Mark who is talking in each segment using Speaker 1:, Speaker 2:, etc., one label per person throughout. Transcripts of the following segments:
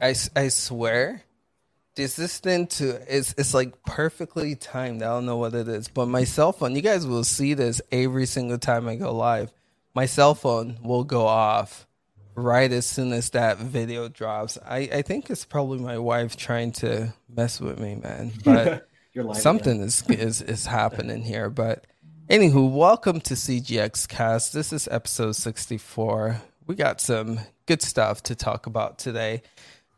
Speaker 1: I, I, I swear, this thing to it's it's like perfectly timed. I don't know what it is, but my cell phone. You guys will see this every single time I go live. My cell phone will go off right as soon as that video drops. I I think it's probably my wife trying to mess with me, man. But something is is is happening here. But anywho, welcome to CGX Cast. This is episode sixty four. We got some good stuff to talk about today.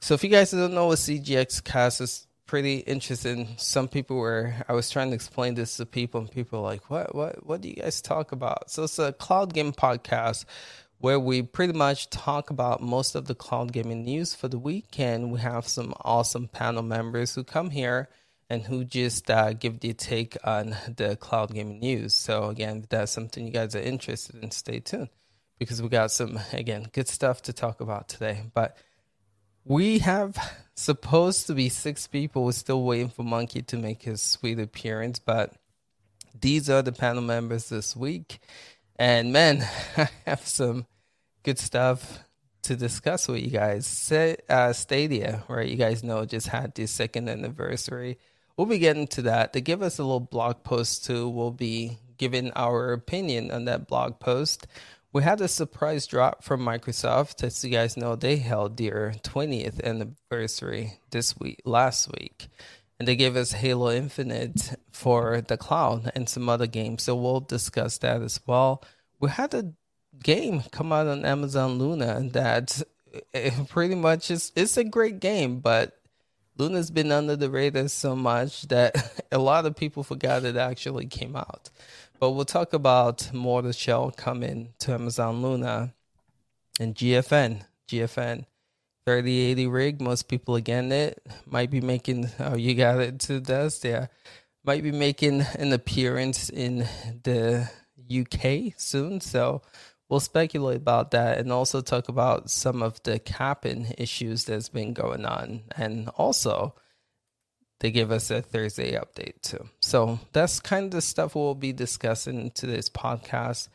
Speaker 1: So if you guys don't know what CGX cast is pretty interesting. Some people were I was trying to explain this to people and people were like, What what what do you guys talk about? So it's a cloud game podcast where we pretty much talk about most of the cloud gaming news for the week and we have some awesome panel members who come here and who just uh, give their take on the cloud gaming news. So again, if that's something you guys are interested in, stay tuned because we got some again good stuff to talk about today. But we have supposed to be six people. We're still waiting for Monkey to make his sweet appearance, but these are the panel members this week. And man, I have some good stuff to discuss with you guys. Say, Uh, Stadia, right? You guys know just had the second anniversary. We'll be getting to that. To give us a little blog post too, we'll be giving our opinion on that blog post we had a surprise drop from Microsoft. As you guys know, they held their 20th anniversary this week, last week. And they gave us Halo Infinite for the cloud and some other games. So we'll discuss that as well. We had a game come out on Amazon Luna that pretty much is it's a great game, but Luna's been under the radar so much that a lot of people forgot it actually came out. But we'll talk about Mortal Shell coming to Amazon Luna and GFN. GFN 3080 rig. Most people again it might be making. Oh, you got it to this. Yeah, might be making an appearance in the UK soon. So we'll speculate about that and also talk about some of the capping issues that's been going on, and also they give us a Thursday update too. So that's kind of the stuff we'll be discussing in today's podcast.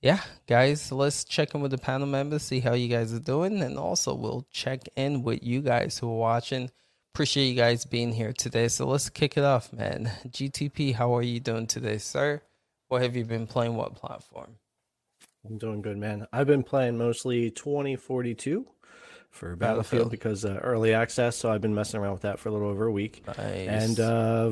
Speaker 1: Yeah, guys, let's check in with the panel members, see how you guys are doing, and also we'll check in with you guys who are watching. Appreciate you guys being here today. So let's kick it off, man. GTP, how are you doing today, sir? What have you been playing? What platform?
Speaker 2: I'm doing good, man. I've been playing mostly 2042 for Battlefield, because uh, early access. So I've been messing around with that for a little over a week.
Speaker 1: Nice.
Speaker 2: And uh,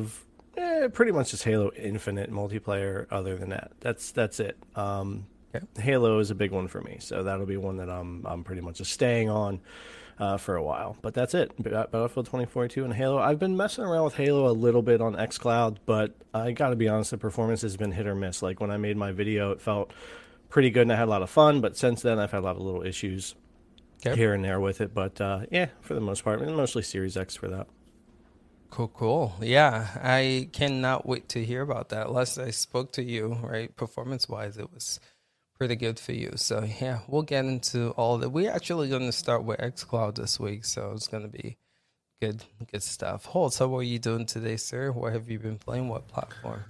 Speaker 2: eh, pretty much just Halo Infinite multiplayer. Other than that, that's that's it. Um, okay. Halo is a big one for me, so that'll be one that I'm I'm pretty much just staying on. Uh, for a while, but that's it. Battlefield 2042 and Halo. I've been messing around with Halo a little bit on XCloud, but I got to be honest, the performance has been hit or miss. Like when I made my video, it felt pretty good and I had a lot of fun, but since then I've had a lot of little issues okay. here and there with it. But uh, yeah, for the most part, mostly Series X for that.
Speaker 1: Cool, cool. Yeah, I cannot wait to hear about that. Last I spoke to you, right, performance wise, it was pretty good for you. So yeah, we'll get into all that. We're actually going to start with XCloud this week, so it's going to be good, good stuff. Holtz. So what are you doing today, sir? What have you been playing? What platform?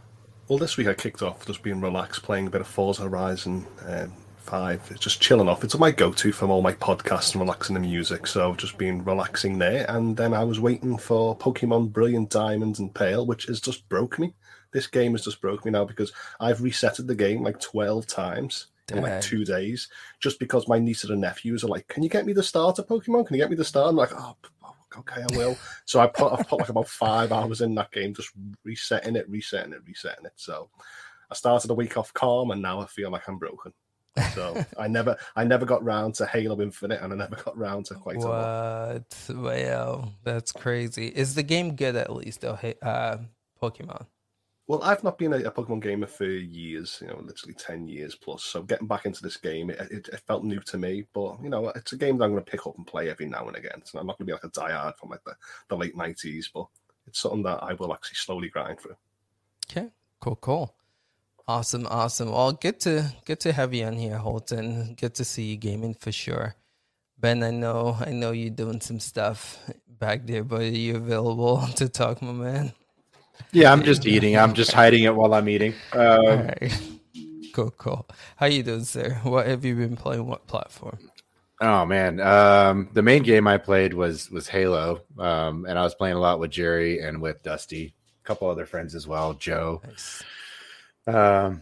Speaker 3: Well, this week I kicked off just being relaxed, playing a bit of Forza Horizon. Um, five. It's just chilling off. It's my go-to from all my podcasts and relaxing the music. So I've just been relaxing there, and then I was waiting for Pokemon Brilliant Diamonds and Pearl, which has just broke me. This game has just broke me now because I've resetted the game like twelve times in like two days, just because my nieces and nephews are like, "Can you get me the starter Pokemon? Can you get me the star?" I'm like, oh, "Oh, okay, I will." so I put I've put like about five hours in that game, just resetting it, resetting it, resetting it. So I started a week off calm, and now I feel like I'm broken. So I never, I never got round to Halo Infinite, and I never got round to quite
Speaker 1: what? a lot. Well, that's crazy. Is the game good at least? Though, uh, Pokemon.
Speaker 3: Well, I've not been a, a, Pokemon gamer for years, you know, literally 10 years plus. So getting back into this game, it, it, it felt new to me. But, you know, it's a game that I'm going to pick up and play every now and again. So I'm not going to be like a diehard from like the, the late 90s, but it's something that I will actually slowly grind through.
Speaker 1: Okay, cool, cool. Awesome, awesome. Well, good to good to have you on here, Holton. Good to see you gaming for sure. Ben, I know I know you're doing some stuff back there, but are you available to talk, my man?
Speaker 4: Yeah, I'm just eating. I'm just hiding it while I'm eating. Um, All
Speaker 1: right. Cool, cool. How you doing, sir? What have you been playing? What platform?
Speaker 4: Oh man, um, the main game I played was was Halo, um, and I was playing a lot with Jerry and with Dusty, a couple other friends as well, Joe. Nice. Um,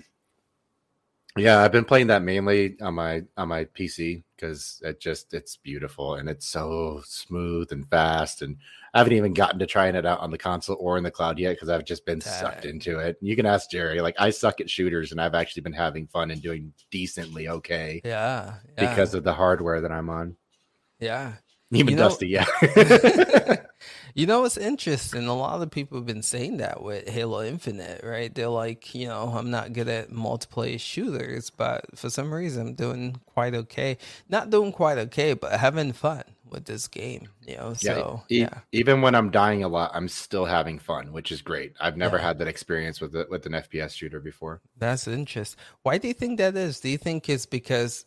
Speaker 4: yeah, I've been playing that mainly on my on my PC because it just it's beautiful and it's so smooth and fast. And I haven't even gotten to trying it out on the console or in the cloud yet because I've just been Dang. sucked into it. You can ask Jerry. Like I suck at shooters, and I've actually been having fun and doing decently okay.
Speaker 1: Yeah,
Speaker 4: yeah. because of the hardware that I'm on.
Speaker 1: Yeah,
Speaker 4: even you know, Dusty, yeah.
Speaker 1: you know, it's interesting. A lot of people have been saying that with Halo Infinite, right? They're like, you know, I'm not good at multiplayer shooters, but for some reason, I'm doing quite okay. Not doing quite okay, but having fun with this game. You know, so
Speaker 4: yeah,
Speaker 1: yeah.
Speaker 4: Even when I'm dying a lot, I'm still having fun, which is great. I've never yeah. had that experience with it with an FPS shooter before.
Speaker 1: That's interesting. Why do you think that is? Do you think it's because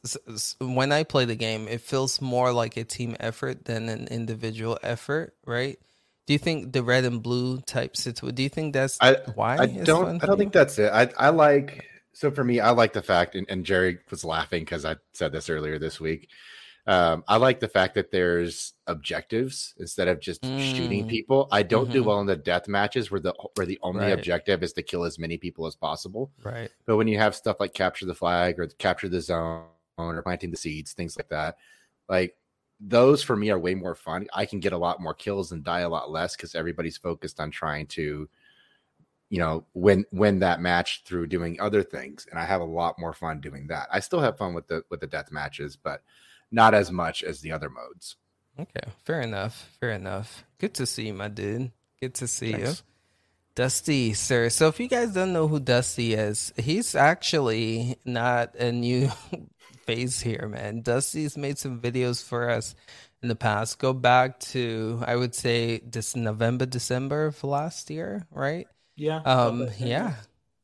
Speaker 1: when I play the game, it feels more like a team effort than an individual effort, right? Do you think the red and blue type situation? Do you think that's
Speaker 4: I,
Speaker 1: why?
Speaker 4: I don't. I don't think that's it. I I like so for me, I like the fact, and, and Jerry was laughing because I said this earlier this week. Um, I like the fact that there's objectives instead of just mm. shooting people. I don't mm-hmm. do well in the death matches where the where the only right. objective is to kill as many people as possible.
Speaker 1: Right.
Speaker 4: But when you have stuff like capture the flag or capture the zone or planting the seeds, things like that, like those for me are way more fun. I can get a lot more kills and die a lot less because everybody's focused on trying to, you know, win win that match through doing other things. And I have a lot more fun doing that. I still have fun with the with the death matches, but not as much as the other modes.
Speaker 1: Okay, fair enough. Fair enough. Good to see you, my dude. Good to see Thanks. you. Dusty, sir. So if you guys don't know who Dusty is, he's actually not a new face here, man. Dusty's made some videos for us in the past. Go back to I would say this November, December of last year, right?
Speaker 5: Yeah.
Speaker 1: Um yeah.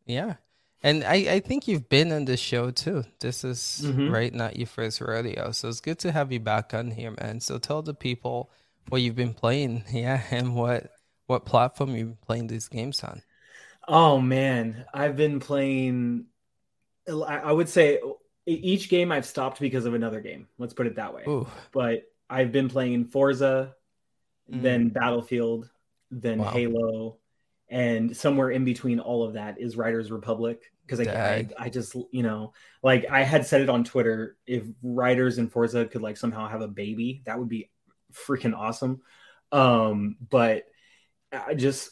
Speaker 1: Yeah. And I, I think you've been on the show too. This is mm-hmm. right, not your first rodeo. So it's good to have you back on here, man. So tell the people what you've been playing, yeah, and what what platform you've been playing these games on.
Speaker 5: Oh man, I've been playing. I would say each game I've stopped because of another game. Let's put it that way.
Speaker 1: Ooh.
Speaker 5: But I've been playing Forza, mm. then Battlefield, then wow. Halo, and somewhere in between all of that is Riders Republic because I, I, I just you know like I had said it on Twitter if Riders and Forza could like somehow have a baby that would be freaking awesome. Um but I just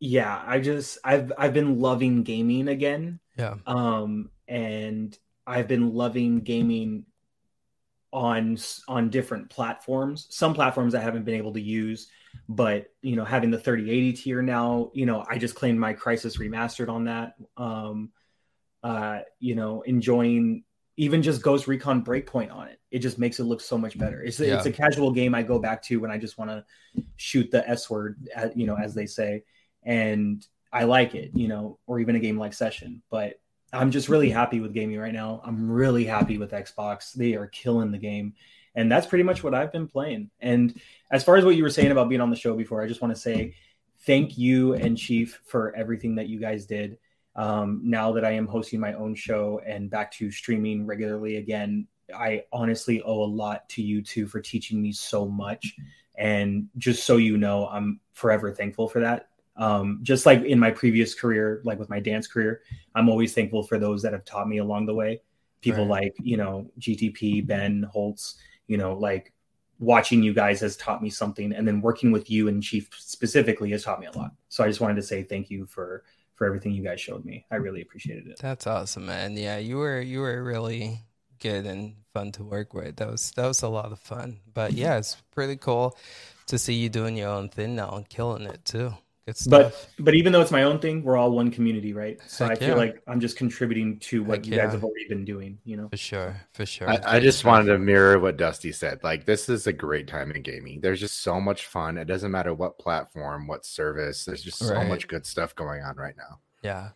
Speaker 5: yeah I just I've I've been loving gaming again.
Speaker 1: Yeah.
Speaker 5: Um and I've been loving gaming on on different platforms some platforms I haven't been able to use but you know having the 3080 tier now you know i just claimed my Crysis Remastered on that um uh you know enjoying even just ghost recon breakpoint on it. It just makes it look so much better. It's, yeah. it's a casual game i go back to when i just want to shoot the s word at, you know as they say and i like it you know or even a game like session. But i'm just really happy with gaming right now. I'm really happy with xbox. They are killing the game and that's pretty much what I've been playing. And as far as what you were saying about being on the show before, I just want to say thank you and Chief for everything that you guys did. Um, now that I am hosting my own show and back to streaming regularly again, I honestly owe a lot to you two for teaching me so much. And just so you know, I'm forever thankful for that. Um, just like in my previous career, like with my dance career, I'm always thankful for those that have taught me along the way. People right. like, you know, GTP, Ben Holtz, you know, like watching you guys has taught me something and then working with you and chief specifically has taught me a lot. So i just wanted to say thank you for for everything you guys showed me. I really appreciated it.
Speaker 1: That's awesome man. Yeah you were you were really good and fun to work with. That was that was a lot of fun. But yeah it's pretty cool to see you doing your own thing now and killing it too
Speaker 5: but but even though it's my own thing, we're all one community, right? So Heck I feel yeah. like I'm just contributing to what Heck you guys have already been doing. You know,
Speaker 1: for sure, for sure.
Speaker 4: I, I just wanted to mirror what Dusty said. Like this is a great time in gaming. There's just so much fun. It doesn't matter what platform, what service. There's just so right. much good stuff going on right now.
Speaker 1: Yeah.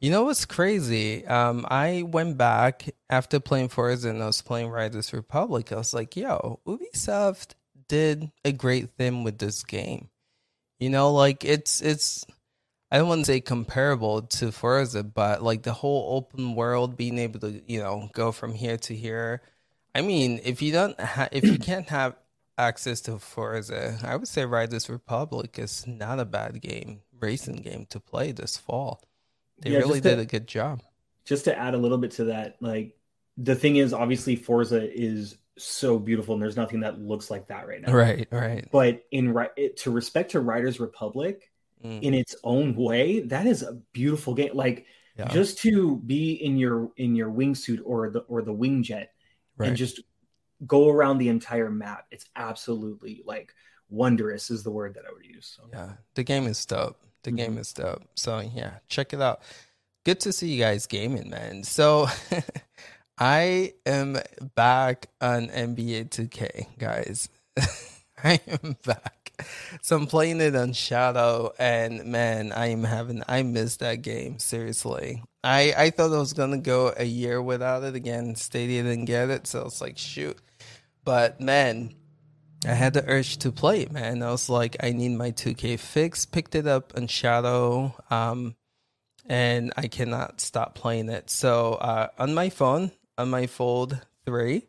Speaker 1: You know what's crazy? Um, I went back after playing Forza and I was playing Riders Republic. I was like, yo, Ubisoft did a great thing with this game you know, like it's it's I don't want to say comparable to Forza, but like the whole open world, being able to you know go from here to here. I mean, if you don't, ha- if you can't have access to Forza, I would say Riders Republic is not a bad game, racing game to play this fall. They yeah, really to, did a good job.
Speaker 5: Just to add a little bit to that, like the thing is, obviously Forza is so beautiful, and there's nothing that looks like that right now.
Speaker 1: Right, right.
Speaker 5: But in right to respect to Riders Republic, mm. in its own way, that is a beautiful game. Like yeah. just to be in your in your wingsuit or the or the wing jet right. and just go around the entire map. It's absolutely like wondrous is the word that I would use. So.
Speaker 1: Yeah, the game is dope. The mm-hmm. game is dope. So yeah, check it out. Good to see you guys gaming, man. So I am back on NBA 2K, guys. I am back. So I'm playing it on Shadow, and man, I am having I missed that game seriously. I I thought I was gonna go a year without it again. Stadia didn't get it, so it's like shoot. But man, I had the urge to play man. I was like, I need my 2K fix. Picked it up on Shadow, um, and I cannot stop playing it. So uh, on my phone, on my Fold 3,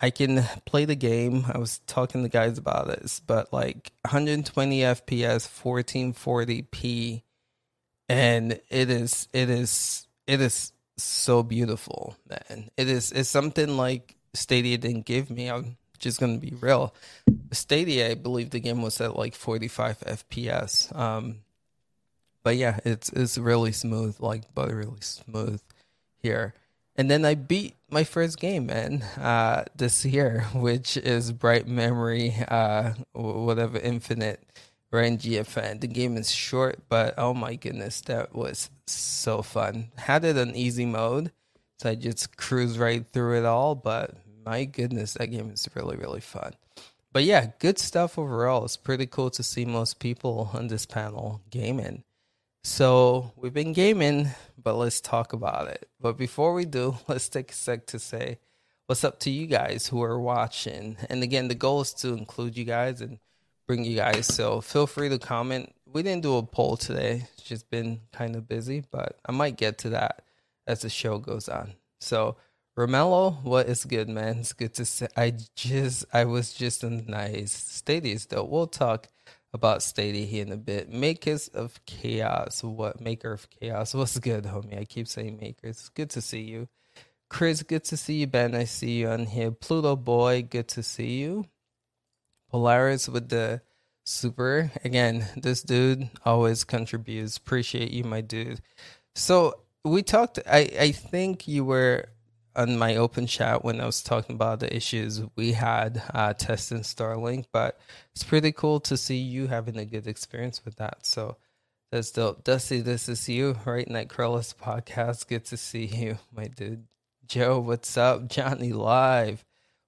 Speaker 1: I can play the game. I was talking to guys about this, but like 120 FPS, 1440p, and it is it is it is so beautiful, man. It is it's something like Stadia didn't give me. I'm just gonna be real. Stadia, I believe the game was at like 45 FPS. Um, but yeah, it's it's really smooth, like buttery really smooth here. And then I beat my first game, man, uh, this year, which is Bright Memory, uh, whatever, Infinite, Run GFN. The game is short, but oh my goodness, that was so fun. Had it on easy mode, so I just cruise right through it all. But my goodness, that game is really, really fun. But yeah, good stuff overall. It's pretty cool to see most people on this panel gaming. So we've been gaming, but let's talk about it. But before we do, let's take a sec to say what's up to you guys who are watching. And again, the goal is to include you guys and bring you guys. So feel free to comment. We didn't do a poll today. It's just been kind of busy, but I might get to that as the show goes on. So Romello, what is good, man? It's good to say. I just, I was just in nice stadiums though. We'll talk about Stadia here in a bit. Makers of Chaos. What Maker of Chaos? What's good, homie? I keep saying Makers. Good to see you. Chris, good to see you. Ben, I see you on here. Pluto Boy, good to see you. Polaris with the super. Again, this dude always contributes. Appreciate you, my dude. So we talked. I I think you were on my open chat when I was talking about the issues we had uh, testing Starlink, but it's pretty cool to see you having a good experience with that. So that's dope. Dusty, this is you, right? Nightcrawlers podcast. Good to see you, my dude. Joe, what's up? Johnny Live.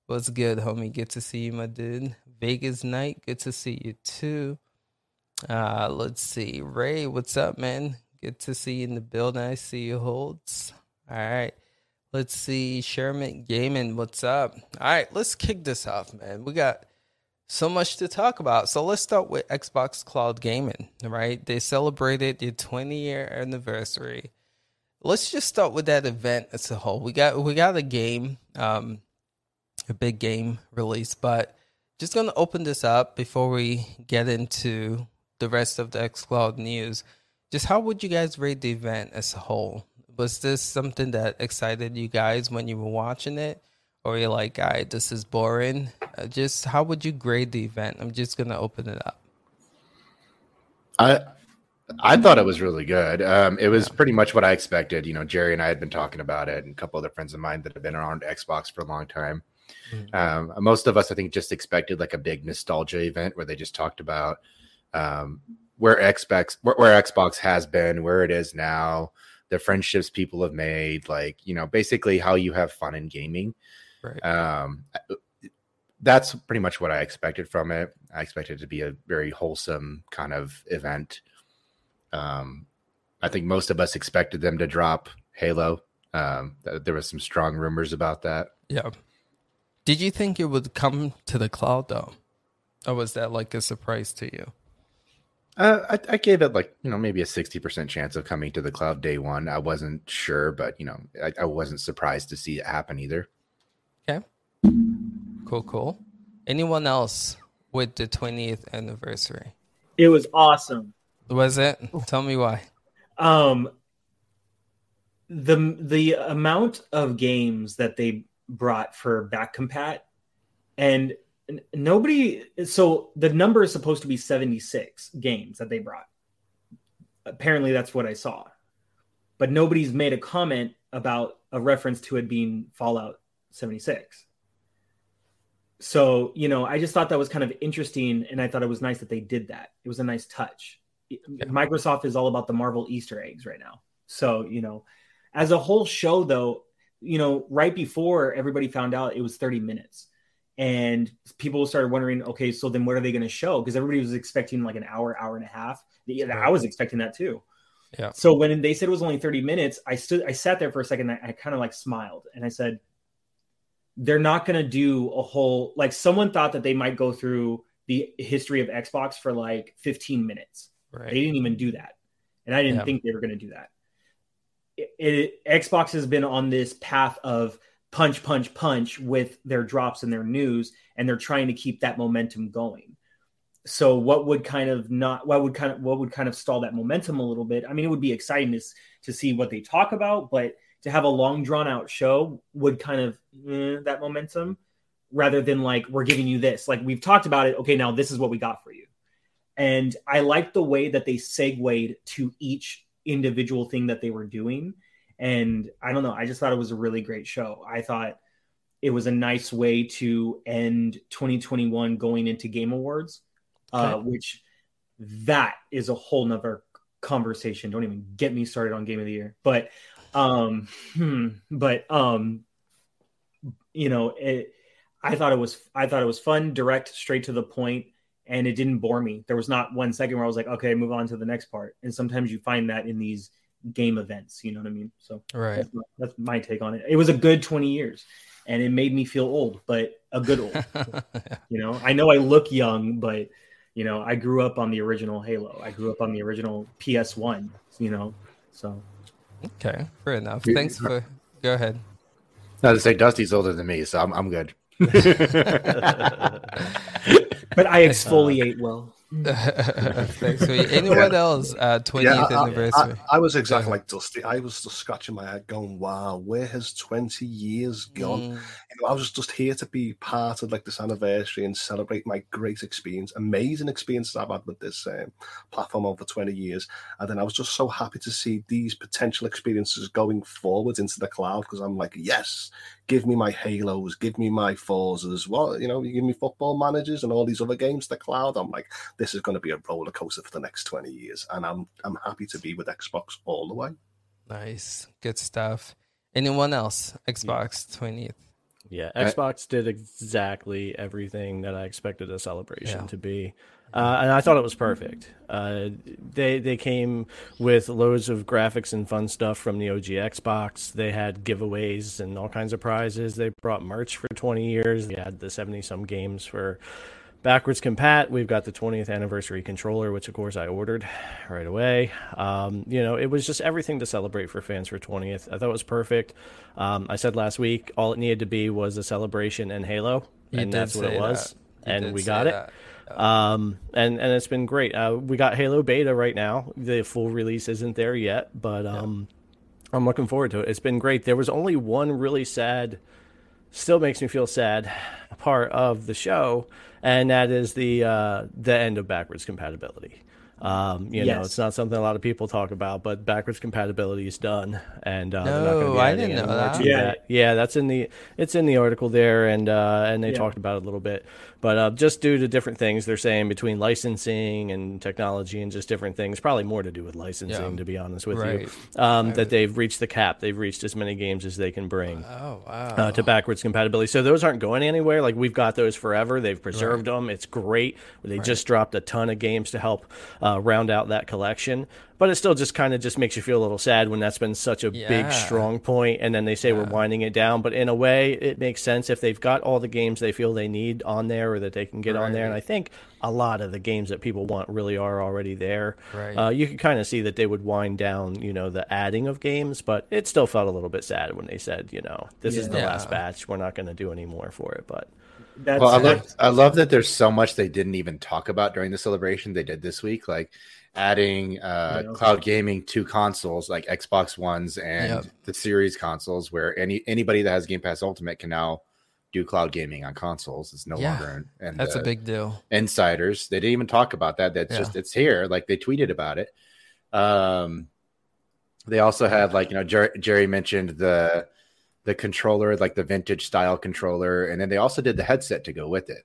Speaker 1: What's good, homie? Good to see you, my dude. Vegas Night, good to see you too. Uh, let's see. Ray, what's up, man? Good to see you in the building. I see you Holtz. All right. Let's see, Sherman Gaming, what's up? All right, let's kick this off, man. We got so much to talk about. So let's start with Xbox Cloud Gaming, right? They celebrated their 20 year anniversary. Let's just start with that event as a whole. We got we got a game, um, a big game release, but just gonna open this up before we get into the rest of the xCloud news. Just how would you guys rate the event as a whole? Was this something that excited you guys when you were watching it? Or you're like "Guy, this is boring. Uh, just how would you grade the event? I'm just gonna open it up.
Speaker 4: I i thought it was really good. Um, it was pretty much what i expected. You know jerry and i had been talking about it and a couple other friends of mine that have been around xbox for a long time. Mm-hmm. um, most of us i think just expected like a big nostalgia event where they just talked about um, where xbox where, where xbox has been where it is now the friendships people have made, like you know, basically how you have fun in gaming. Right. Um, uh, that's pretty much what I expected from it. I expected it to be a very wholesome kind of event. Um, I think most of us expected them to drop Halo. Um, there was some strong rumors about that.
Speaker 1: Yeah. Did you think it would come to the cloud though, or was that like a surprise to you?
Speaker 4: Uh, I, I, gave it like you know maybe a sixty percent chance of coming to the cloud day one. I wasn't sure, but you know I, I, wasn't surprised to see it happen either.
Speaker 1: Okay, Cool, cool. Anyone else with the 20th anniversary?
Speaker 5: It was awesome.
Speaker 1: Was it? Tell me why.
Speaker 5: Um, the the amount of games that they brought for back compat, and nobody. So the number is supposed to be 76 games that they brought. Apparently, that's what I saw, but nobody's made a comment about a reference to it being Fallout 76 so you know i just thought that was kind of interesting and i thought it was nice that they did that it was a nice touch yeah. microsoft is all about the marvel easter eggs right now so you know as a whole show though you know right before everybody found out it was 30 minutes and people started wondering okay so then what are they going to show because everybody was expecting like an hour hour and a half i was expecting that too yeah so when they said it was only 30 minutes i stood i sat there for a second i, I kind of like smiled and i said they're not going to do a whole like someone thought that they might go through the history of Xbox for like 15 minutes. Right. They didn't even do that. And I didn't yeah. think they were going to do that. It, it, Xbox has been on this path of punch, punch, punch with their drops and their news, and they're trying to keep that momentum going. So, what would kind of not, what would kind of, what would kind of stall that momentum a little bit? I mean, it would be exciting to, to see what they talk about, but to have a long drawn out show would kind of eh, that momentum rather than like we're giving you this like we've talked about it okay now this is what we got for you and i like the way that they segued to each individual thing that they were doing and i don't know i just thought it was a really great show i thought it was a nice way to end 2021 going into game awards uh, okay. uh, which that is a whole nother conversation don't even get me started on game of the year but um, hmm, but um, you know, it, I thought it was I thought it was fun, direct, straight to the point, and it didn't bore me. There was not one second where I was like, okay, move on to the next part. And sometimes you find that in these game events, you know what I mean? So
Speaker 1: right,
Speaker 5: that's my, that's my take on it. It was a good twenty years, and it made me feel old, but a good old. you know, I know I look young, but you know, I grew up on the original Halo. I grew up on the original PS One. You know, so
Speaker 1: Okay, fair enough. Thanks for. Go ahead.
Speaker 4: Not to say Dusty's older than me, so I'm I'm good. but
Speaker 5: I exfoliate well.
Speaker 1: Thanks. Anyone else? Uh, 20th yeah, I, anniversary.
Speaker 3: I, I, was exactly like Dusty. I was just scratching my head, going, "Wow, where has 20 years gone?" Mm. You know, I was just here to be part of like this anniversary and celebrate my great experience, amazing experiences I've had with this um, platform over 20 years. And then I was just so happy to see these potential experiences going forward into the cloud because I'm like, yes, give me my Halos, give me my Forzas, as Well, you know, you give me football managers and all these other games, the cloud. I'm like, this is going to be a roller coaster for the next 20 years. And I'm I'm happy to be with Xbox all the way.
Speaker 1: Nice. Good stuff. Anyone else? Xbox 20th.
Speaker 2: Yeah, Xbox did exactly everything that I expected a celebration yeah. to be. Uh, and I thought it was perfect. Uh, they they came with loads of graphics and fun stuff from the OG Xbox. They had giveaways and all kinds of prizes. They brought merch for 20 years. They had the 70 some games for backwards compat. We've got the 20th anniversary controller, which of course I ordered right away. Um, you know, it was just everything to celebrate for fans for 20th. I thought it was perfect. Um, I said last week all it needed to be was a celebration and Halo, you and that's what it was. And we got it. Um, and and it's been great. Uh, we got Halo beta right now. The full release isn't there yet, but um, yeah. I'm looking forward to it. It's been great. There was only one really sad, still makes me feel sad, part of the show, and that is the uh, the end of backwards compatibility. Um, you yes. know, it's not something a lot of people talk about, but backwards compatibility is done, and uh,
Speaker 1: no, I didn't know that.
Speaker 2: Yeah, that. yeah, that's in the it's in the article there, and uh, and they yeah. talked about it a little bit. But uh, just due to different things they're saying between licensing and technology and just different things, probably more to do with licensing, yeah. to be honest with right. you, um, that they've reached the cap. They've reached as many games as they can bring
Speaker 1: oh, wow.
Speaker 2: uh, to backwards compatibility. So those aren't going anywhere. Like we've got those forever. They've preserved right. them. It's great. They right. just dropped a ton of games to help uh, round out that collection but it still just kind of just makes you feel a little sad when that's been such a yeah. big strong point and then they say yeah. we're winding it down but in a way it makes sense if they've got all the games they feel they need on there or that they can get right. on there and i think a lot of the games that people want really are already there
Speaker 1: right.
Speaker 2: uh, you can kind of see that they would wind down you know the adding of games but it still felt a little bit sad when they said you know this yeah. is the last batch we're not going to do any more for it but
Speaker 5: That's,
Speaker 4: well, I love, I love that there's so much they didn't even talk about during the celebration they did this week, like adding uh,
Speaker 5: Yeah.
Speaker 4: cloud gaming to consoles like Xbox Ones and
Speaker 1: Yep.
Speaker 4: the Series consoles, where any anybody that has Game Pass Ultimate can now do cloud gaming on consoles. It's no
Speaker 1: Yeah.
Speaker 4: longer and
Speaker 1: That's a big deal.
Speaker 4: insiders. They didn't even talk about that. That's
Speaker 1: Yeah.
Speaker 4: just it's here. Like they tweeted about it. Um, they also had like you know Jer- Jerry mentioned the the controller, like the vintage style controller, and then they also did the headset to go with it.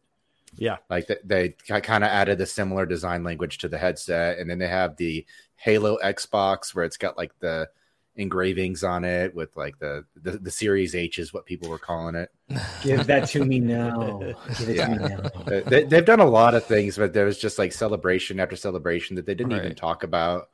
Speaker 2: Yeah.
Speaker 4: Like th- they kind of added a similar design language to the headset, and then they have the Halo Xbox where it's got like the engravings on it with like the the, the Series H is what people were calling it.
Speaker 5: give that to me now. Give it
Speaker 4: Yeah.
Speaker 5: to me now.
Speaker 4: They- they, they've done a lot of things, but there was just like celebration after celebration that they didn't even talk about.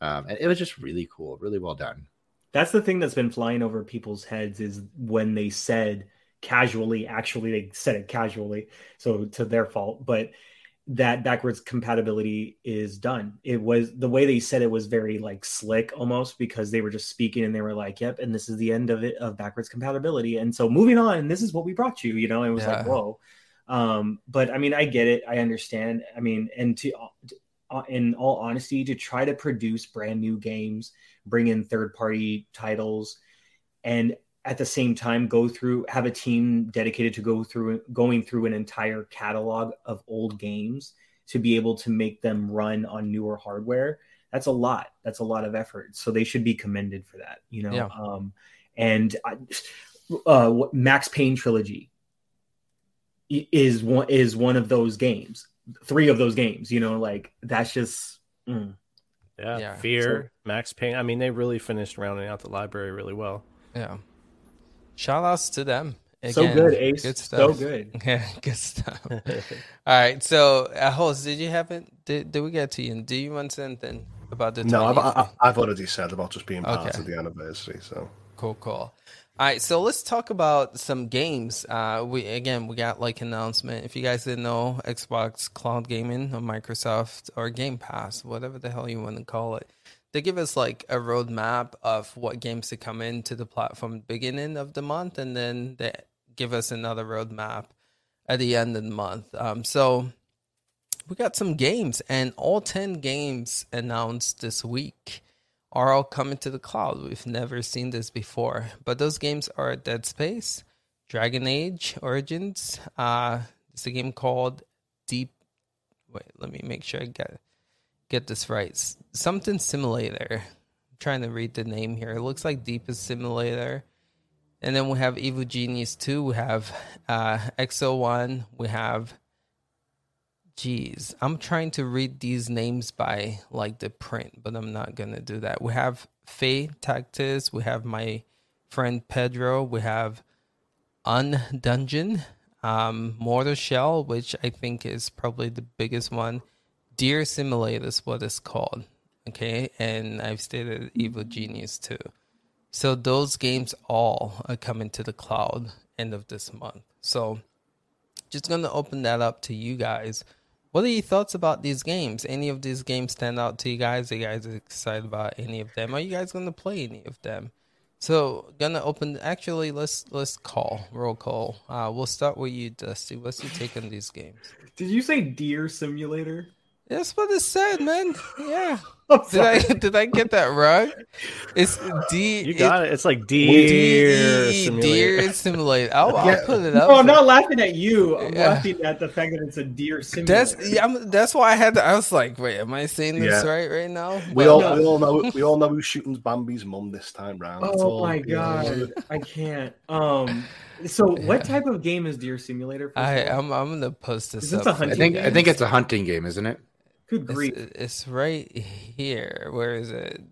Speaker 4: Um, and it was just really cool, really well done.
Speaker 5: That's the thing that's been flying over people's heads is when they said casually, actually they said it casually, so to their fault, but that backwards compatibility is done. It was the way they said it was very like slick almost because they were just speaking and they were like, "Yep, and this is the end of it of backwards compatibility." And so moving on, this is what we brought you, you know. It was like, "Whoa." Um, but I mean, I get it. I understand. I mean, and to uh, in all honesty, to try to produce brand new games, bring in third party titles, and at the same time go through have a team dedicated to go through going through an entire catalog of old games to be able to make them run on newer hardware that's a lot that's a lot of effort so they should be commended for that you know
Speaker 1: Yeah.
Speaker 5: um and I, uh max payne trilogy is one is one of those games three of those games you know like that's just mm.
Speaker 2: Yeah,
Speaker 1: Yeah,
Speaker 2: Fear, Max Payne. I mean, they really finished rounding out the library really well.
Speaker 1: Yeah. Shout outs to them.
Speaker 5: so
Speaker 1: Again,
Speaker 5: good ace
Speaker 1: Good
Speaker 5: so
Speaker 1: stuff.
Speaker 5: good
Speaker 1: Yeah, good stuff. All right. So, uh, host, did you have it? Did, did we get to you? And do you want something about the?
Speaker 3: No, I've, I, I've already said about just being part
Speaker 1: Okay.
Speaker 3: of the anniversary. So
Speaker 1: Cool, cool. All right, so let's talk about some games. Uh, we again, we got like announcement. If you guys didn't know, Xbox Cloud Gaming or Microsoft or Game Pass, whatever the hell you want to call it, they give us like a roadmap of what games to come into the platform beginning of the month, and then they give us another roadmap at the end of the month. Um, so we got some games, and all ten games announced this week are all coming to the cloud. We've never seen this before. But those games are Dead Space, Dragon Age Origins. Uh, it's a game called Deep. Wait, let me make sure I get get this right. Something Simulator. I'm trying to read the name here. It looks like Deepest Simulator. And then we have Evil Genius 2. We have uh, Exo One. We have Jeez, I'm trying to read these names by like the print, but I'm not gonna do that. We have Fae Tactics, we have my friend Pedro, we have Undungeon, um, Mortal Shell, which I think is probably the biggest one. Deer Simulator is what it's called. Okay, and I've stated Evil Genius 2. So those games all are coming to the cloud end of this month. So just gonna open that up to you guys. What are your thoughts about these games? Any of these games stand out to you guys? Are you guys excited about any of them? Are you guys gonna play any of them? So gonna open. Actually, let's let's call roll call. Uh, we'll start with you, Dusty. What's your take on these games?
Speaker 5: did you say deer simulator
Speaker 1: That's what it said, man. Yeah. Did I did I get that right? It's D.
Speaker 2: You got it. It's like
Speaker 1: D-
Speaker 2: deer simulator.
Speaker 1: Deer simulator. I'll, I'll, put it up.
Speaker 5: No, I'm not laughing at you. I'm
Speaker 1: Yeah.
Speaker 5: laughing at the fact that it's a deer simulator.
Speaker 1: That's yeah. I'm, that's why I had. To, I was like, wait, am I saying this
Speaker 3: Yeah.
Speaker 1: right right now?
Speaker 3: we
Speaker 1: But-
Speaker 3: all
Speaker 5: no.
Speaker 3: we all know we all know who's shooting Bambi's mum this time round.
Speaker 5: Oh
Speaker 3: all-
Speaker 5: my
Speaker 3: yeah.
Speaker 5: god, I can't. Um, so what type of game is Deer Simulator? first
Speaker 1: I, I'm I'm gonna post this.
Speaker 5: Is this
Speaker 1: up
Speaker 5: a hunting
Speaker 4: I think
Speaker 1: you
Speaker 4: I think it's a hunting game, isn't it?
Speaker 5: Good grief,
Speaker 1: It's, it's right here. Where is it?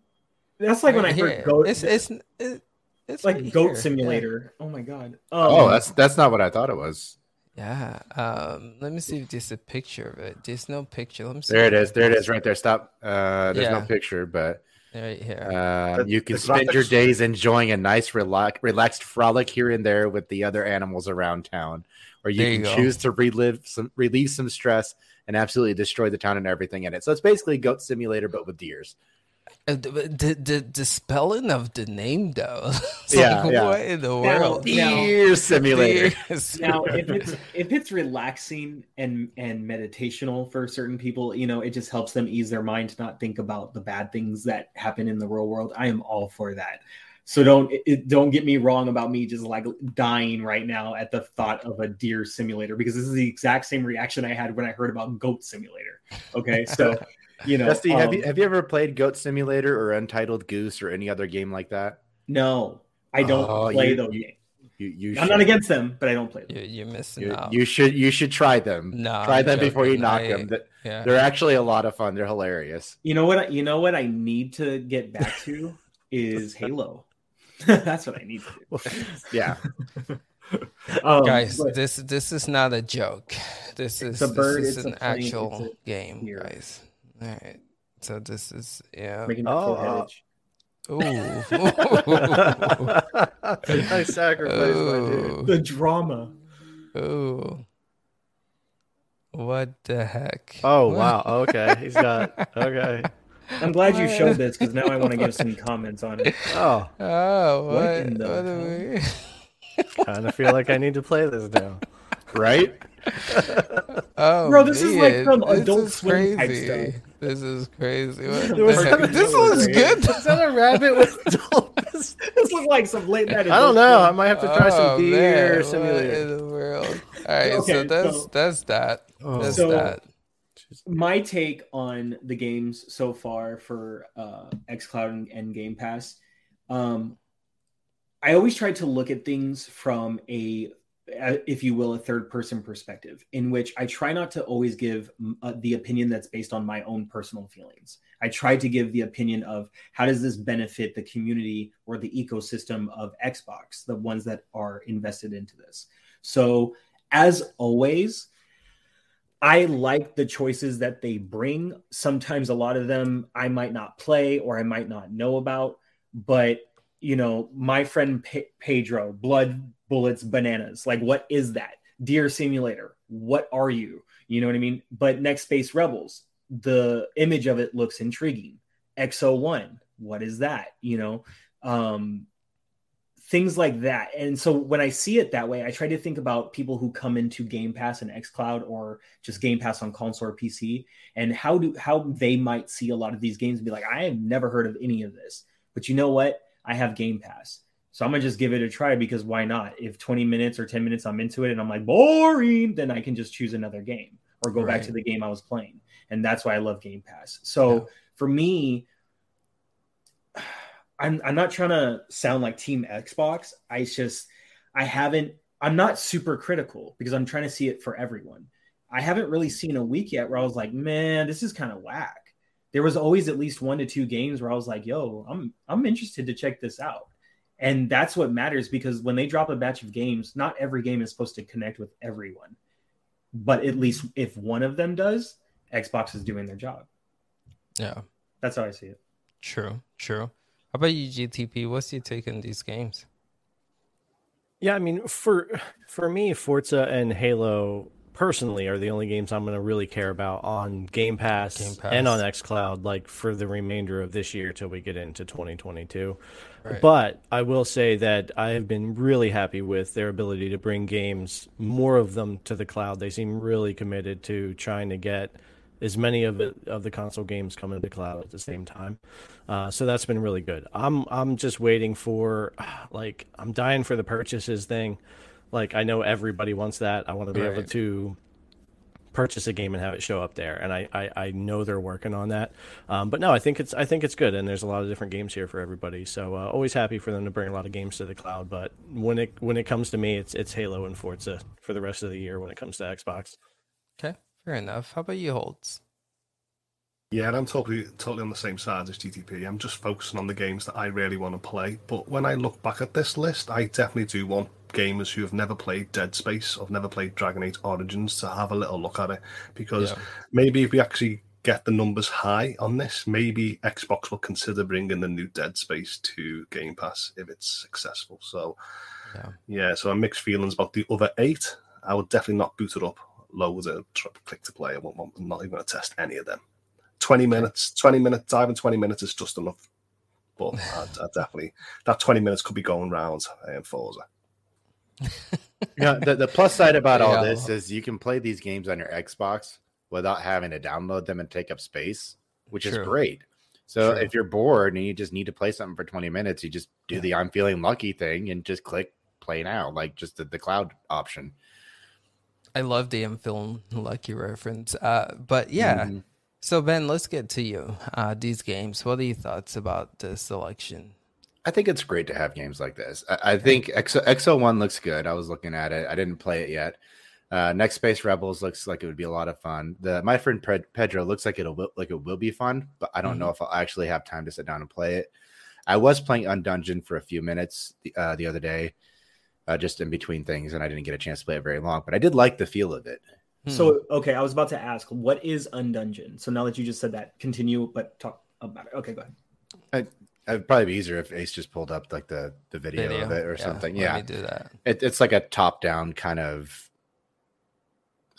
Speaker 5: that's like when I
Speaker 1: Right
Speaker 5: heard goat.
Speaker 1: It's it's it, it's
Speaker 5: like
Speaker 1: right
Speaker 5: Goat
Speaker 1: here.
Speaker 5: Simulator. Oh my god. Um,
Speaker 4: Oh, that's that's not what I thought it was.
Speaker 1: Yeah. yeah. Um. Let me see if there's a picture of it. There's no picture. Let me see.
Speaker 4: There it is. There it is, right there. Stop. Uh, there's
Speaker 1: Yeah.
Speaker 4: no picture, but
Speaker 1: Right here.
Speaker 4: uh, you can
Speaker 3: the
Speaker 4: spend your days enjoying a nice, relax, relaxed frolic here and there with the other animals around town, or you
Speaker 1: There you
Speaker 4: can
Speaker 1: go.
Speaker 4: choose to relive some, relieve some stress and absolutely destroy the town and everything in it. So it's basically Goat Simulator, but with deers.
Speaker 1: Uh, the, the the spelling of the name though. It's
Speaker 4: Yeah,
Speaker 1: like,
Speaker 4: yeah.
Speaker 1: What in the world?
Speaker 5: now-
Speaker 4: Deer simulator.
Speaker 1: Yes.
Speaker 5: now if it's if it's relaxing and and meditational for certain people you know it just helps them ease their mind to not think about the bad things that happen in the real world i am all for that so don't it- it, don't get me wrong about me just like dying right now at the thought of a deer simulator because this is the exact same reaction i had when i heard about goat simulator okay so you know
Speaker 4: Dusty, have
Speaker 5: um,
Speaker 4: you have you ever played Goat Simulator or Untitled Goose or any other game like that?
Speaker 5: no i don't
Speaker 4: Oh,
Speaker 5: play
Speaker 4: you-
Speaker 5: those
Speaker 4: you-
Speaker 5: games
Speaker 4: You you
Speaker 5: i'm not against them but i don't play them
Speaker 1: You, you're missing
Speaker 4: You,
Speaker 1: out.
Speaker 4: you should you should try them.
Speaker 1: No,
Speaker 4: try
Speaker 1: I'm
Speaker 4: them before you knock
Speaker 1: I-
Speaker 4: them. Th-
Speaker 1: yeah.
Speaker 4: They're actually a lot of fun. They're hilarious.
Speaker 5: You know what? You know what I need to get back to is Halo. That's what I need to do.
Speaker 4: Yeah.
Speaker 5: Um,
Speaker 1: guys,
Speaker 5: but
Speaker 1: this this is not a joke. This is
Speaker 5: a bird,
Speaker 1: this is
Speaker 5: it's a
Speaker 1: an
Speaker 5: plane,
Speaker 1: actual
Speaker 5: it's a
Speaker 1: game,
Speaker 5: deer.
Speaker 1: guys. All right. So this is yeah.
Speaker 5: making
Speaker 2: Oh,
Speaker 5: forehead
Speaker 2: uh,
Speaker 5: itch.
Speaker 1: Ooh.
Speaker 2: I sacrificed my dude.
Speaker 1: Ooh.
Speaker 5: the drama.
Speaker 1: Ooh. What the heck?
Speaker 2: Oh wow. Okay, he's got. Okay.
Speaker 5: I'm glad you showed this because now I want to give some comments on it.
Speaker 2: Oh,
Speaker 1: Oh,
Speaker 5: What
Speaker 1: what?
Speaker 5: in the
Speaker 1: What are we?
Speaker 2: kind of feel like I need to play this now.
Speaker 4: Right?
Speaker 1: Oh,
Speaker 5: Bro, this is like
Speaker 1: man,
Speaker 5: some
Speaker 1: this
Speaker 5: Adult
Speaker 1: is
Speaker 5: Swim type
Speaker 1: crazy.
Speaker 5: stuff.
Speaker 1: This is crazy. What
Speaker 5: was
Speaker 1: This
Speaker 5: no
Speaker 1: looks
Speaker 5: way.
Speaker 1: good.
Speaker 2: Is that a rabbit with dolphins?
Speaker 5: This looks like some late night.
Speaker 2: I don't know. I might have to try
Speaker 1: Oh,
Speaker 2: some
Speaker 1: man,
Speaker 2: deer
Speaker 1: what
Speaker 2: simulator.
Speaker 1: in the world? All right, so that's
Speaker 5: so-
Speaker 1: that's that.
Speaker 2: Oh.
Speaker 1: That's
Speaker 5: So-
Speaker 1: that.
Speaker 5: My take on the games so far for uh, XCloud and, and Game Pass. Um, I always try to look at things from a, if you will, a third person perspective, in which I try not to always give uh, the opinion that's based on my own personal feelings. I try to give the opinion of how does this benefit the community or the ecosystem of Xbox, the ones that are invested into this. So, as always, I like the choices that they bring. Sometimes a lot of them I might not play or I might not know about, but you know, my friend Pe- Pedro, blood, bullets, bananas. Like, what is that? Deer Simulator. What are you? You know what I mean? But Next Space Rebels, the image of it looks intriguing. Exo One, what is that? You know, um, things like that. And so when I see it that way, I try to think about people who come into Game Pass and xCloud or just Game Pass on console or PC and how do how they might see a lot of these games and be like, I have never heard of any of this. But you know what? I have Game Pass. So I'm gonna just give it a try because why not? If 20 minutes or 10 minutes I'm into it and I'm like boring, then I can just choose another game or go back to the game I was playing. And that's why I love Game Pass. So
Speaker 1: Yeah.
Speaker 5: for me, I'm I'm not trying to sound like Team Xbox. I just I haven't I'm not super critical because I'm trying to see it for everyone. I haven't really seen a week yet where I was like, man, this is kind of whack. There was always at least one to two games where I was like, yo, I'm I'm interested to check this out. And that's what matters because when they drop a batch of games, not every game is supposed to connect with everyone. But at least if one of them does, Xbox is doing their job.
Speaker 1: Yeah,
Speaker 5: That's how I see it.
Speaker 1: true, true. How about you, GTP? What's your take on these games?
Speaker 2: Yeah, I mean, for for me, Forza and Halo personally are the only games I'm going to really care about on Game Pass,
Speaker 1: Game Pass.
Speaker 2: and on XCloud, like for the remainder of this year till we get into 2022.
Speaker 1: Right.
Speaker 2: But I will say that I have been really happy with their ability to bring games, more of them to the cloud. They seem really committed to trying to get as many of it of the console games coming to the cloud at the same time. Uh, so that's been really good. I'm I'm just waiting for like I'm dying for the purchases thing. Like I know everybody wants that. I want to be able to purchase a game and have it show up there and I, I, I know they're working on that um, but no I think it's I think it's good and there's a lot of different games here for everybody so uh, always happy for them to bring a lot of games to the cloud but when it when it comes to me it's it's Halo and Forza for the rest of the year when it comes to Xbox
Speaker 1: Okay, fair enough. How about you, Holtz?
Speaker 3: Yeah, and I'm totally totally on the same side as GTP. I'm just focusing on the games that I really want to play. But when I look back at this list, I definitely do want gamers who have never played Dead Space or have never played Dragon Age Origins to have a little look at it. Because
Speaker 1: Yeah.
Speaker 3: maybe if we actually get the numbers high on this, maybe Xbox will consider bringing the new Dead Space to Game Pass if it's successful. So
Speaker 1: Yeah.
Speaker 3: yeah, so I'm mixed feelings about the other eight. I would definitely not boot it up loads and tr- click to play. I won't, I'm not even going to test any of them. 20 minutes, 20 minutes, diving 20 minutes is just enough. But I, I definitely, that 20 minutes could be going round in Forza.
Speaker 4: Yeah, the, the plus side about all this is you can play these games on your Xbox without having to download them and take up space, which True. is great. So True. if you're bored and you just need to play something for 20 minutes, you just do yeah. the I'm feeling lucky thing and just click play now, like just the, the cloud option.
Speaker 1: I love the I'm feeling lucky reference. Uh, but yeah. Mm-hmm. So Ben, let's get to you. Uh, these games. What are your thoughts about the selection?
Speaker 4: I think it's great to have games like this. I, I think Exo One looks good. I was looking at it. I didn't play it yet. Uh, Next Space Rebels looks like it would be a lot of fun. The My Friend Pedro looks like it'll like it will be fun, but I don't mm-hmm. know if I'll actually have time to sit down and play it. I was playing Undungeon for a few minutes the, uh, the other day, uh, just in between things, and I didn't get a chance to play it very long. But I did like the feel of it.
Speaker 5: Hmm. So okay, I was about to ask, what is Undungeon? So now that you just said that, continue, but talk about it. Okay, go ahead.
Speaker 4: I, It'd probably be easier if Ace just pulled up like the the video, video. of it or yeah, something. Yeah,
Speaker 1: do that.
Speaker 4: It, it's like a top down kind of.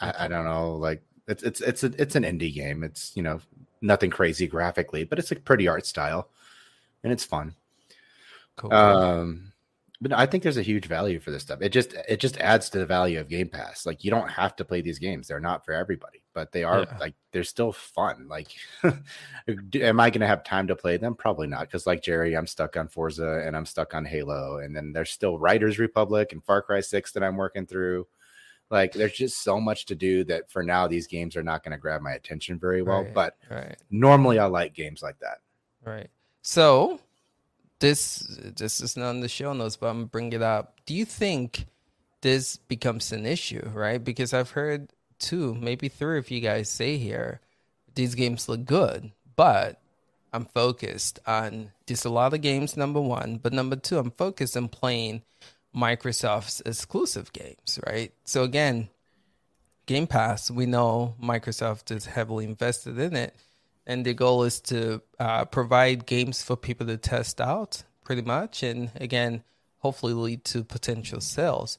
Speaker 4: I, I, don't know, like it's it's it's a, it's an indie game. It's you know nothing crazy graphically, but it's a pretty art style, and it's fun. Cool. Um, but I think there's a huge value for this stuff. It just it just adds to the value of Game Pass. Like you don't have to play these games; they're not for everybody, but they are yeah. like they're still fun. Like, am I going to have time to play them? Probably not, because like Jerry, I'm stuck on Forza and I'm stuck on Halo, and then there's still Riders Republic and Far Cry Six that I'm working through. Like, there's just so much to do that for now these games are not going to grab my attention very well. Right, but right. normally I like games like that.
Speaker 1: Right. So this this is not in the show notes, but I'm gonna bring it up. Do you think this becomes an issue, right? Because I've heard two, maybe three of you guys say here, these games look good, but I'm focused on just a lot of games, number one. But number two, I'm focused on playing Microsoft's exclusive games, right? So again, Game Pass, we know Microsoft is heavily invested in it and the goal is to uh, provide games for people to test out pretty much and again hopefully lead to potential sales.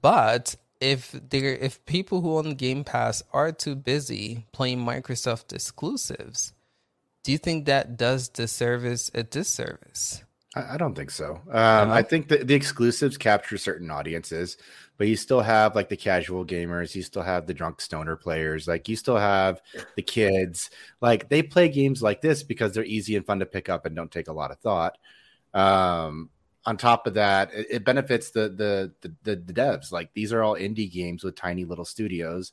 Speaker 1: But if there if people who own game pass are too busy playing microsoft exclusives do you think that does the service a disservice?
Speaker 4: I, don't think so. Um, I think that the exclusives capture certain audiences, but you still have like the casual gamers, you still have the drunk stoner players, like you still have the kids. Like they play games like this because they're easy and fun to pick up and don't take a lot of thought. Um, on top of that, it, it benefits the, the the the the devs. Like these are all indie games with tiny little studios.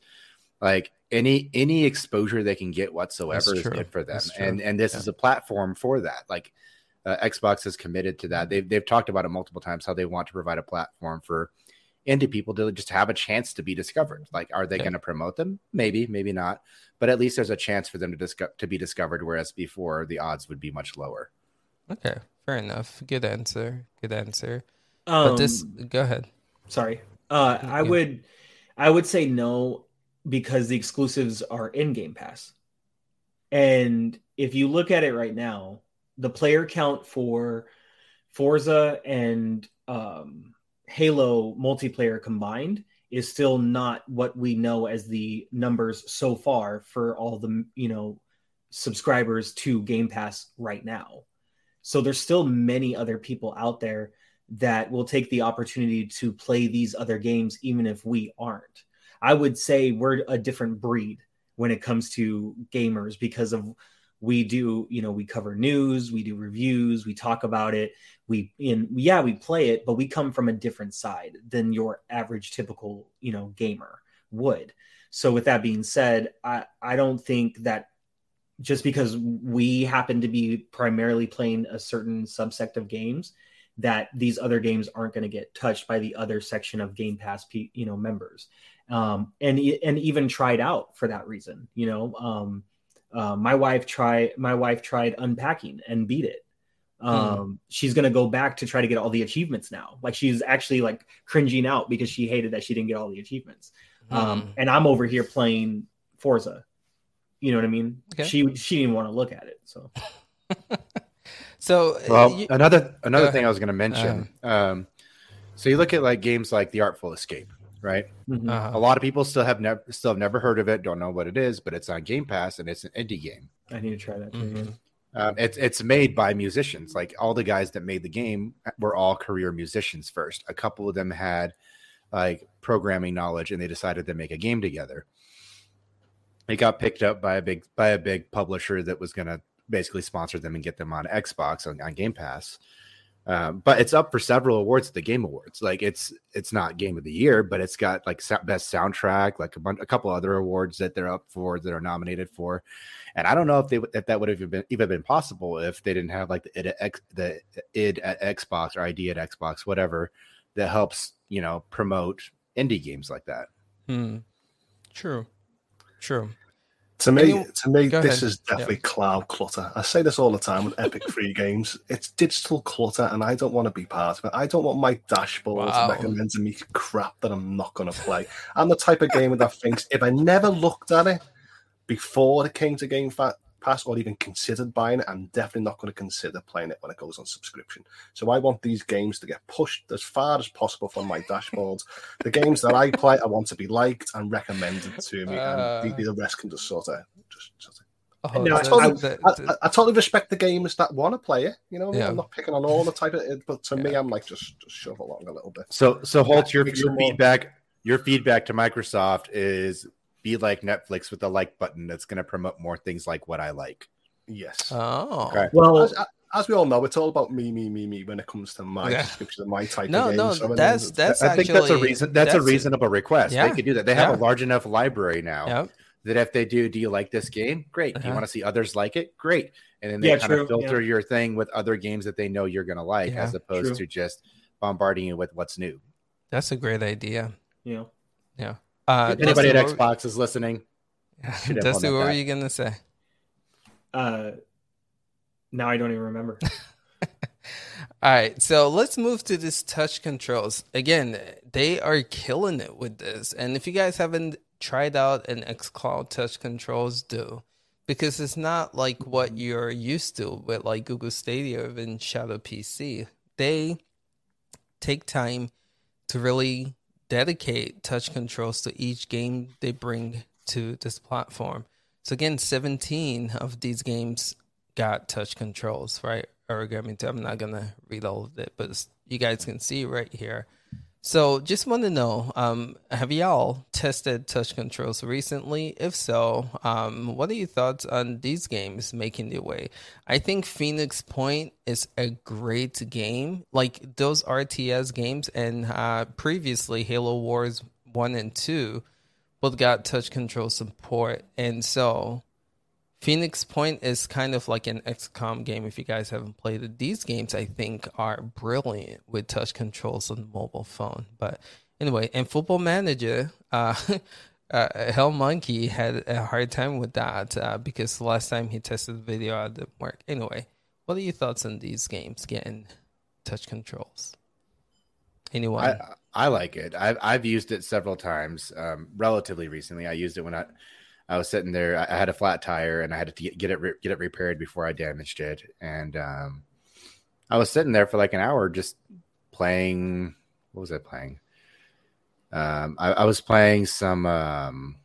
Speaker 4: Like any any exposure they can get whatsoever is good for them, and and this yeah. is a platform for that. Like uh, Xbox is committed to that. They've they've talked about it multiple times how they want to provide a platform for indie people to just have a chance to be discovered. Like, are they going to promote them? Maybe, maybe not. But at least there's a chance for them to disco- to be discovered. Whereas before, the odds would be much lower.
Speaker 1: Okay, fair enough. Good answer. Good answer. Um, but this, go ahead.
Speaker 5: Sorry, uh, I yeah. would, I would say no because the exclusives are in Game Pass, and if you look at it right now, the player count for Forza and um, Halo multiplayer combined is still not what we know as the numbers so far for all the you know subscribers to Game Pass right now. So there's still many other people out there that will take the opportunity to play these other games even if we aren't. I would say we're a different breed when it comes to gamers because of we do you know we cover news we do reviews we talk about it we in yeah we play it but we come from a different side than your average typical you know gamer would. So with that being said i i don't think that just because we happen to be primarily playing a certain subsect of games that these other games aren't going to get touched by the other section of game pass you know members. Um, and and even tried out for that reason you know um, uh, my wife tried my wife tried unpacking and beat it. Hmm. Um, mm. She's gonna go back to try to get all the achievements now. Like she's actually like cringing out because she hated that she didn't get all the achievements. Mm. Um, and I'm over here playing Forza. You know what I mean? Okay. She she didn't want to look at it. So.
Speaker 1: so
Speaker 4: uh, well, you, another another uh, thing I was going to mention. Uh, um, so you look at like games like The Artful Escape right? Mm-hmm. Uh-huh. A lot of people still have never still have never heard of it, don't know what it is, but it's on Game Pass and it's an indie game.
Speaker 5: I need to try that too. Mm-hmm.
Speaker 4: Um, it's it's made by musicians. Like all the guys that made the game were all career musicians first. A couple of them had like programming knowledge, and they decided to make a game together. It got picked up by a big by a big publisher that was going to basically sponsor them and get them on Xbox on, on Game Pass. Um, but it's up for several awards at the Game Awards. Like it's it's not Game of the Year, but it's got like best soundtrack, like a, bunch, a couple other awards that they're up for that are nominated for. And I don't know if they if that would have been even been possible if they didn't have like the id at, the id at Xbox or ID at Xbox, whatever, that helps you know promote indie games like that.
Speaker 1: Hmm. True. True.
Speaker 3: To me, you, to me, this ahead. is definitely yeah. cloud clutter. I say this all the time with Epic free games. It's digital clutter, and I don't want to be part of it. I don't want my dashboard wow. recommending me crap that I'm not going to play. I'm the type of gamer that thinks if I never looked at it before it came to Game Fat, Pass or even considered buying it, I'm definitely not going to consider playing it when it goes on subscription. So I want these games to get pushed as far as possible from my dashboards. the games that I play, I want to be liked and recommended to me, uh, and the, the, rest can just sort of just. Sort of Oh, no, I, totally, I, I, I, totally respect the gamers that want to play it. You know, yeah. I'm not picking on all the type of it, but to yeah. me, I'm like just just shove along a little bit.
Speaker 4: So, so Holtz, your, your feedback, your feedback to Microsoft is be like Netflix with the like button that's going to promote more things like what I like.
Speaker 3: Yes.
Speaker 1: Oh.
Speaker 3: Okay. Well, as, as, we all know, it's all about me, me, me, me when it comes to my yeah. description my type
Speaker 1: no,
Speaker 3: of game.
Speaker 1: No,
Speaker 3: so
Speaker 1: that's that's. I
Speaker 4: think
Speaker 1: actually,
Speaker 4: that's a reason. That's, that's a reasonable request. Yeah. They could do that. They have yeah. a large enough library now yep. that if they do, do you like this game? Great. Uh-huh. Do you uh-huh. want to see others like it? Great. And then they yeah, kind true. of filter your thing with other games that they know you're going to like, as opposed true. to just bombarding you with what's new.
Speaker 1: That's a great idea.
Speaker 5: Yeah.
Speaker 1: Yeah.
Speaker 4: Uh, anybody at Xbox is listening,
Speaker 1: Dusty, what were you gonna say?
Speaker 5: Uh, now I don't even remember.
Speaker 1: All right, so let's move to this touch controls. Again, they are killing it with this. And if you guys haven't tried out an xCloud touch controls, do because it's not like what you're used to with like Google Stadia or even Shadow PC. They take time to really dedicate touch controls to each game they bring to this platform. So again, 17 of these games got touch controls, right? Origami. I'm not gonna read all of it, but you guys can see right here. So just want to know, um, have y'all tested touch controls recently? If so, um, what are your thoughts on these games making their way? I think Phoenix Point is a great game, like those RTS games, and uh, previously Halo Wars one and two both got touch control support. And so Phoenix Point is kind of like an XCOM game if you guys haven't played it. These games I think are brilliant with touch controls on the mobile phone. But anyway, and Football Manager, uh, uh, Hell Monkey had a hard time with that uh, because the last time he tested the video it didn't work. Anyway, what are your thoughts on these games getting touch controls? Anyone?
Speaker 4: I, I like it. I've I've used it several times, um, relatively recently. I used it when I I was sitting there. I, had a flat tire and I had to get, get it re- get it repaired before I damaged it. And um, I was sitting there for like an hour just playing. What was I playing? Um, I, I, was playing some um,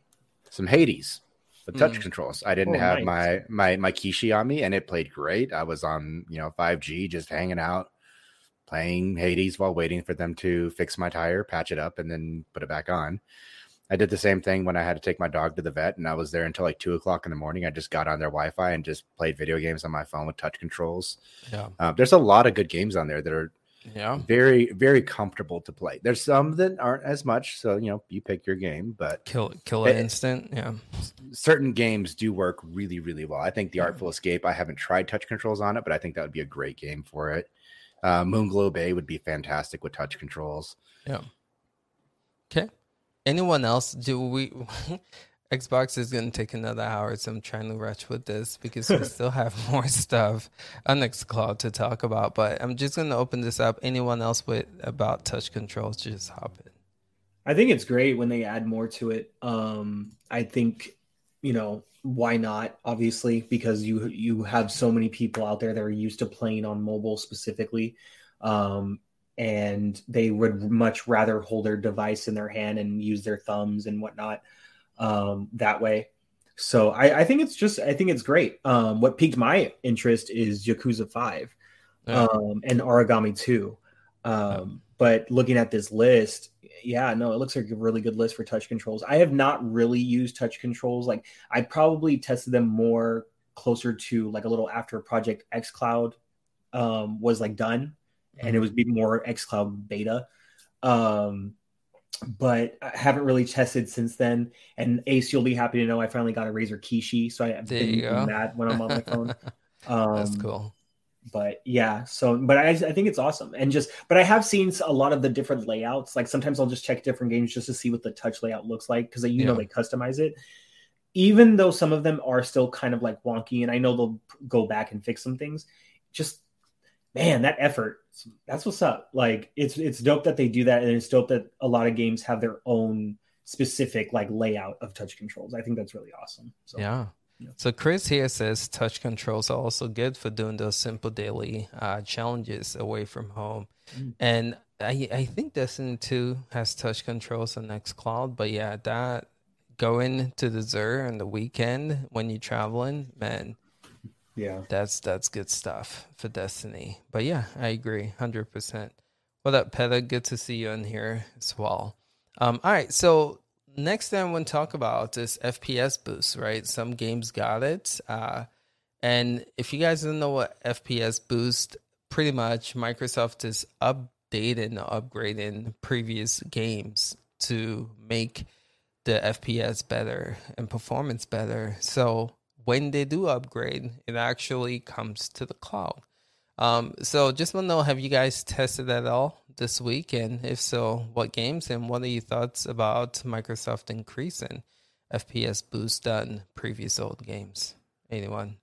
Speaker 4: some Hades with touch mm. controls. I didn't oh, have nice. my my my Kishi on me, and it played great. I was on you know 5G, just hanging out playing Hades while waiting for them to fix my tire, patch it up, and then put it back on. I did the same thing when I had to take my dog to the vet, and I was there until like two o'clock in the morning. I just got on their Wi-Fi and just played video games on my phone with touch controls.
Speaker 1: Yeah,
Speaker 4: uh, there's a lot of good games on there that are
Speaker 1: yeah
Speaker 4: very very comfortable to play. There's some that aren't as much, so you know you pick your game. But
Speaker 1: kill kill it, instant, yeah.
Speaker 4: Certain games do work really really well. I think the Artful Escape. I haven't tried touch controls on it, but I think that would be a great game for it. Uh, Moonglow Bay would be fantastic with touch controls.
Speaker 1: Yeah. Okay. Anyone else? Do we? Xbox is going to take another hour, so I'm trying to rush with this because we still have more stuff on Xcloud to talk about. But I'm just going to open this up. Anyone else with about touch controls, just hop in.
Speaker 5: I think it's great when they add more to it. Um, I think, you know, why not obviously because you you have so many people out there that are used to playing on mobile specifically um, and they would much rather hold their device in their hand and use their thumbs and whatnot um, that way So I, I think it's just I think it's great. Um, what piqued my interest is Yakuza Five, yeah. um, and Origami Two. Um, yeah. But looking at this list, yeah, no, it looks like a really good list for touch controls. I have not really used touch controls. Like I probably tested them more closer to like a little after Project X Cloud um, was like done, mm-hmm. and it was more X Cloud beta. Um, but I haven't really tested since then. And Ace, you'll be happy to know I finally got a Razer Kishi, so I've there been using that when I'm on my phone.
Speaker 1: Um, That's cool.
Speaker 5: But yeah, so but I, I think it's awesome, and just but I have seen a lot of the different layouts. Like sometimes I'll just check different games just to see what the touch layout looks like because you yeah. know they customize it. Even though some of them are still kind of like wonky, and I know they'll go back and fix some things, just man, that effort, that's what's up. Like it's it's dope that they do that, and it's dope that a lot of games have their own specific like layout of touch controls. I think that's really awesome.
Speaker 1: So, yeah. yeah. So Chris here says touch controls are also good for doing those simple daily uh, challenges away from home, mm. and I I think Destiny Two has touch controls on XCloud, but yeah, that going to the Xur on the weekend when you're traveling, man,
Speaker 5: yeah.
Speaker 1: That's that's good stuff for Destiny. But yeah, I agree 100%. What up, Peta? Good to see you in here as well. Um, all right, so next thing I want to talk about is FPS boost, right? Some games got it. Uh, and if you guys don't know what FPS boost, pretty much Microsoft is updating, upgrading previous games to make the FPS better and performance better. So when they do upgrade, it actually comes to the cloud. Um, so just want to know, have you guys tested that all this week? And if so, what games? And what are your thoughts about Microsoft increasing FPS boost on previous old games? Anyone?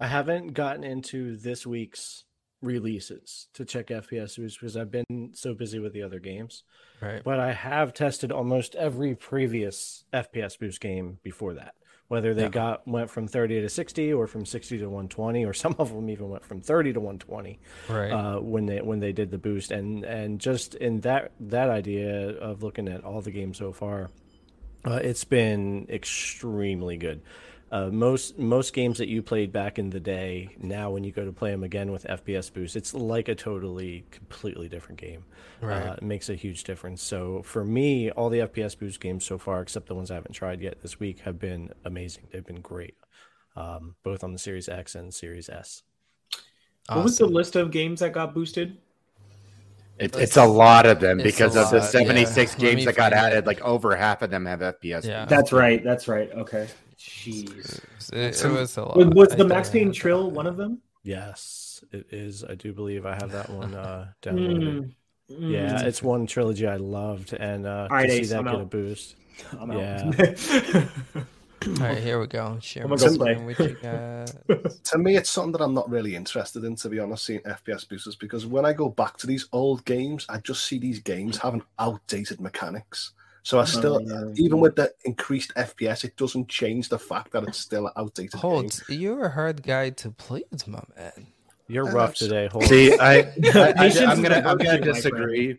Speaker 2: I haven't gotten into this week's releases to check FPS boost because I've been so busy with the other games.
Speaker 1: Right.
Speaker 2: But I have tested almost every previous FPS boost game before that whether they yeah. got went from 30 to 60 or from 60 to 120 or some of them even went from 30 to 120
Speaker 1: right.
Speaker 2: uh, when they when they did the boost. And and just in that that idea of looking at all the games so far uh, it's been extremely good uh, most most games that you played back in the day, now when you go to play them again with FPS boost, it's like a totally completely different game. Right. Uh, it makes a huge difference. So for me, all the FPS boost games so far, except the ones I haven't tried yet this week, have been amazing. They've been great, um, both on the Series X and Series S.
Speaker 5: Awesome. What was the list of games that got boosted?
Speaker 4: It, it's a lot of them because of the 76 yeah. games that got added. Like over half of them have FPS.
Speaker 5: Yeah, that's right. That's right. Okay. Jeez,
Speaker 1: it, it was a lot.
Speaker 5: Was, was the Max Payne Trill one of them?
Speaker 2: Yes, it is. I do believe I have that one uh, downloaded. Mm. Yeah, it's one trilogy I loved, and uh, to see that I'm get out. a boost. I'm yeah.
Speaker 1: All right, here we go. Share
Speaker 3: my screen with you guys. to me, it's something that I'm not really interested in, to be honest, seeing FPS boosters, because when I go back to these old games, I just see these games having outdated mechanics. So I still, oh, even with the increased FPS, it doesn't change the fact that it's still outdated.
Speaker 1: Holtz, you're a hard guy to please, my man.
Speaker 2: You're rough today.
Speaker 4: Holtz. See, I, I, I am gonna, I'm gonna disagree.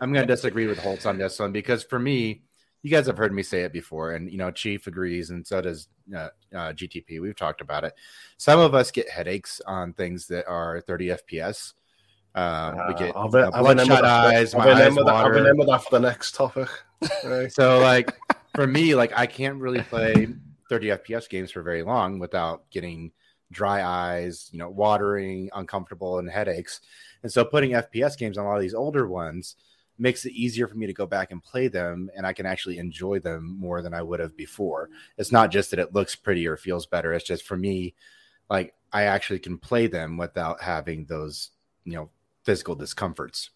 Speaker 4: I'm gonna disagree with Holtz on this one because for me, you guys have heard me say it before, and you know, Chief agrees, and so does uh, uh, GTP. We've talked about it. Some of us get headaches on things that are 30 FPS um, we get uh, I'll, bloodshot eyes.
Speaker 3: I'll remember, that, I'll remember that for the next topic.
Speaker 4: Right. so, like for me, like I can't really play 30 FPS games for very long without getting dry eyes, you know, watering, uncomfortable, and headaches. And so, putting FPS games on a lot of these older ones makes it easier for me to go back and play them, and I can actually enjoy them more than I would have before. It's not just that it looks pretty or feels better. It's just for me, like I actually can play them without having those, you know, physical discomforts.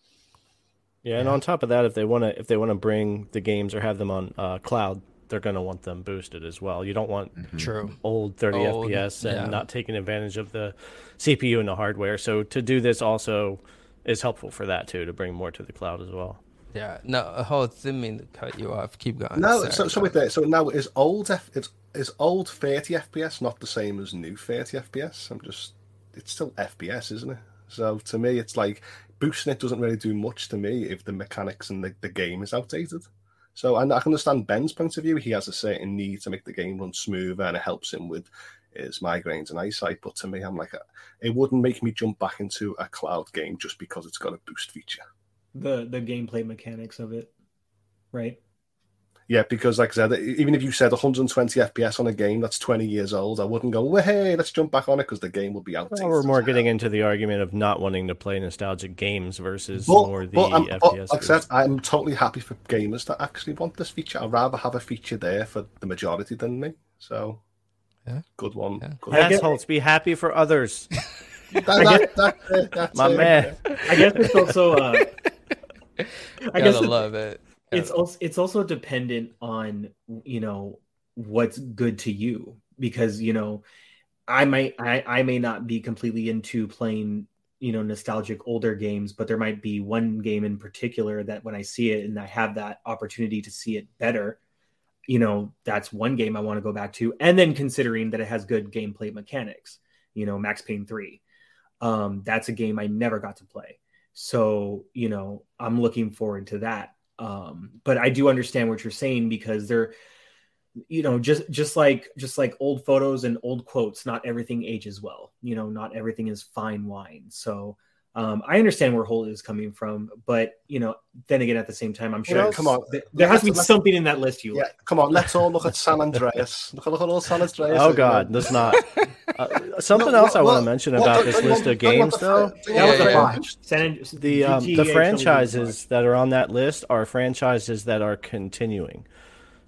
Speaker 2: Yeah, and on top of that, if they want to, if they want to bring the games or have them on uh, cloud, they're going to want them boosted as well. You don't want
Speaker 1: mm-hmm. true
Speaker 2: old 30 old, FPS and yeah. not taking advantage of the CPU and the hardware. So to do this also is helpful for that too, to bring more to the cloud as well.
Speaker 1: Yeah, no, Holtz. Didn't mean to cut you off. Keep going.
Speaker 3: No, Sorry. so so with that, so now is old F, it's is old 30 FPS not the same as new 30 FPS? I'm just, it's still FPS, isn't it? So to me, it's like boosting it doesn't really do much to me if the mechanics and the, the game is outdated. So, and I can understand Ben's point of view. He has a certain need to make the game run smoother, and it helps him with his migraines and eyesight. But to me, I'm like, uh, it wouldn't make me jump back into a cloud game just because it's got a boost feature.
Speaker 5: The the gameplay mechanics of it, right?
Speaker 3: Yeah, because like I said, even if you said 120 FPS on a game that's 20 years old, I wouldn't go, well, hey, let's jump back on it because the game will be out.
Speaker 2: Well, we're more getting into the argument of not wanting to play nostalgic games versus but, more the but, FPS.
Speaker 3: But, like I said, I'm totally happy for gamers that actually want this feature. I'd rather have a feature there for the majority than me. So, yeah, good one. Yeah.
Speaker 2: Good Assholes, be happy for others. that, that, that, that's My it. man.
Speaker 5: I guess it's also. Uh,
Speaker 1: I guess love it
Speaker 5: it's also it's also dependent on you know what's good to you because you know I might I, I may not be completely into playing you know nostalgic older games but there might be one game in particular that when I see it and I have that opportunity to see it better you know that's one game I want to go back to. And then considering that it has good gameplay mechanics you know Max Payne 3 um that's a game I never got to play. So you know I'm looking forward to that um, but I do understand what you're saying because they're, you know, just just like just like old photos and old quotes, not everything ages well. You know, not everything is fine wine. So um, I understand where Holtz is coming from, but you know, then again, at the same time, I'm sure.
Speaker 3: You come on,
Speaker 5: th- there has to be something in that list you
Speaker 3: yeah,
Speaker 5: like.
Speaker 3: Come on, let's all look at San Andreas. look, look at all San Andreas.
Speaker 2: Oh God, that's not. Uh, something no, else I want to mention about this list of games, though. The um, the franchises that are on that list are franchises that are continuing.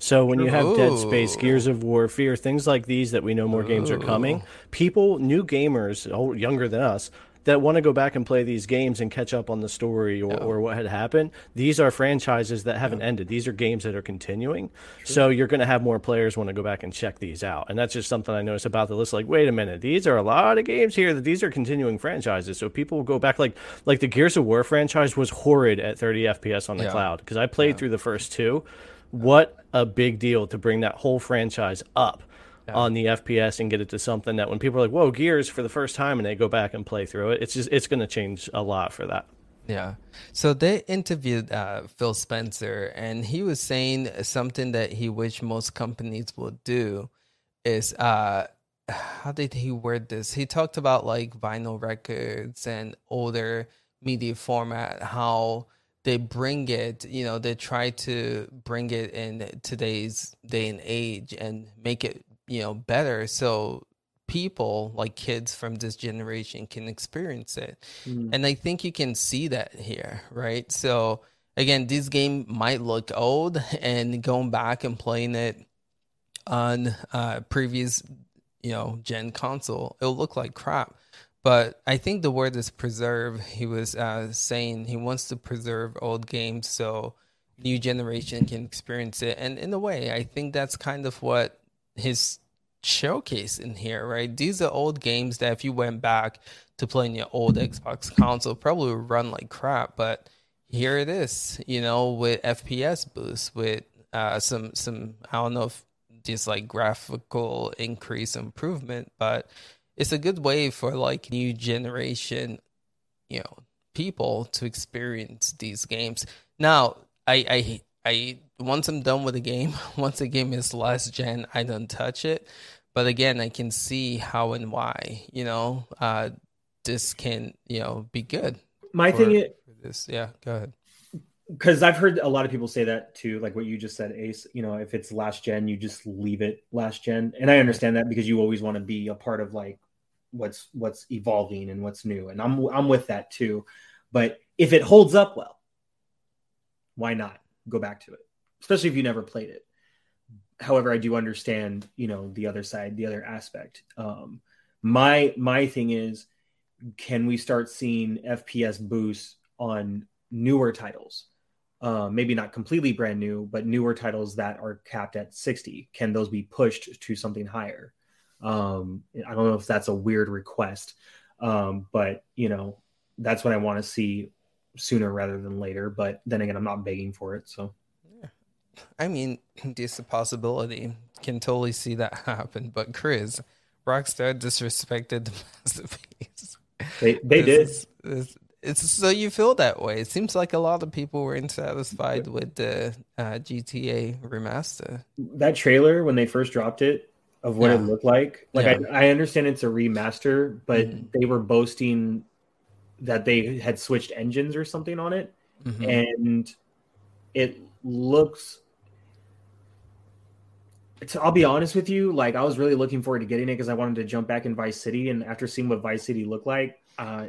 Speaker 2: So when you have Dead Space, Gears of War, Fear, things like these that we know more games are coming, people, new gamers, younger than us, that want to go back and play these games and catch up on the story or, yeah. or what had happened. These are franchises that haven't yeah. ended. These are games that are continuing. Sure. So you're going to have more players want to go back and check these out. And that's just something I noticed about the list. Like, wait a minute, these are a lot of games here that these are continuing franchises. So people will go back. Like, like the Gears of War franchise was horrid at 30 FPS on the yeah. cloud because I played through the first two. What a big deal to bring that whole franchise up yeah. on the FPS and get it to something that when people are like, "Whoa, Gears!" for the first time, and they go back and play through it, it's just it's going to change a lot for that.
Speaker 1: Yeah. So they interviewed uh, Phil Spencer, and he was saying something that he wished most companies would do is uh, how did he word this? He talked about like vinyl records and older media format, how they bring it, you know, they try to bring it in today's day and age and make it you know better so people like kids from this generation can experience it. Mm. and i think you can see that here right? So again this game might look old and going back and playing it on uh previous you know gen console it'll look like crap. But i think the word is preserve. He was uh saying he wants to preserve old games so new generation can experience it. And in a way i think that's kind of what his showcase in here, right? These are old games that if you went back to playing your old Xbox console, probably would run like crap. But here it is, you know, with FPS boost, with uh, some some I don't know if just like graphical increase improvement, but it's a good way for like new generation, you know, people to experience these games. Now, I I I once I'm done with the game, once the game is last gen, I don't touch it. But again, I can see how and why, you know, uh, this can, you know, be good.
Speaker 5: My for, thing is
Speaker 1: this, yeah, go ahead.
Speaker 5: Because I've heard a lot of people say that too, like what you just said, Ace. You know, if it's last gen, you just leave it last gen, and I understand that because you always want to be a part of like what's what's evolving and what's new, and I'm I'm with that too. But if it holds up well, why not go back to it? especially if you never played it. However, I do understand, you know, the other side, the other aspect. Um, my my thing is, can we start seeing FPS boosts on newer titles? Uh, maybe not completely brand new, but newer titles that are capped at 60. Can those be pushed to something higher? Um, I don't know if that's a weird request, um, but you know, that's what I want to see sooner rather than later. But then again, I'm not begging for it, so.
Speaker 1: I mean, it's a possibility. Can totally see that happen. But Chris, Rockstar disrespected the masterpiece.
Speaker 5: They they did. Is,
Speaker 1: this, it's so you feel that way. It seems like a lot of people were unsatisfied with the uh, GTA remaster.
Speaker 5: That trailer when they first dropped it of what
Speaker 1: Yeah.
Speaker 5: it looked like, like
Speaker 1: Yeah.
Speaker 5: I, I understand it's a remaster, but
Speaker 1: Mhm.
Speaker 5: they were boasting that they had switched engines or something on it,
Speaker 1: Mhm.
Speaker 5: and it looks. It's, I'll be honest with you. Like I was really looking forward to getting it because I wanted to jump back in Vice City, and after seeing what Vice City looked like, uh,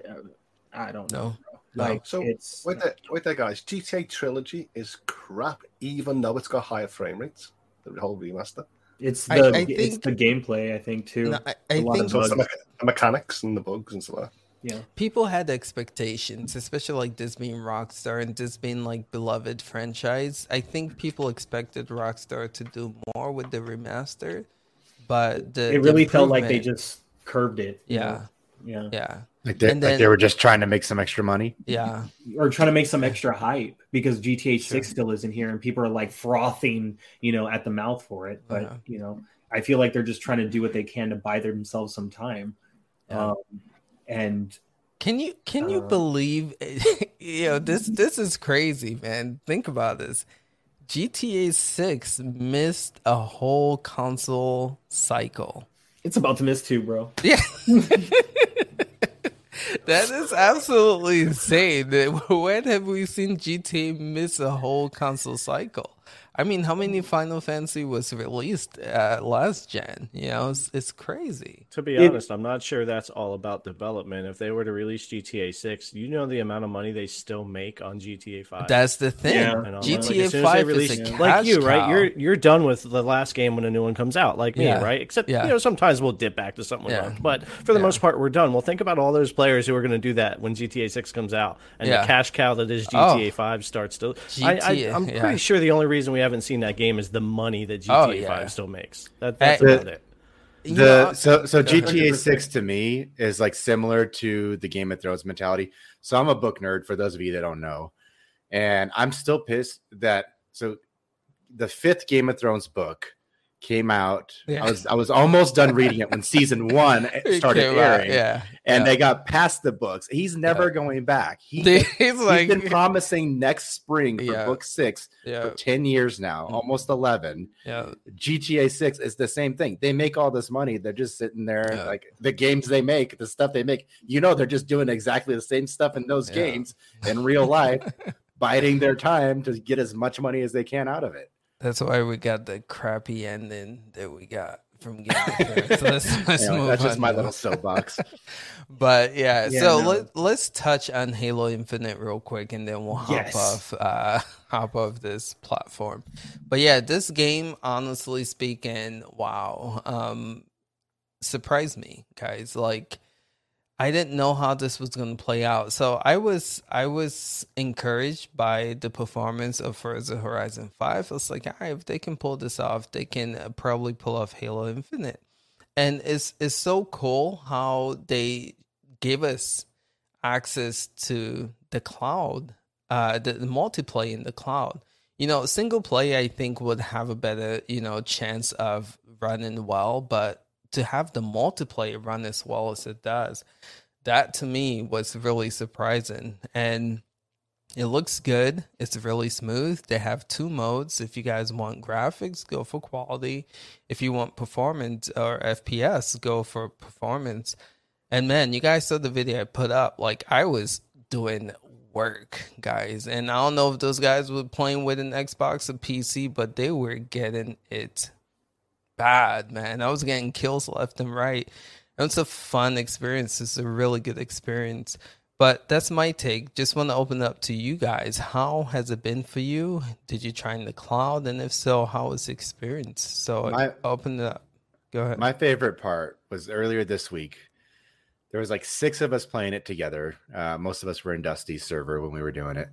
Speaker 5: I don't know.
Speaker 1: No.
Speaker 5: Like
Speaker 3: So,
Speaker 5: it's
Speaker 3: Wait there, wait there, guys. GTA Trilogy is crap, even though it's got higher frame rates. The whole remaster.
Speaker 5: it's the
Speaker 1: I
Speaker 5: it's
Speaker 1: think-
Speaker 5: the gameplay. I think too.
Speaker 1: No, I,
Speaker 5: a
Speaker 1: I
Speaker 5: lot of
Speaker 1: think
Speaker 3: So the,
Speaker 5: bugs.
Speaker 3: the mechanics and the bugs and stuff. Like that.
Speaker 5: yeah.
Speaker 1: people had expectations, especially like this being Rockstar and this being like beloved franchise. I think people expected Rockstar to do more with the remaster, but the
Speaker 5: It
Speaker 1: the
Speaker 5: really felt like they just curved it.
Speaker 1: yeah
Speaker 5: know? Yeah.
Speaker 1: yeah
Speaker 4: Like they,
Speaker 1: And
Speaker 4: like they were just trying to make some extra money.
Speaker 1: yeah
Speaker 5: Or trying to make some extra hype because GTA
Speaker 1: Sure.
Speaker 5: 6 still isn't here and people are like frothing, you know, at the mouth for it. But,
Speaker 1: Yeah.
Speaker 5: you know, I feel like they're just trying to do what they can to buy themselves some time.
Speaker 1: Yeah.
Speaker 5: Um, and
Speaker 1: Can you can you
Speaker 5: Uh,
Speaker 1: believe you know this this is crazy, man. Think about this. GTA 6 missed a whole console cycle.
Speaker 5: it's about to miss too, bro.
Speaker 1: Yeah. that is absolutely insane. When have we seen GTA miss a whole console cycle? I mean, how many Final Fantasy was released uh, last gen? You know, it's, it's crazy.
Speaker 2: To be
Speaker 5: It-
Speaker 2: honest, I'm not sure that's all about development. If they were to release GTA 6, you know the amount of money they still make on GTA 5.
Speaker 1: That's the thing.
Speaker 5: Yeah.
Speaker 2: You know, like,
Speaker 1: GTA 5
Speaker 2: release-
Speaker 1: is a cash
Speaker 2: like you, right?
Speaker 1: cow.
Speaker 2: You're you're done with the last game when a new one comes out, like me, right? Except
Speaker 1: Yeah.
Speaker 2: you know sometimes we'll dip back to something we
Speaker 1: Yeah.
Speaker 2: loved, but for the
Speaker 1: Yeah.
Speaker 2: most part, we're done. Well, think about all those players who are going to do that when GTA 6 comes out, and
Speaker 1: Yeah.
Speaker 2: the cash cow that is
Speaker 1: Oh.
Speaker 2: GTA 5 starts to. I, I, I'm
Speaker 1: yeah.
Speaker 2: pretty sure the only reason we haven't seen that game is the money that GTA
Speaker 1: Oh, yeah.
Speaker 2: 5 still makes. That, that's
Speaker 1: Hey,
Speaker 2: about it.
Speaker 4: The
Speaker 1: know,
Speaker 4: so so GTA six to me is like similar to the Game of Thrones mentality. So I'm a book nerd for those of you that don't know, and I'm still pissed that so the fifth Game of Thrones book came out.
Speaker 1: Yeah.
Speaker 4: I was I was almost done reading it when season one started
Speaker 1: came out,
Speaker 4: airing,
Speaker 1: yeah.
Speaker 4: and
Speaker 1: yeah.
Speaker 4: they got past the books. He's never going back. He, he's
Speaker 1: He's like,
Speaker 4: been promising next spring for
Speaker 1: Yeah.
Speaker 4: book six
Speaker 1: yeah,
Speaker 4: for ten years now,
Speaker 1: Mhm.
Speaker 4: almost eleven.
Speaker 1: yeah,
Speaker 4: GTA 6 is the same thing. They make all this money. They're just sitting there,
Speaker 1: Yeah.
Speaker 4: like the games they make, the stuff they make. You know, they're just doing exactly the same stuff in those
Speaker 1: Yeah.
Speaker 4: games in real life, biding their time to get as much money as they can out of it.
Speaker 1: That's why we got the crappy ending that we got from Game of Thrones. So let's, let's
Speaker 4: Anyway,
Speaker 1: move
Speaker 4: that's just my
Speaker 1: now.
Speaker 4: little soapbox.
Speaker 1: But yeah,
Speaker 5: Yeah,
Speaker 1: so
Speaker 5: no.
Speaker 1: let, let's touch on Halo Infinite real quick and then we'll hop
Speaker 5: Yes.
Speaker 1: off uh hop off this platform. But yeah, this game honestly speaking, wow. Um surprised me, guys. Like I didn't know how this was going to play out. So I was I was encouraged by the performance of Forza Horizon 5. I was like, all right, if they can pull this off, they can uh, probably pull off Halo Infinite. And it's it's so cool how they gave us access to the cloud, uh the, the multiplayer in the cloud. You know, single play I think would have a better, you know, chance of running well, but to have the multiplayer run as well as it does, that to me was really surprising. And it looks good. It's really smooth. They have two modes. If you guys want graphics, go for quality. If you want performance or FPS, go for performance. And man, you guys saw the video I put up. Like I was doing work, guys. And I don't know if those guys were playing with an Xbox or PC, but they were getting it bad, man. I was getting kills left and right. And it's a fun experience. It's a really good experience. But that's my take. Just want to open it up to you guys. How has it been for you? Did you try in the cloud? And if so, how was the experience? So
Speaker 4: My-
Speaker 1: open it up. Go ahead.
Speaker 4: My favorite part was earlier this week. There was like six of us playing it together. Uh, most of us were in Dusty's server when we were doing it,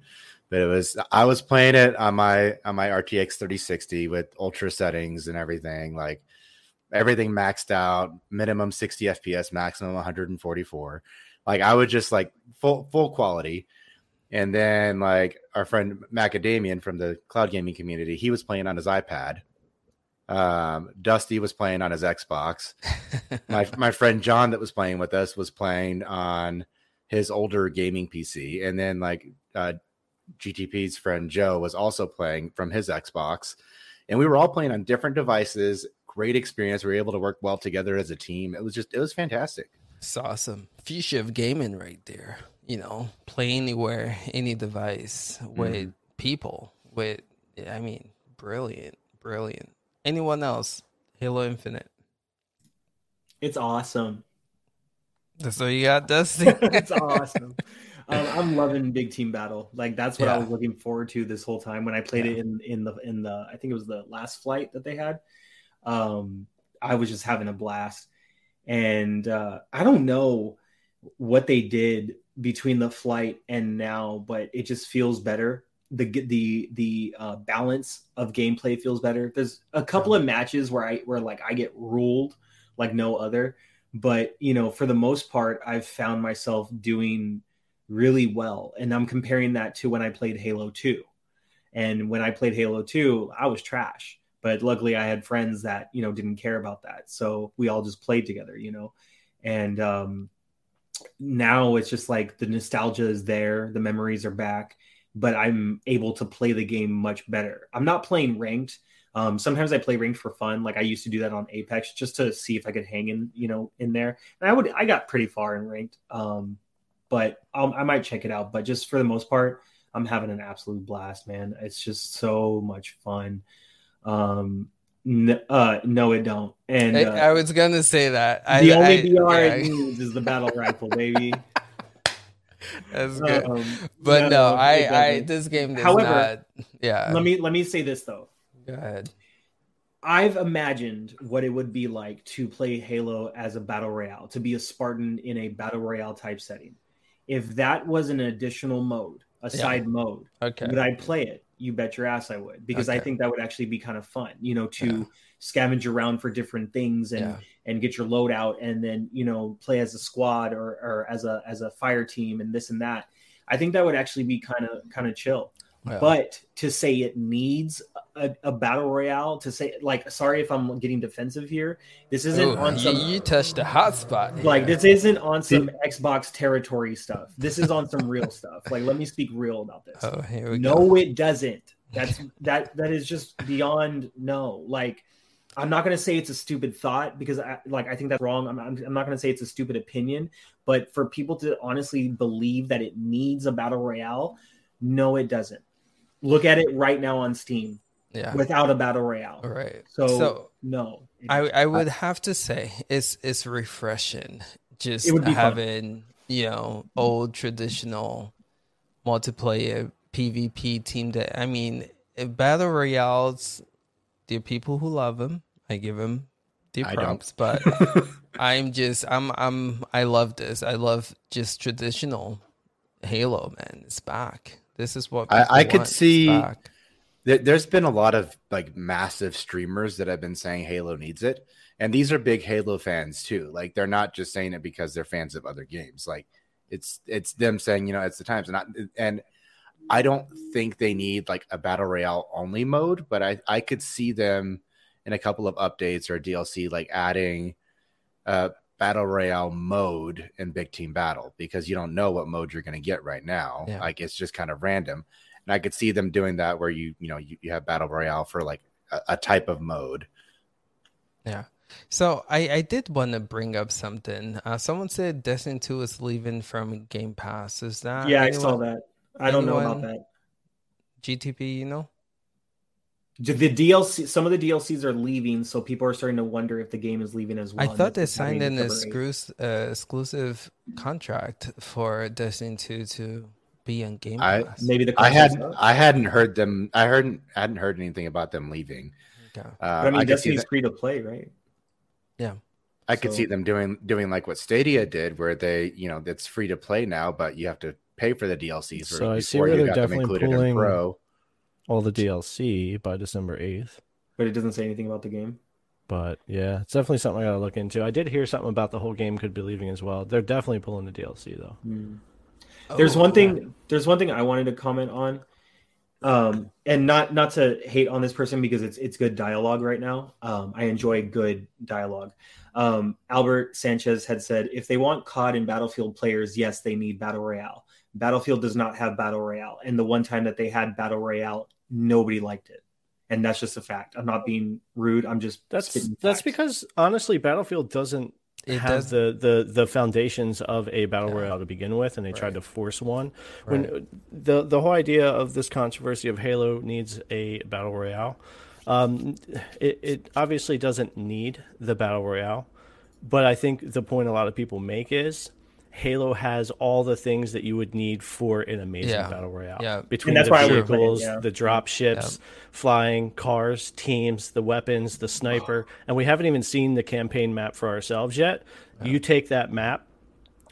Speaker 4: but it was I was playing it on my on my RTX 3060 with ultra settings and everything, like everything maxed out, minimum 60 FPS, maximum 144. Like I would just like full full quality. And then like our friend Macadamian from the cloud gaming community, he was playing on his iPad. Um, Dusty was playing on his Xbox. my my friend John that was playing with us was playing on his older gaming PC, and then like uh, GTP's friend Joe was also playing from his Xbox, and we were all playing on different devices. Great experience. We were able to work well together as a team. It was just it was fantastic.
Speaker 1: It's awesome. Future of gaming right there. You know, play anywhere, any device with mm. people. With I mean, brilliant, brilliant. Anyone else? Halo Infinite.
Speaker 5: It's awesome.
Speaker 1: That's what you got, Dusty.
Speaker 5: it's awesome. Um, I'm loving Big Team Battle. Like that's what yeah. I was looking forward to this whole time when I played yeah. it in in the in the I think it was the last flight that they had. Um, I was just having a blast, and uh, I don't know what they did between the flight and now, but it just feels better. The the the uh, balance of gameplay feels better. There's a couple of matches where I where like I get ruled like no other, but you know for the most part I've found myself doing really well. And I'm comparing that to when I played Halo 2. And when I played Halo 2, I was trash. But luckily I had friends that, you know, didn't care about that. So we all just played together, you know. And um now it's just like the nostalgia is there, the memories are back, but I'm able to play the game much better. I'm not playing ranked. Um, sometimes I play ranked for fun, like I used to do that on Apex, just to see if I could hang in, you know, in there. And I would, I got pretty far in ranked. Um, but I'll, I might check it out. But just for the most part, I'm having an absolute blast, man. It's just so much fun. Um, n- uh, no, it don't. And uh,
Speaker 1: I, I, was gonna say that
Speaker 5: the only I, BR yeah. it needs is the battle rifle, baby.
Speaker 1: That's good. Um, but no, no I, I, this game does However, not. Yeah.
Speaker 5: Let me let me say this though.
Speaker 1: Go ahead.
Speaker 5: I've imagined what it would be like to play Halo as a battle royale, to be a Spartan in a battle royale type setting if that was an additional mode, a yeah. side mode,
Speaker 1: okay.
Speaker 5: would I play it? You bet your ass I would, because okay. I think that would actually be kind of fun, you know, to yeah. scavenge around for different things and yeah. and get your load out and then, you know, play as a squad or, or as a as a fire team and this and that. I think that would actually be kind of kind of chill. But to say it needs a, a, battle royale, to say like, sorry if I'm getting defensive here. This isn't Ooh, on some.
Speaker 1: You, touched a hot spot.
Speaker 5: Here. Like this isn't on some Xbox territory stuff. This is on some real stuff. Like let me speak real about this.
Speaker 1: Oh, here we
Speaker 5: no,
Speaker 1: go.
Speaker 5: it doesn't. That's that that is just beyond no. Like I'm not going to say it's a stupid thought because I like I think that's wrong. I'm, I'm, I'm not going to say it's a stupid opinion, but for people to honestly believe that it needs a battle royale, no, it doesn't look at it right now on Steam.
Speaker 1: Yeah.
Speaker 5: Without a battle royale.
Speaker 1: Right.
Speaker 5: So, so no.
Speaker 1: I, I would have to say it's it's refreshing just having, fun. you know, old traditional multiplayer PvP team that I mean battle royales there are people who love them. I give them the props, but I'm just I'm I'm I love this. I love just traditional Halo, man. It's back. This is what
Speaker 4: I, I could see. there's been a lot of like massive streamers that have been saying Halo needs it, and these are big Halo fans too. Like they're not just saying it because they're fans of other games. Like it's it's them saying you know it's the times, and I, and I don't think they need like a battle royale only mode, but I I could see them in a couple of updates or DLC like adding uh battle royale mode in big team battle because you don't know what mode you're going to get right now yeah. like it's just kind of random and i could see them doing that where you you know you, you have battle royale for like a, a type of mode
Speaker 1: yeah so I, I did want to bring up something. Uh, someone said Destiny 2 is leaving from Game Pass. Is that?
Speaker 5: Yeah, anyone, I saw that. I don't know about that.
Speaker 1: GTP, you know?
Speaker 5: The DLC, some of the DLCs are leaving, so people are starting to wonder if the game is leaving as well.
Speaker 1: I thought they signed an exclusive, uh, exclusive contract for Destiny 2 to be on Game
Speaker 4: Pass. I, Maybe the I hadn't, I hadn't heard them. I heard, I hadn't heard anything about them leaving.
Speaker 5: Okay. Uh, I mean, I Destiny's free to play, right?
Speaker 1: Yeah.
Speaker 4: I so, could see them doing doing like what Stadia did, where they, you know, it's free to play now, but you have to pay for the DLCs.
Speaker 2: So I see where they're definitely pulling. Pro all the DLC by December 8th.
Speaker 5: But it doesn't say anything about the game.
Speaker 2: But yeah, it's definitely something I gotta look into. I did hear something about the whole game could be leaving as well. They're definitely pulling the DLC though.
Speaker 5: Mm. There's oh, one thing. There's one thing I wanted to comment on. Um, and not not to hate on this person because it's it's good dialogue right now. Um, I enjoy good dialogue. Um, Albert Sanchez had said, if they want COD and Battlefield players, yes, they need Battle Royale. Battlefield does not have Battle Royale, and the one time that they had Battle Royale, nobody liked it, and that's just a fact. I'm not being rude. I'm just
Speaker 2: that's that's because honestly, Battlefield doesn't it have does. the, the the foundations of a battle yeah. royale to begin with, and they right. tried to force one. Right. When the the whole idea of this controversy of Halo needs a battle royale, um, it it obviously doesn't need the battle royale, but I think the point a lot of people make is Halo has all the things that you would need for an amazing yeah. battle royale.
Speaker 1: Yeah,
Speaker 2: between the vehicles, yeah. the drop ships, yeah. flying cars, teams, the weapons, the sniper, and we haven't even seen the campaign map for ourselves yet. You take that map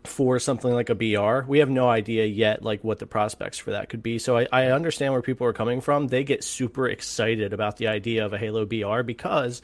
Speaker 2: for something like a BR, we have no idea yet like what the prospects for that could be. So I, I understand where people are coming from. They get super excited about the idea of a Halo BR because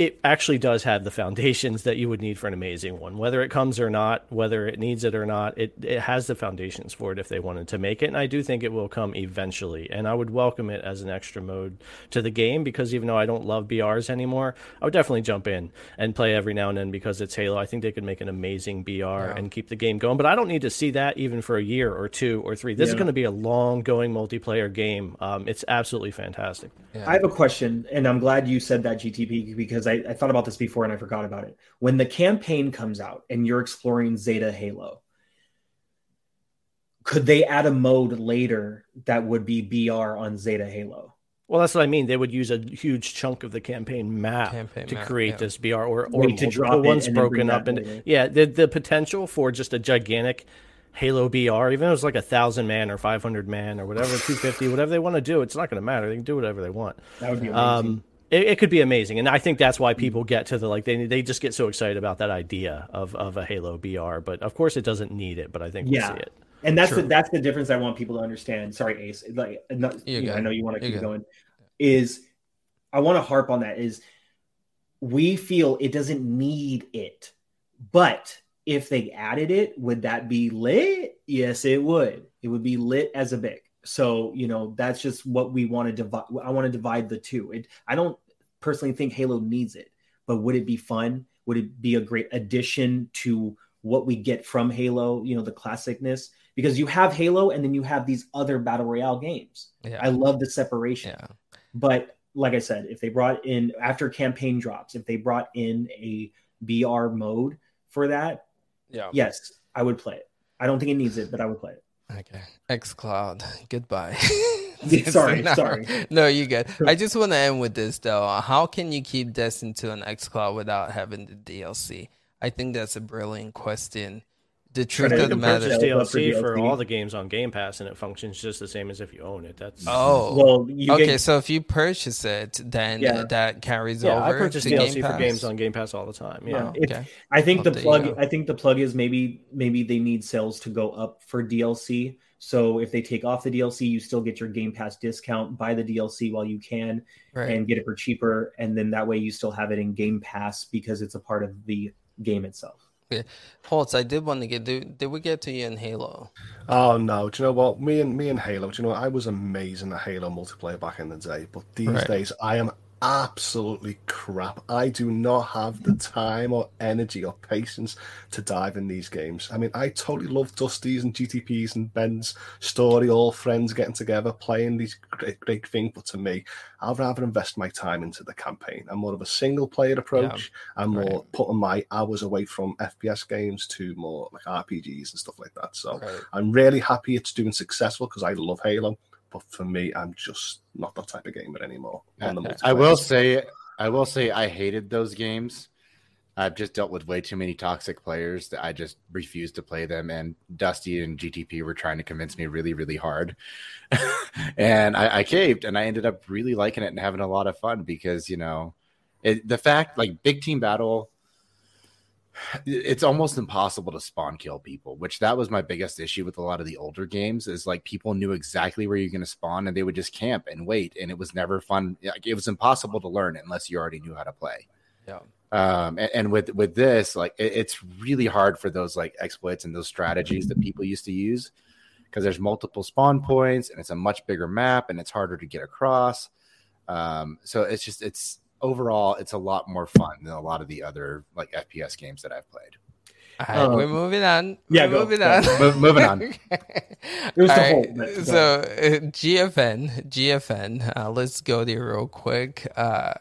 Speaker 2: it actually does have the foundations that you would need for an amazing one. Whether it comes or not, whether it needs it or not, it, it has the foundations for it if they wanted to make it. And I do think it will come eventually. And I would welcome it as an extra mode to the game because even though I don't love BRs anymore, I would definitely jump in and play every now and then because it's Halo. I think they could make an amazing BR yeah. and keep the game going. But I don't need to see that even for a year or two or three. This yeah. is going to be a long going multiplayer game. Um, it's absolutely fantastic.
Speaker 5: Yeah. I have a question, and I'm glad you said that, GTP, because I, I, thought about this before and I forgot about it. When the campaign comes out and you're exploring Zeta Halo, could they add a mode later that would be BR on Zeta Halo?
Speaker 2: Well, that's what I mean. They would use a huge chunk of the campaign map campaign to map, create yeah. this BR, or or
Speaker 5: to drop
Speaker 2: once broken up, and yeah, the the potential for just a gigantic Halo BR, even if it was like a thousand man or five hundred man or whatever, two fifty, whatever they want to do, it's not going to matter. They can do whatever they want.
Speaker 5: That would be amazing. Um,
Speaker 2: it, it, could be amazing, and I think that's why mm-hmm. people get to the like they they just get so excited about that idea of of a Halo BR. But of course, it doesn't need it. But I think we'll
Speaker 5: yeah.
Speaker 2: see it.
Speaker 5: And that's the, that's the difference I want people to understand. Sorry, Ace. Like, not, you know, I know you want to keep going. Is I want to harp on that. Is we feel it doesn't need it, but if they added it, would that be lit? Yes, it would. It would be lit as a big. So, you know, that's just what we want to divide. I want to divide the two. It, I don't personally think Halo needs it, but would it be fun? Would it be a great addition to what we get from Halo, you know, the classicness? Because you have Halo and then you have these other battle royale games. Yeah. I love the separation. Yeah. But like I said, if they brought in after campaign drops, if they brought in a BR mode for that, yeah. Yes, I would play it. I don't think it needs it, but I would play it.
Speaker 1: Okay. X Cloud. Goodbye.
Speaker 5: sorry, sorry.
Speaker 1: No, you good. I just want to end with this though. How can you keep Destiny to an X Cloud without having the DLC? I think that's a brilliant question the truth of the matter
Speaker 2: is DLC for all the games on Game Pass, and it functions just the same as if you own it. That's
Speaker 1: oh well. okay, get... so if you purchase it, then yeah. that carries yeah, over. I
Speaker 2: purchase DLC for games on Game Pass all the time. Yeah,
Speaker 5: oh, okay. I think the plug. I think the plug is maybe maybe they need sales to go up for DLC. So if they take off the DLC, you still get your Game Pass discount. Buy the DLC while you can, right. and get it for cheaper, and then that way you still have it in Game Pass because it's a part of the game itself.
Speaker 1: Yeah. Holtz, I did want to get did, did we get to you in Halo?
Speaker 3: Oh no, do you know what? Me and me and Halo, do you know what? I was amazing at Halo multiplayer back in the day, but these right. days I am absolutely crap. I do not have the time or energy or patience to dive in these games. I mean, I totally love Dusty's and GTP's and Ben's story, all friends getting together, playing these great, great things. But to me, I'd rather invest my time into the campaign. I'm more of a single player approach. Yeah, I'm right. more putting my hours away from FPS games to more like RPGs and stuff like that. So right. I'm really happy it's doing successful because I love Halo. But for me, I'm just not that type of gamer anymore.
Speaker 4: I will say, I will say, I hated those games. I've just dealt with way too many toxic players that I just refused to play them. And Dusty and GTP were trying to convince me really, really hard. and I, I, caved and I ended up really liking it and having a lot of fun because, you know, it, the fact like big team battle it's almost impossible to spawn kill people which that was my biggest issue with a lot of the older games is like people knew exactly where you're going to spawn and they would just camp and wait and it was never fun like, it was impossible to learn unless you already knew how to play
Speaker 1: yeah
Speaker 4: um and, and with with this like it, it's really hard for those like exploits and those strategies that people used to use because there's multiple spawn points and it's a much bigger map and it's harder to get across. Um, so it's just it's overall it's a lot more fun than a lot of the other like FPS games that I've played.
Speaker 1: All right, we're moving on.
Speaker 5: yeah,
Speaker 1: we're
Speaker 5: go,
Speaker 1: moving
Speaker 5: go.
Speaker 1: on.
Speaker 4: Mo- moving on.
Speaker 5: There's the
Speaker 1: All
Speaker 5: whole
Speaker 1: right, So uh, GFN, GFN. Uh, let's go there real quick. Uh,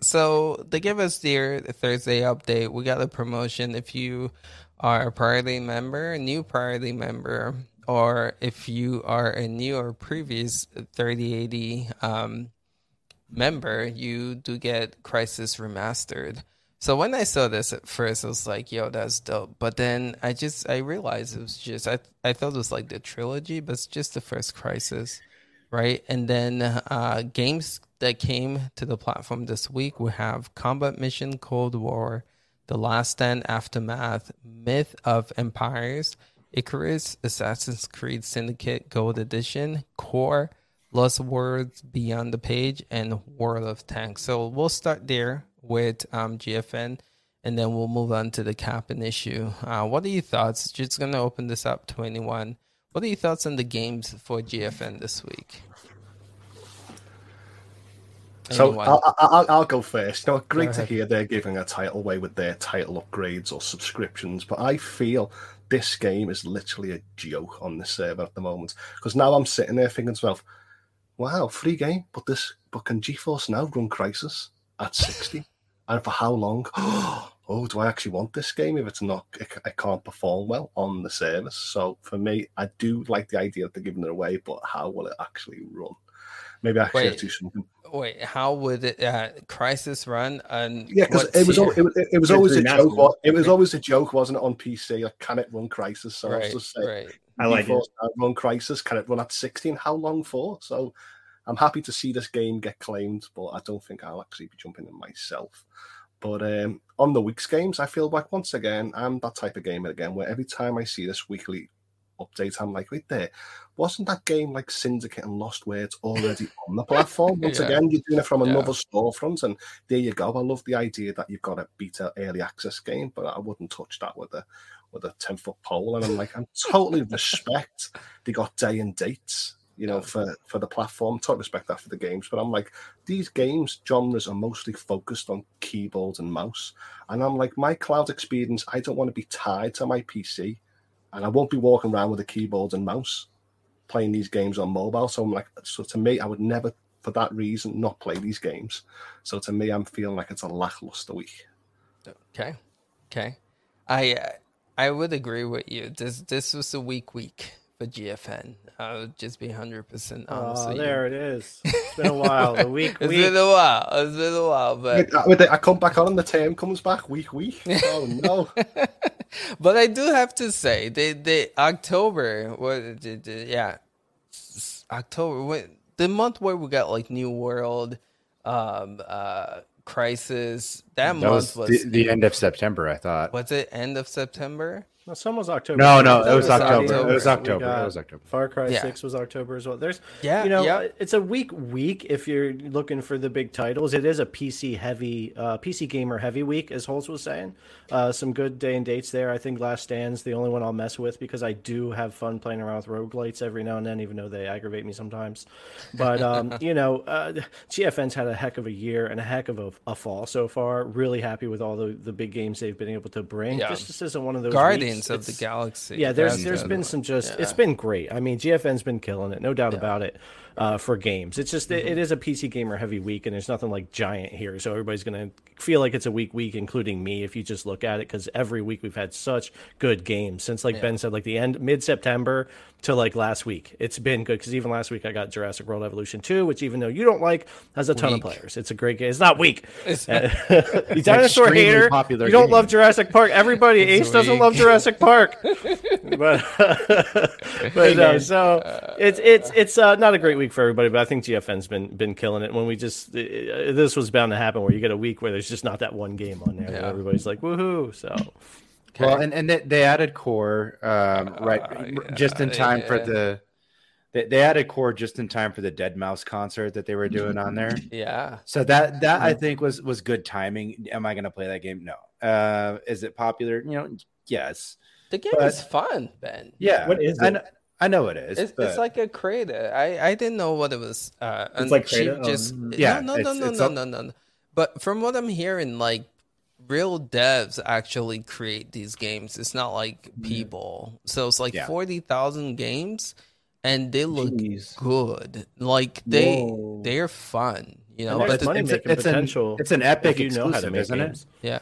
Speaker 1: so they give us their Thursday update. We got a promotion. If you are a priority member, a new priority member, or if you are a new or previous 3080 um, member, you do get Crysis Remastered. So when I saw this at first, I was like, "Yo, that's dope." But then I just I realized it was just I I thought it was like the trilogy, but it's just the first Crysis, right? And then uh, games that came to the platform this week we have Combat Mission Cold War, The Last Stand Aftermath, Myth of Empires, Icarus, Assassin's Creed Syndicate Gold Edition, Core, Lost Words Beyond the Page, and World of Tanks. So we'll start there with um, GFN, and then we'll move on to the cap and issue. Uh, what are your thoughts? Just gonna open this up to anyone. What are your thoughts on the games for GFN this week?
Speaker 3: So I'll, I'll, I'll go first. Know, great to hear they're giving a title away with their title upgrades or subscriptions, but I feel this game is literally a joke on the server at the moment. Because now I'm sitting there thinking to myself, "Wow, free game, but this, but can GeForce now run Crysis at 60, and for how long? Oh, do I actually want this game if it's not? It, it can't perform well on the service. So for me, I do like the idea of they're giving it away, but how will it actually run? Maybe I actually have
Speaker 1: Wait.
Speaker 3: to do something
Speaker 1: Wait, how would it uh, Crysis run? On
Speaker 3: Yeah, because it was
Speaker 1: tier?
Speaker 3: al- it, was- it was always a joke. It was always a joke, wasn't it, on PC? Like, can it run Crysis? So I was
Speaker 1: right,
Speaker 3: just saying,
Speaker 1: right.
Speaker 5: I like it.
Speaker 3: Run Crysis. Can it run at sixteen? How long for? So I'm happy to see this game get claimed, but I don't think I'll actually be jumping in myself. But um, on the week's games, I feel like once again I'm that type of gamer again, where every time I see this weekly update, I'm like, wait there, wasn't that game like Syndicate and Lost Words already on the platform? Once
Speaker 1: Yeah.
Speaker 3: again, you're doing it from
Speaker 1: Yeah.
Speaker 3: another storefront, and there you go. I love the idea that you've got a beta early access game, but I wouldn't touch that with a with a ten foot pole. And I'm like, I'm totally respect they got day and dates, you know, for for the platform. Totally respect that for the games, but I'm like, these games genres are mostly focused on keyboard and mouse, and I'm like, my cloud experience, I don't want to be tied to my PC, and I won't be walking around with a keyboard and mouse playing these games on mobile. So I'm like, so to me, I would never, for that reason, not play these games. So to me, I'm feeling like it's a lackluster week.
Speaker 1: Okay, okay. I uh, I would agree with you. This this was a weak week for GFN. I would just be hundred percent honest.
Speaker 2: Oh,
Speaker 1: with you.
Speaker 2: there it is. It's been a while. The week,
Speaker 1: It's
Speaker 2: week.
Speaker 1: been a while. It's been a while, but
Speaker 3: With- with the- I come back on and the term comes back week week. Oh no!
Speaker 1: but I do have to say, the the October, what the, the, yeah, October, when, the month where we got like New World, um, uh, Crysis. That,
Speaker 4: That
Speaker 1: month
Speaker 4: was
Speaker 1: was
Speaker 4: the, the end of September, I thought.
Speaker 1: was it end of September?
Speaker 2: No, some was October.
Speaker 4: No, no, it was
Speaker 1: was
Speaker 4: October.
Speaker 1: October.
Speaker 4: It was October. It was October.
Speaker 2: Far Cry
Speaker 1: Yeah.
Speaker 2: Six was October as well. There's,
Speaker 1: Yeah,
Speaker 2: you know,
Speaker 1: yeah.
Speaker 2: it's a weak week if you're looking for the big titles. It is a PC heavy, uh, PC gamer heavy week, as Holtz was saying. Uh, some good day and dates there. I think Last Stand's the only one I'll mess with because I do have fun playing around with roguelites every now and then, even though they aggravate me sometimes. But um, you know, uh, GFN's had a heck of a year and a heck of a, a fall so far. Really happy with all the, the big games they've been able to bring.
Speaker 1: Yeah.
Speaker 2: This just isn't one of those
Speaker 1: Guardians
Speaker 2: weeks.
Speaker 1: of the Galaxy.
Speaker 2: yeah, there's
Speaker 1: That's
Speaker 2: there's
Speaker 1: the
Speaker 2: been some just
Speaker 1: Yeah.
Speaker 2: it's been great. I mean, GFN's been killing it, no doubt about it. Uh, for games, it's just it, it is a PC gamer heavy week, and there's nothing like giant here, so everybody's gonna feel like it's a weak week, including me, if you just look at it, because every week we've had such good games since, like Ben said, like the end mid September to like last week. It's been good because even last week I got Jurassic World Evolution 2, which even though you don't like, has a ton
Speaker 1: Weak.
Speaker 2: of players. It's a great game. It's not weak.
Speaker 1: It's-
Speaker 2: you dinosaur hater.
Speaker 4: popular
Speaker 2: You don't
Speaker 4: game.
Speaker 2: love Jurassic Park. Everybody, Ace doesn't love Jurassic Park. but but no, so it's it's it's uh, not a great week for everybody. But I think GFN's been been killing it. When we just uh, this was bound to happen, where you get a week where there's just not that one game on there.
Speaker 1: Yeah.
Speaker 2: everybody's like woohoo. So
Speaker 4: Well, and, and they, they added core um, right
Speaker 1: Uh,
Speaker 4: just in
Speaker 1: yeah,
Speaker 4: time for the. They, they added core just in time for the Deadmau5 concert that they were doing on there.
Speaker 1: yeah.
Speaker 4: So that that I think was was good timing. Am I going to play that game? No. Uh, is it popular? You know, yes.
Speaker 1: The game
Speaker 4: But-
Speaker 1: is fun, Ben.
Speaker 4: Yeah.
Speaker 5: What is
Speaker 4: I
Speaker 5: it?
Speaker 4: Know- I know it is.
Speaker 1: It's,
Speaker 4: but...
Speaker 1: it's like a creator. I I didn't know what it was. Uh,
Speaker 5: It's like
Speaker 1: she
Speaker 5: Crata? Oh,
Speaker 1: just
Speaker 5: mm.
Speaker 4: Yeah,
Speaker 1: No, no,
Speaker 4: it's-
Speaker 1: no,
Speaker 4: it's
Speaker 1: no,
Speaker 4: a-
Speaker 1: no, no, no. But from what I'm hearing, like real devs actually create these games. It's not like people. So it's like
Speaker 4: Yeah.
Speaker 1: forty thousand games, and they look
Speaker 5: Jeez.
Speaker 1: good. Like they
Speaker 5: Whoa.
Speaker 1: they're fun. You know, but
Speaker 2: there's
Speaker 4: it's,
Speaker 2: making
Speaker 4: it's
Speaker 2: potential
Speaker 4: An, it's an epic
Speaker 2: if you know how to
Speaker 4: exclusive,
Speaker 2: make
Speaker 4: isn't
Speaker 2: games.
Speaker 4: it?
Speaker 1: yeah,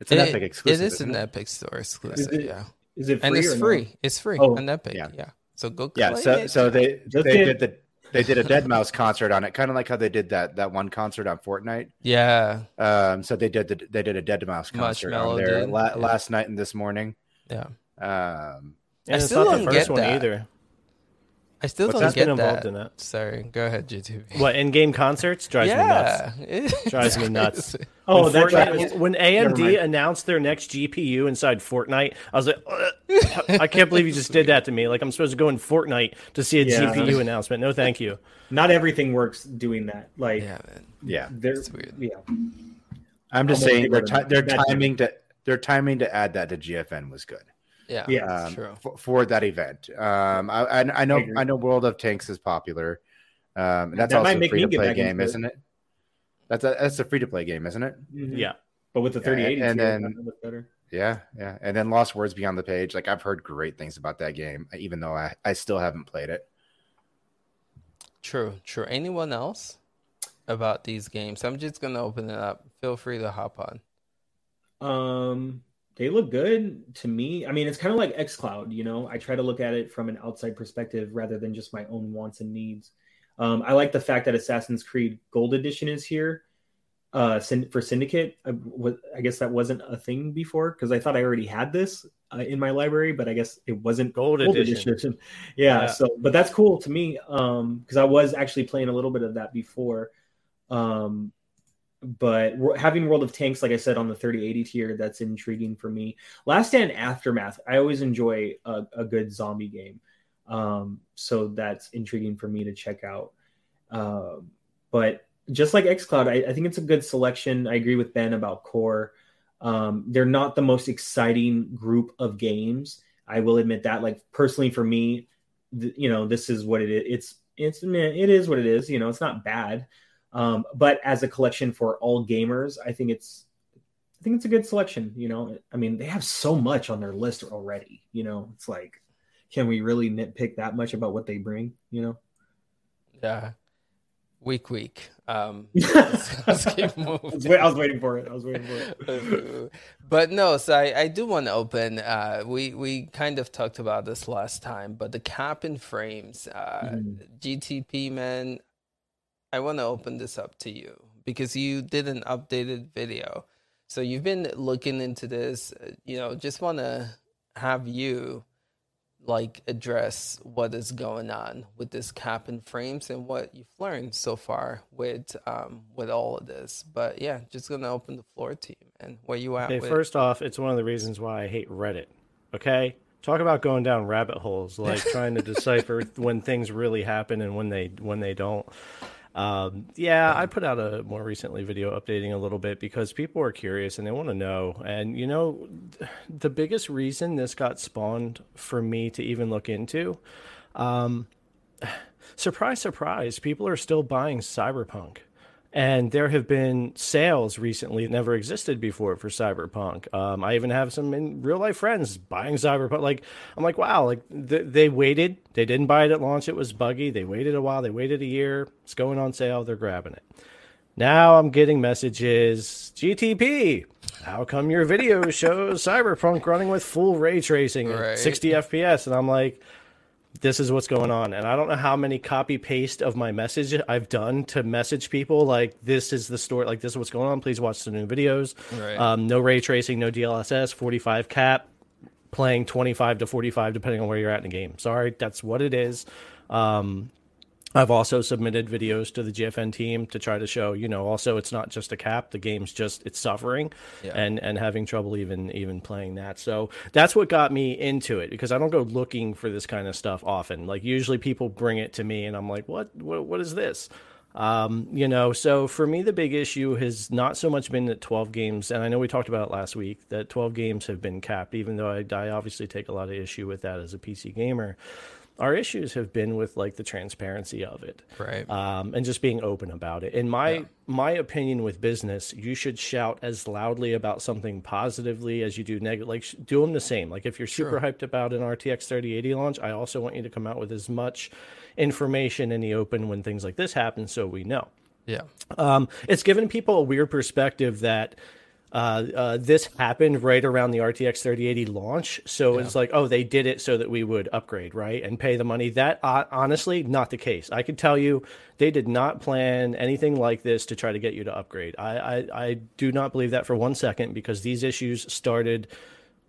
Speaker 4: It's an
Speaker 1: It-
Speaker 4: epic exclusive.
Speaker 1: It is
Speaker 4: isn't
Speaker 1: an
Speaker 4: it?
Speaker 1: Epic Store exclusive.
Speaker 5: it-
Speaker 1: yeah,
Speaker 5: Is it free
Speaker 1: and it's
Speaker 5: or no?
Speaker 1: free. It's free
Speaker 5: Oh.
Speaker 1: on Epic. Yeah.
Speaker 4: Yeah.
Speaker 1: So go.
Speaker 4: Yeah,
Speaker 1: play
Speaker 4: so
Speaker 1: it.
Speaker 4: so they
Speaker 5: Just
Speaker 4: they
Speaker 5: did-
Speaker 4: did the they did a Deadmau5 concert on it, kind of like how they did that that one concert on Fortnite.
Speaker 1: yeah,
Speaker 4: Um, so they did the, they did a Deadmau5 concert on there la-
Speaker 1: yeah.
Speaker 4: last night and this morning.
Speaker 1: yeah.
Speaker 4: Um,
Speaker 1: I
Speaker 2: And it's
Speaker 1: still
Speaker 2: not
Speaker 1: don't
Speaker 2: the first
Speaker 1: get
Speaker 2: one
Speaker 1: that.
Speaker 2: either.
Speaker 1: I still
Speaker 4: What's
Speaker 1: don't
Speaker 4: that?
Speaker 1: get
Speaker 2: Been involved
Speaker 1: that.
Speaker 2: in that.
Speaker 1: Sorry, go ahead, GTP.
Speaker 2: What in-game concerts drives me nuts. Drives me nuts.
Speaker 5: Oh,
Speaker 2: when,
Speaker 5: that's
Speaker 2: Fortnite-
Speaker 5: right.
Speaker 2: when AMD announced their next GPU inside Fortnite, I was like, I can't believe you just did that to me. Like I'm supposed to go in Fortnite to see a
Speaker 5: Yeah.
Speaker 2: GPU announcement. No, thank you.
Speaker 5: Not everything works doing that. Like,
Speaker 1: Yeah, man.
Speaker 4: yeah,
Speaker 5: they're
Speaker 1: It's weird.
Speaker 5: yeah.
Speaker 4: I'm just
Speaker 5: Almost
Speaker 4: saying
Speaker 5: bigger
Speaker 4: their
Speaker 5: than
Speaker 4: ti- their timing to their timing to add that to GFN was good.
Speaker 1: Yeah,
Speaker 5: Yeah.
Speaker 4: um,
Speaker 1: true.
Speaker 4: for, for that event. Um, I, I, I know
Speaker 5: I.
Speaker 4: I know World of Tanks is popular. Um, and that's
Speaker 5: That might
Speaker 4: also a
Speaker 5: make
Speaker 4: free
Speaker 5: me
Speaker 4: to
Speaker 5: get
Speaker 4: play game,
Speaker 5: into it.
Speaker 4: isn't it? That's a that's a free to play game, isn't it?
Speaker 5: Mhm.
Speaker 2: Yeah.
Speaker 5: But with the
Speaker 4: Yeah,
Speaker 5: 3080,
Speaker 4: and then-
Speaker 5: better.
Speaker 4: Yeah, yeah. And then Lost Words Beyond the Page. Like I've heard great things about that game, even though I, I still haven't played it.
Speaker 1: True, true. Anyone else about these games? I'm just gonna open it up. Feel free to hop on.
Speaker 5: Um, they look good to me. I mean, it's kind of like xCloud, you know. I try to look at it from an outside perspective rather than just my own wants and needs. Um, I like the fact that Assassin's Creed Gold Edition is here uh, for Syndicate. I, I guess that wasn't a thing before because I thought I already had this uh, in my library, but I guess it wasn't
Speaker 2: Gold edition.
Speaker 5: Yeah,
Speaker 2: Yeah.
Speaker 5: So, but that's cool to me um, because I was actually playing a little bit of that before. Um, but having World of Tanks, like I said, on the 3080 tier, that's intriguing for me. Last Stand Aftermath, I always enjoy a, a good zombie game. Um, so that's intriguing for me to check out. Um, but just like xCloud, I, I think it's a good selection. I agree with Ben about Core. Um, they're not the most exciting group of games. I will admit that. Like personally, for me, th- you know, this is what it is. It's it's it is what it is. You know, it's not bad. Um, but as a collection for all gamers, I think it's I think it's a good selection. You know, I mean, they have so much on their list already. You know, it's like, can we really nitpick that much about what they bring? You know.
Speaker 1: Yeah, week week. Um,
Speaker 5: I
Speaker 1: let's keep moving.
Speaker 5: I was waiting for it. I was waiting for it.
Speaker 1: but no, so I, I do want to open. Uh, we we kind of talked about this last time, but the cap and frames, uh,
Speaker 5: Mhm.
Speaker 1: GTP man, I want to open this up to you because you did an updated video, so you've been looking into this. uh, You know, just want to have you like address what is going on with this cap and frames and what you've learned so far with um with all of this but yeah just gonna open the floor to you man where you at
Speaker 2: Okay,
Speaker 1: with
Speaker 2: first off, it's one of the reasons why I hate Reddit. Okay, talk about going down rabbit holes, like trying to decipher when things really happen and when they when they don't. Um, yeah, I put out a more recently video updating a little bit because people are curious and they want to know. And you know, the biggest reason this got spawned for me to even look into, um, surprise, surprise, people are still buying Cyberpunk. And there have been sales recently that never existed before for Cyberpunk. Um, I even have some in real life friends buying Cyberpunk. Like I'm like, wow, like th- they waited. They didn't buy it at launch. It was buggy. They waited a while. They waited a year. It's going on sale. They're grabbing it. Now I'm getting messages. GTP. How come your video shows Cyberpunk running with full ray tracing at 60 FPS? And I'm like, this is what's going on. And I don't know how many copy paste of my message I've done to message people like this is the story, like this is what's going on. Please watch the new videos.
Speaker 1: Right.
Speaker 2: Um, no ray tracing, no DLSS, 45 cap, playing 25 to 45 depending on where you're at in the game. Sorry, that's what it is. Um, I've also submitted videos to the GFN team to try to show, you know, also it's not just a cap. The game's just it's suffering
Speaker 1: Yeah.
Speaker 2: and and having trouble even even playing that. So that's what got me into it because I don't go looking for this kind of stuff often. Like usually people bring it to me and I'm like, what what what is this? Um, you know, so for me, the big issue has not so much been that 12 games, and I know we talked about it last week, that 12 games have been capped, even though I, I obviously take a lot of issue with that as a PC gamer. Our issues have been with like the transparency of it,
Speaker 1: Right.
Speaker 2: um, and just being open about it. In my
Speaker 1: Yeah.
Speaker 2: my opinion, with business, you should shout as loudly about something positively as you do negative. Like do them the same. Like if you're super hyped about an RTX 3080 launch, I also want you to come out with as much information in the open when things like this happen, so we know.
Speaker 1: yeah.
Speaker 2: Um, it's given people a weird perspective that uh, uh, this happened right around the RTX 3080 launch. So it's like, oh, they did it so that we would upgrade, right? And pay the money. That, uh, honestly, not the case. I can tell you they did not plan anything like this to try to get you to upgrade. I, I, I do not believe that for one second because these issues started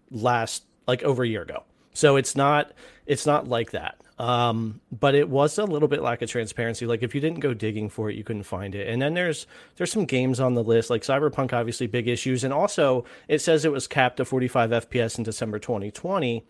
Speaker 2: last like over a year ago. So it's not it's not like that. Um, but it was a little bit lack of transparency. Like if you didn't go digging for it, you couldn't find it. And then there's there's some games on the list, like Cyberpunk, obviously big issues, and also it says it was capped to 45 FPS in December 2020.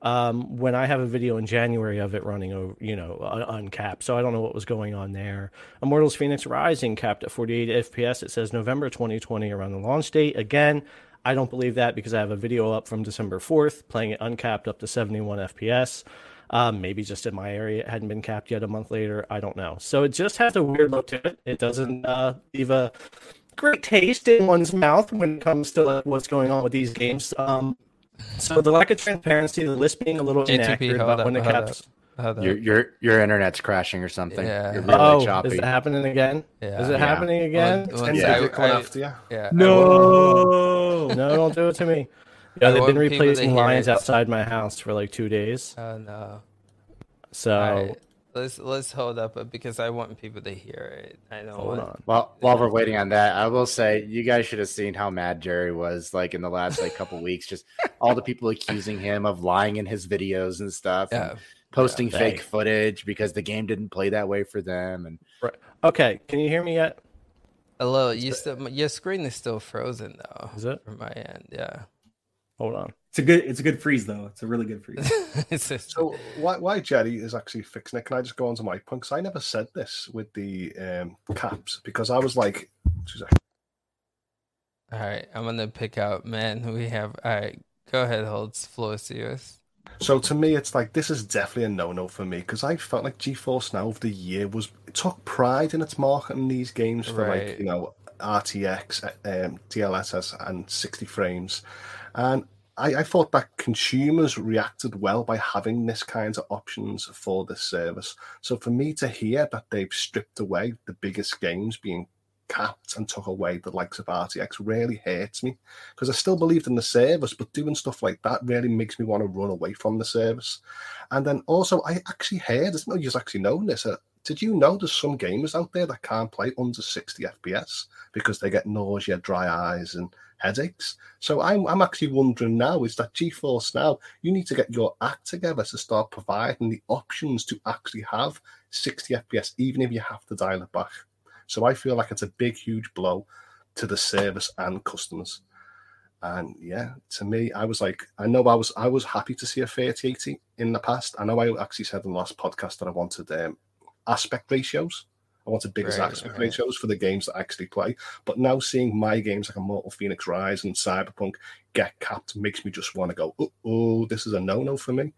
Speaker 2: Um, when I have a video in January of it running over, you know, un- uncapped. So I don't know what was going on there. Immortals Fenyx Rising capped at 48 FPS. It says November 2020 around the launch date. Again, I don't believe that because I have a video up from December 4th playing it uncapped up to 71 FPS. Um, maybe just in my area it hadn't been capped yet a month later. I don't know. So it just has a weird look to it. It doesn't uh, leave a great taste in one's mouth when it comes to like, what's going on with these games. Um, so the lack of transparency, the list being a little
Speaker 1: GTP,
Speaker 2: inaccurate about
Speaker 1: up,
Speaker 2: when it
Speaker 1: caps. up.
Speaker 2: Caps.
Speaker 1: Hold.
Speaker 4: Your your your internet's crashing or something.
Speaker 1: Yeah.
Speaker 4: You're really
Speaker 2: Oh,
Speaker 4: choppy.
Speaker 2: is it happening again?
Speaker 1: Yeah.
Speaker 2: Is it
Speaker 1: Yeah.
Speaker 2: happening again?
Speaker 1: One- one
Speaker 3: yeah, coming
Speaker 1: I-
Speaker 3: after you.
Speaker 1: yeah.
Speaker 5: No.
Speaker 2: no, don't do it to me. Yeah, they've been replacing
Speaker 1: hear
Speaker 2: lions
Speaker 1: it.
Speaker 2: outside my house for like two days.
Speaker 1: Oh no.
Speaker 2: So
Speaker 1: All right. Let's let's hold up uh, because I want people to hear it. I don't
Speaker 2: hold
Speaker 1: want.
Speaker 2: on.
Speaker 4: Well, while we're waiting on that, I will say you guys should have seen how mad Jerry was like in the last like couple weeks. Just all the people accusing him of lying in his videos and stuff, and
Speaker 1: Yeah.
Speaker 4: Posting
Speaker 2: Yeah.
Speaker 4: fake footage because the game didn't play that way for them. And
Speaker 2: Okay, can you hear me yet?
Speaker 1: Hello. You still your screen is still frozen though.
Speaker 2: Is it?
Speaker 1: from my end? Yeah.
Speaker 2: Hold on.
Speaker 5: It's a good it's a good freeze though. It's a really good freeze.
Speaker 1: it's just,
Speaker 3: So why, why Jerry is actually fixing it? Can I just go on to my point? 'Cause I never said this with the um, caps because I was like, two
Speaker 1: all right. I'm gonna pick out man. We have all right. Go ahead. Holtz floor is yours.
Speaker 3: So to me, it's like this is definitely a no-no for me because I felt like GeForce Now of the year was took pride in its marketing these games for
Speaker 1: Right.
Speaker 3: like you know RTX, um, DLSS, and 60 frames, and I, I thought that consumers reacted well by having this kinds of options for this service. So for me to hear that they've stripped away the biggest games being capped and took away the likes of RTX really hurts me because I still believed in the service, but doing stuff like that really makes me want to run away from the service. And then also, I actually heard, I don't know actually known this. Uh, did you know there's some gamers out there that can't play under 60 FPS because they get nausea, dry eyes, and headaches? So I'm, I'm actually wondering now is that GeForce Now, you need to get your act together to start providing the options to actually have 60 FPS, even if you have to dial it back. So I feel like it's a big, huge blow to the service and customers. And yeah, to me, I was like, I know I was I was happy to see a 3080 in the past. I know I actually said in the last podcast that I wanted um, aspect ratios. I wanted bigger
Speaker 1: Right,
Speaker 3: aspect
Speaker 1: right.
Speaker 3: ratios for the games that I actually play. But now seeing my games like Immortal Fenyx Rise and Cyberpunk get capped makes me just want to go, oh, oh this is a no no for me.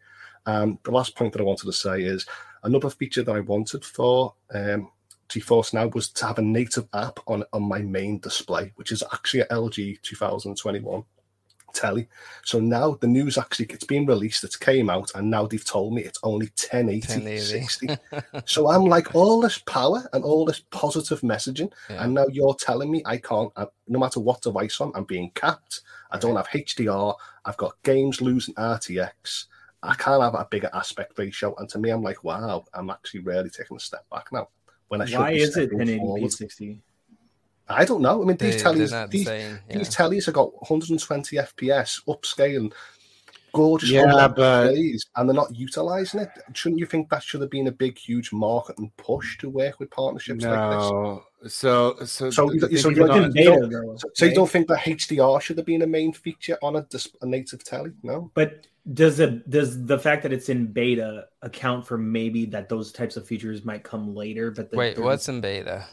Speaker 3: Um, the last point that I wanted to say is another feature that I wanted for um, GeForce Now was to have a native app on on my main display, which is actually a LG 2021 telly. So now the news actually it's been released, it's came out, and now they've told me it's only 1080,
Speaker 1: 1080.
Speaker 3: 60. so I'm like all this power and all this positive messaging,
Speaker 1: Yeah.
Speaker 3: and now you're telling me I can't, I, no matter what device I'm, I'm being capped. I don't have HDR. I've got games losing RTX. I can't have a bigger aspect ratio, and to me, I'm like, wow, I'm actually really taking a step back now. When I should
Speaker 5: Why
Speaker 3: be
Speaker 5: is it
Speaker 3: stepping
Speaker 5: 1080
Speaker 3: forward.
Speaker 5: by 60?
Speaker 3: I don't know. I mean, these
Speaker 1: they're
Speaker 3: tellies, these,
Speaker 1: saying. Yeah.
Speaker 3: these tellies have got 120 FPS, upscale, gorgeous
Speaker 4: Yeah, but-
Speaker 3: displays, and they're not utilizing it. Shouldn't you think that should have been a big, huge market and push to work with partnerships like
Speaker 4: this? so so
Speaker 3: So you- so
Speaker 4: people
Speaker 3: you're
Speaker 4: don't-
Speaker 3: in don't- So, so you don't think that HDR should have been a main feature on a, dis- a native telly? No.
Speaker 5: But does it does the fact that it's in beta account for maybe that those types of features might come later? But the,
Speaker 1: Wait,
Speaker 5: they're-
Speaker 1: what's in beta?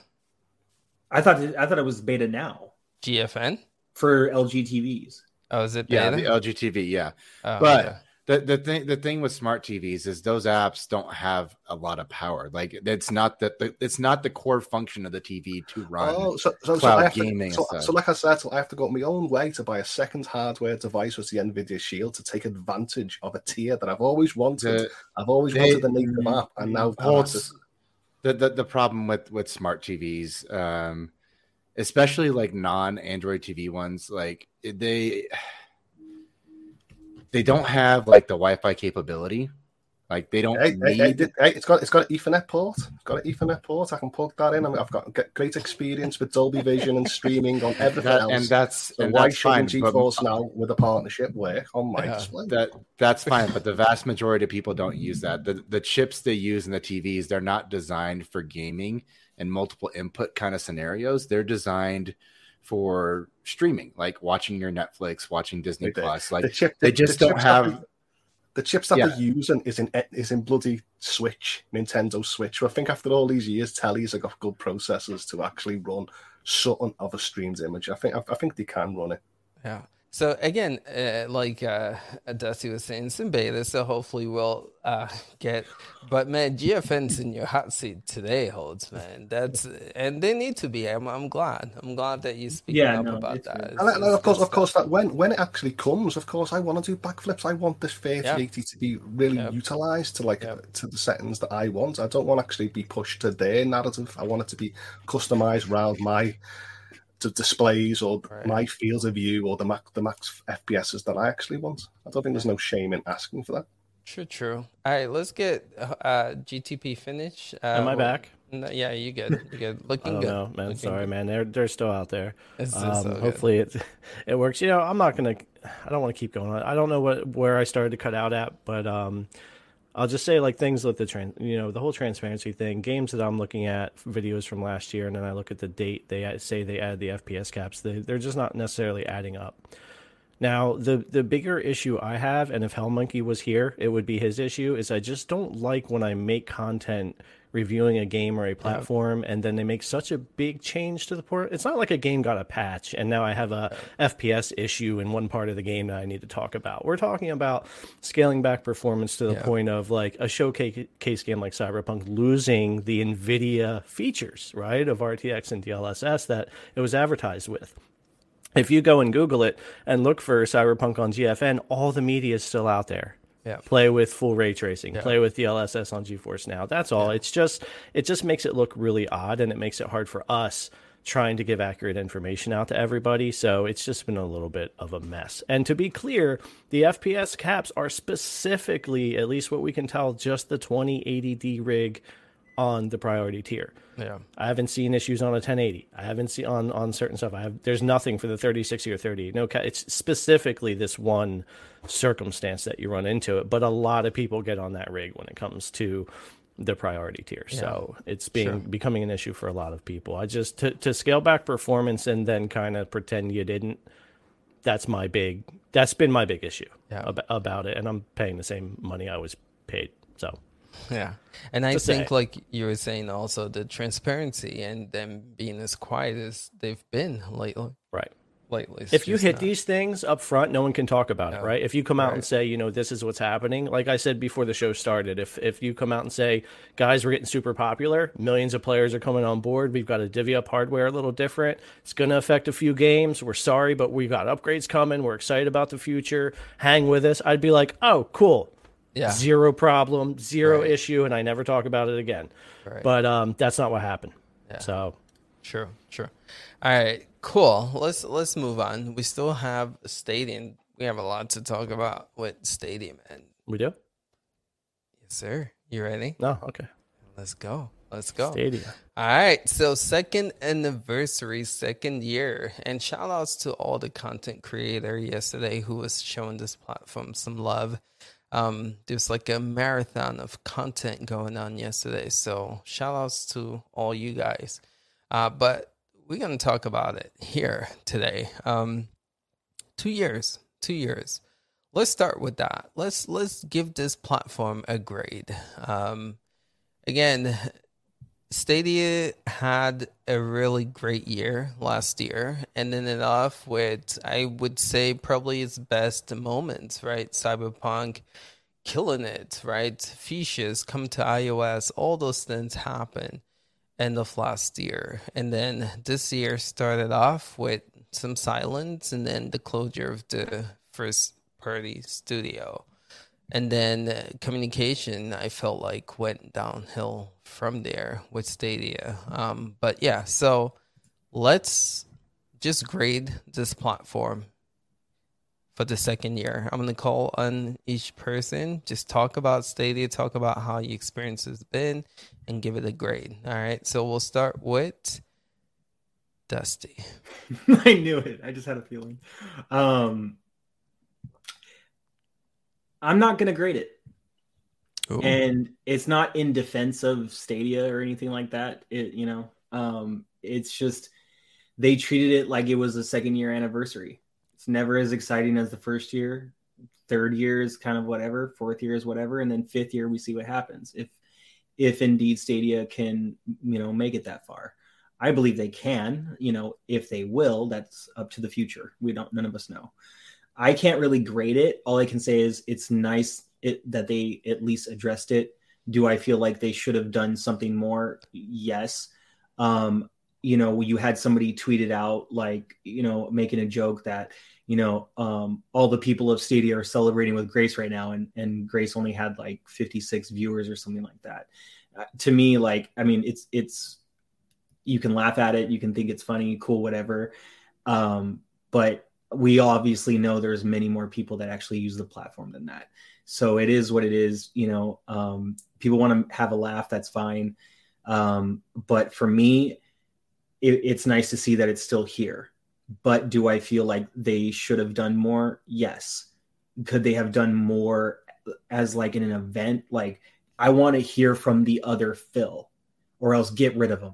Speaker 5: I thought it, I thought it was beta now
Speaker 1: GFN?
Speaker 5: for LG TVs.
Speaker 1: Oh, is it
Speaker 4: yeah, the LG TV. yeah.
Speaker 1: Oh,
Speaker 4: but-
Speaker 1: okay.
Speaker 4: The the thing the thing with smart TVs is those apps don't have a lot of power. Like it's not that the, it's not the core function of the TV to run oh, so, so, cloud
Speaker 3: so
Speaker 4: gaming.
Speaker 3: To, so, so, like I said, I have to go my own way to buy a second hardware device with the Nvidia Shield to take advantage of a tier that I've always wanted. The, I've always they, wanted the native app, and now well,
Speaker 4: the, the the problem with with smart TVs, um, especially like non Android TV ones, like they they don't have like the Wi-Fi capability. Like they don't
Speaker 3: hey,
Speaker 4: need.
Speaker 3: Hey, hey, it's got it's got an Ethernet port. It's got an Ethernet port. I can plug that in. I mean, I've got great experience with Dolby Vision and streaming on everything that, else.
Speaker 4: And that's
Speaker 3: so
Speaker 4: and
Speaker 3: why
Speaker 4: that's
Speaker 3: shouldn't
Speaker 4: fine,
Speaker 3: GeForce
Speaker 4: but,
Speaker 3: now with a partnership work on my
Speaker 4: yeah,
Speaker 3: display?
Speaker 4: That that's fine, but the vast majority of people don't use that. The the chips they use in the TVs they're not designed for gaming and multiple input kind of scenarios. They're designed for streaming, like watching your Netflix, watching Disney Plus. Like the chip, they just the don't have
Speaker 3: the chips that yeah. they're using is in is in bloody Switch, Nintendo Switch. I think after all these years, tellies have got good processors to actually run something of a streamed image. I think I, I think they can run it.
Speaker 1: Yeah. So again, uh, like uh, Dusty was saying, it's in beta, so hopefully we'll uh, get. But man, GFN's in your hot seat today, Holtz man. That's and they need to be. I'm, I'm glad. I'm glad that you speaking yeah, up no, about that.
Speaker 3: It's, and, of course, of course, that when when it actually comes, of course, I want to do backflips. I want this 3080 to be really yep. utilized to like yep. to the settings that I want. I don't want to actually be pushed to their narrative. I want it to be customized around my to displays or right. my fields of view or the max the max FPSs that I actually want. I don't think there's no shame in asking for that.
Speaker 1: True, true. All right, let's get uh, GTP finish. Uh,
Speaker 2: Am I back?
Speaker 1: No, yeah, you good. You good. Looking good.
Speaker 2: Know, man.
Speaker 1: Looking
Speaker 2: Sorry,
Speaker 1: good.
Speaker 2: man. They're they're still out there. Um, so hopefully it it works. You know, I'm not gonna. I don't want to keep going. I don't know what where I started to cut out at, but um, I'll just say like things with the trans, you know, the whole transparency thing. Games that I'm looking at videos from last year, and then I look at the date they say they add the FPS caps. They they're just not necessarily adding up. Now, the the bigger issue I have, and if Hell Monkey was here, it would be his issue. Is I just don't like when I make content reviewing a game or a platform yeah. and then they make such a big change to the port it's not like a game got a patch and now i have a fps issue in one part of the game that i need to talk about we're talking about scaling back performance to the yeah. point of like a showcase case game like cyberpunk losing the nvidia features right of rtx and dlss that it was advertised with if you go and google it and look for cyberpunk on gfn all the media is still out there
Speaker 1: yeah.
Speaker 2: Play with full ray tracing. Yeah. Play with DLSS on GeForce Now. That's all. Yeah. It's just it just makes it look really odd, and it makes it hard for us trying to give accurate information out to everybody. So it's just been a little bit of a mess. And to be clear, the FPS caps are specifically, at least what we can tell, just the 2080D rig on the priority tier.
Speaker 1: Yeah.
Speaker 2: I haven't seen issues on a 1080. I haven't seen on on certain stuff. I have there's nothing for the 3060 or 30. No it's specifically this one circumstance that you run into it, but a lot of people get on that rig when it comes to the priority tier. Yeah. So it's being sure. becoming an issue for a lot of people. I just to to scale back performance and then kind of pretend you didn't that's my big that's been my big issue yeah. ab- about it and I'm paying the same money I was paid. So
Speaker 1: yeah. And I think, like you were saying, also the transparency and them being as quiet as they've been lately.
Speaker 2: Right.
Speaker 1: Lately.
Speaker 2: If you hit not... these things up front, no one can talk about it, right? If you come out right. and say, you know, this is what's happening, like I said before the show started, if if you come out and say, guys, we're getting super popular, millions of players are coming on board, we've got to divvy up hardware a little different, it's going to affect a few games. We're sorry, but we've got upgrades coming. We're excited about the future. Hang with us. I'd be like, oh, cool
Speaker 1: yeah.
Speaker 2: Zero problem, zero right. issue, and I never talk about it again. Right. But um, that's not what happened. Yeah. So
Speaker 1: True, true. All right, cool. Let's let's move on. We still have Stadia. We have a lot to talk about with Stadia, and
Speaker 2: we do.
Speaker 1: Yes, sir. You ready?
Speaker 2: No. Okay.
Speaker 1: Let's go. Let's go.
Speaker 2: Stadia.
Speaker 1: All right. So second anniversary, second year, and shout outs to all the content creator yesterday who was showing this platform some love um, there was like a marathon of content going on yesterday. So shout outs to all you guys. Uh, but we're going to talk about it here today. Um, two years, two years. Let's start with that. Let's let's give this platform a grade. Um, again, Stadia had a really great year last year, ending it off with, I would say, probably its best moments, right? Cyberpunk killing it, right? Features come to iOS, all those things happen end of last year. And then this year started off with some silence and then the closure of the first party studio and then communication i felt like went downhill from there with stadia. Um, but yeah so let's just grade this platform for the second year. I'm going to call on each person. Just talk about stadia talk about how your experience has been and give it a grade. All right so we'll start with dusty.
Speaker 5: I knew it. I just had a feeling. Um I'm not going to grade it. Ooh. And it's not in defense of Stadia or anything like that. It, you know, um, it's just they treated it like it was a second year anniversary. It's never as exciting as the first year. Third year is kind of whatever. Fourth year is whatever, and then fifth year we see what happens. If if indeed Stadia can, you know, make it that far. I believe they can. You know, if they will, that's up to the future. We don't. None of us know. I can't really grade it. All I can say is it's nice it, that they at least addressed it. Do I feel like they should have done something more? Yes. Um, you know, you had somebody tweet it out, like, you know, making a joke that, you know, um, all the people of Stadia are celebrating with Grace right now, and, and Grace only had like 56 viewers or something like that. Uh, to me, like, I mean, it's, it's, you can laugh at it, you can think it's funny, cool, whatever. Um, but we obviously know there's many more people that actually use the platform than that. So it is what it is. You know, um, people want to have a laugh. That's fine. Um, but for me, it, it's nice to see that it's still here. But do I feel like they should have done more? Yes. Could they have done more as like in an event? Like I want to hear from the other Phil, or else get rid of him.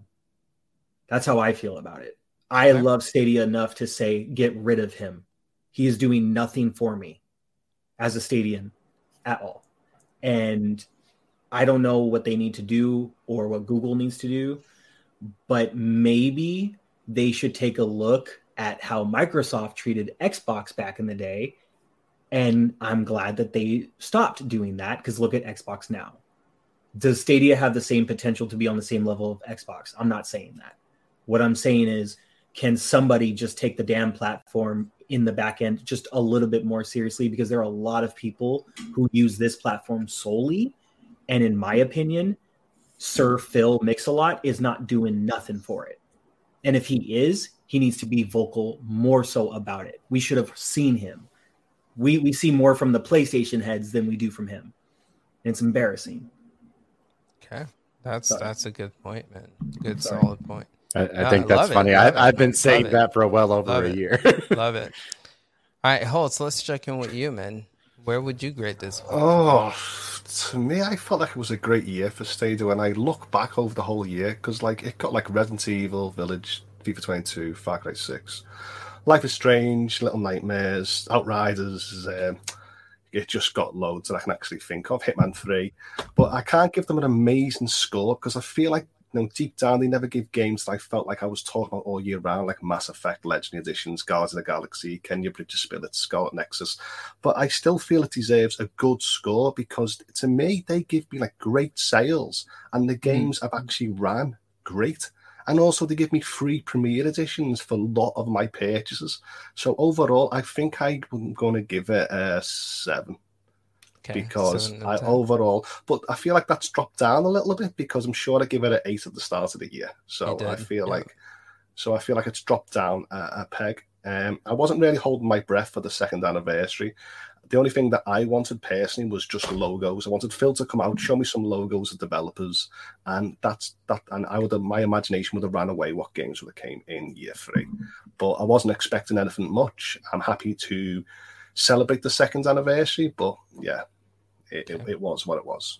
Speaker 5: That's how I feel about it. I okay. love Stadia enough to say, get rid of him. He is doing nothing for me as a Stadian at all. And I don't know what they need to do or what Google needs to do, but maybe they should take a look at how Microsoft treated Xbox back in the day. And I'm glad that they stopped doing that because look at Xbox now. Does Stadia have the same potential to be on the same level of Xbox? I'm not saying that. What I'm saying is can somebody just take the damn platform in the back end just a little bit more seriously? Because there are a lot of people who use this platform solely. And in my opinion sir phil mix-a-lot is not doing nothing for it. And if he is he needs to be vocal more so about it. We should have seen him. We we see more from the playstation heads than we do from him. And it's embarrassing.
Speaker 1: Okay. That's Sorry. that's a good point man. Good Sorry. solid point
Speaker 4: I, I think that's funny. I, have been saying that for well over
Speaker 1: love
Speaker 4: a
Speaker 1: it.
Speaker 4: year.
Speaker 1: love it. All right, Holtz, let's check in with you, man. Where would you grade this?
Speaker 3: Oh, to me, I felt like it was a great year for Stadia. When I look back over the whole year, because like it got like Resident Evil Village, FIFA 22, Far Cry 6, Life is Strange, Little Nightmares, Outriders. Um, it just got loads that I can actually think of. Hitman 3, but I can't give them an amazing score because I feel like you know, deep down, they never give games that I felt like I was talking about all year round, like Mass Effect, Legendary Editions, Guardians of the Galaxy, Kena Bridge of Spirits, Scarlet Nexus. But I still feel it deserves a good score because to me, they give me like great sales and the hmm. games mm. have actually ran great. And also, they give me free Premier editions for a lot of my purchases. So overall, I think I'm going to give it a seven. Okay, because I overall, but I feel like that's dropped down a little bit because I'm sure I give it an eight at the start of the year. So I feel yeah. like, so I feel like it's dropped down a, a peg. Um, I wasn't really holding my breath for the second anniversary. The only thing that I wanted personally was just logos. I wanted Phil to come out, show me some logos of developers, and that's that. And I would, have, my imagination would have ran away what games would have came in year three. But I wasn't expecting anything much. I'm happy to celebrate the second anniversary, but yeah, it, it, it, was what it was.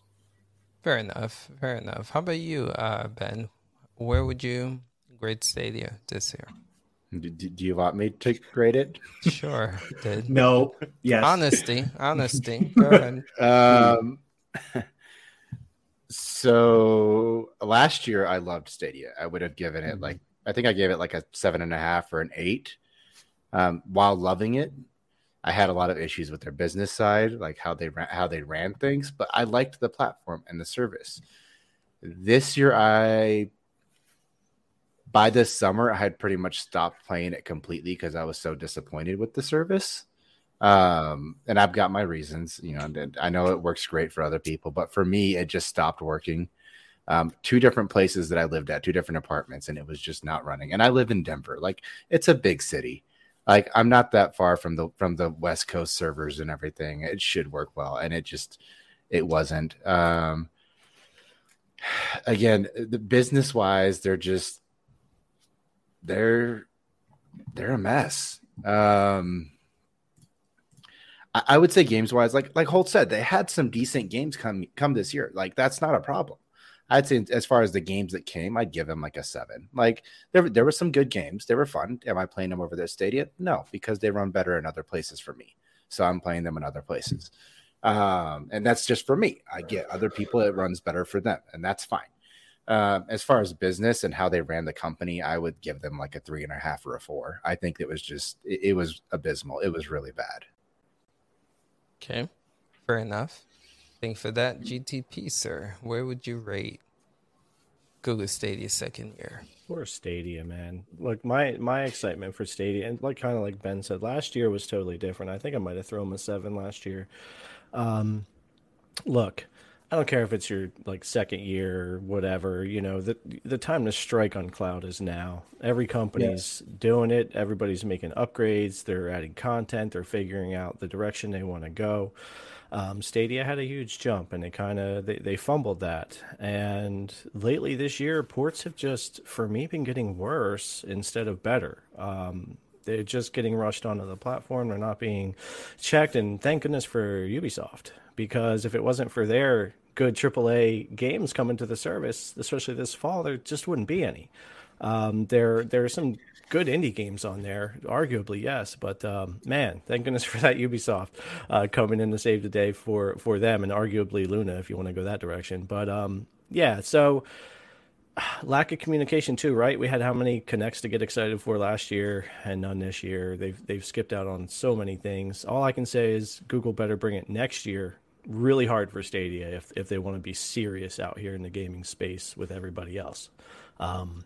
Speaker 1: Fair enough. Fair enough. How about you, uh, Ben? Where would you grade Stadia this year?
Speaker 4: Do, do you want me to grade it?
Speaker 1: Sure. Did.
Speaker 5: no. Yes.
Speaker 1: Honesty. Honesty. Go ahead.
Speaker 4: Um, so last year I loved Stadia. I would have given it
Speaker 5: Mm-hmm.
Speaker 4: like I think I gave it like a seven and a half or an eight. Um, while loving it, I had a lot of issues with their business side, like how they ran, how they ran things. But I liked the platform and the service. This year, I by this summer I had pretty much stopped playing it completely because I was so disappointed with the service. Um, and I've got my reasons, you know. I know it works great for other people, but for me, it just stopped working um, two different places that I lived at, two different apartments, and it was just not running. And I live in Denver, like it's a big city. Like I'm not that far from the from the West Coast servers and everything. It should work well, and it just it wasn't. Um, again, the business wise, they're just they're they're a mess. Um, I, I would say games wise, like like Holtz said, they had some decent games come come this year. Like that's not a problem. I'd say as far as the games that came, I'd give them like a seven. Like there, there were some good games. They were fun. Am I playing them over their Stadia? No, because they run better in other places for me. So I'm playing them in other places. Um, and that's just for me. I get other people, it runs better for them, and that's fine. Um, as far as business and how they ran the company, I would give them like a three and a half or a four. I think it was just, it, it was abysmal. It was really bad.
Speaker 1: Okay, fair enough. Thank for that, GTP, sir. Where would you rate Google Stadia second year?
Speaker 2: Poor Stadia, man. Look, my my excitement for Stadia, and like kind of like Ben said, last year was totally different. I think I might have thrown a seven last year. Um, look, I don't care if it's your like second year or whatever. You know, the the time to strike on cloud is now. Every company's doing it. Everybody's making upgrades. They're adding content. They're figuring out the direction they want to go. Um, Stadia had a huge jump, and they kind of they, they fumbled that. And lately this year, ports have just, for me, been getting worse instead of better. Um, they're just getting rushed onto the platform. They're not being checked, and thank goodness for Ubisoft because if it wasn't for their good AAA games coming to the service, especially this fall, there just wouldn't be any. Um, there there are some good indie games on there, arguably yes, but um, man, thank goodness for that Ubisoft uh, coming in to save the day for for them, and arguably Luna if you want to go that direction. But um, yeah, so lack of communication too, right? We had how many connects to get excited for last year and none this year. They've they've skipped out on so many things. All I can say is Google better bring it next year. Really hard for Stadia if if they want to be serious out here in the gaming space with everybody else. Um,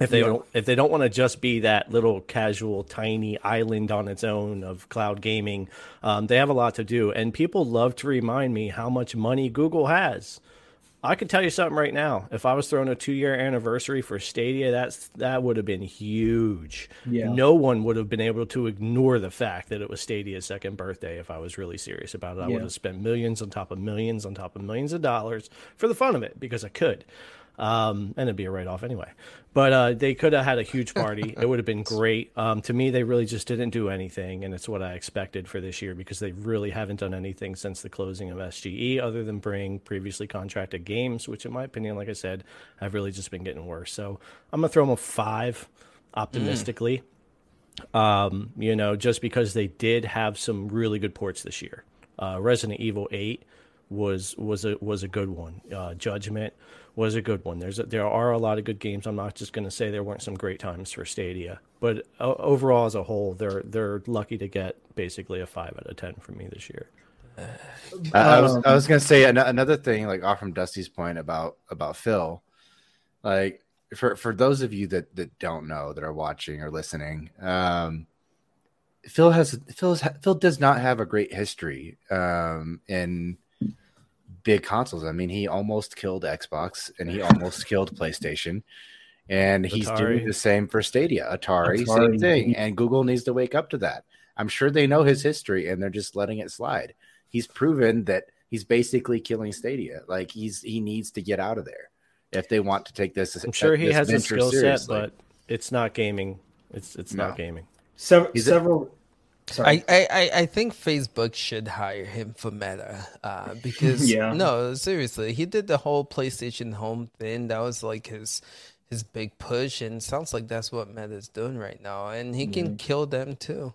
Speaker 2: if they don't if they don't want to just be that little casual tiny island on its own of cloud gaming um, they have a lot to do. And people love to remind me how much money google has. I could tell you something right now. If i was throwing a two year anniversary for stadia that's that would have been huge.
Speaker 5: Yeah.
Speaker 2: no one would have been able to ignore the fact that it was stadia's second birthday if i was really serious about it. I
Speaker 5: Yeah.
Speaker 2: would have spent millions on top of millions on top of millions of dollars for the fun of it because i could um, and it'd be a write off anyway. But uh, they could have had a huge party. it would have been great. Um, to me, they really just didn't do anything, and it's what I expected for this year because they really haven't done anything since the closing of SGE, other than bring previously contracted games, which, in my opinion, like I said, have really just been getting worse. So I'm gonna throw them a five, optimistically. Um, you know, just because they did have some really good ports this year. Uh, Resident Evil Eight was was a was a good one. Uh, Judgment was a good one. There's a, there are a lot of good games. I'm not just going to say there weren't some great times for Stadia, but uh, overall as a whole, they're they're lucky to get basically a five out of ten from me this year.
Speaker 4: I, I was I was gonna say an- another thing, like off from Dusty's point about about Phil, like for for those of you that that don't know that are watching or listening, um, Phil has Phil Phil does not have a great history um, in big consoles. I mean, he almost killed Xbox and he almost killed PlayStation. And he's doing the same for Stadia, Atari, same thing. And Google needs to wake up to that. I'm sure they know his history and they're just letting it slide. He's proven that he's basically killing Stadia. Like he's he needs to get out of there if they want to take this.
Speaker 2: I'm sure he has a skill set, but it's not gaming. It's it's
Speaker 4: No.
Speaker 2: not gaming.
Speaker 4: It-
Speaker 5: several. Sorry.
Speaker 1: I, I, I- I think Facebook should hire him for Meta uh, because
Speaker 5: Yeah.
Speaker 1: no seriously he did the whole PlayStation Home thing that was like his his big push and sounds like that's what Meta's doing right now and he can kill them too.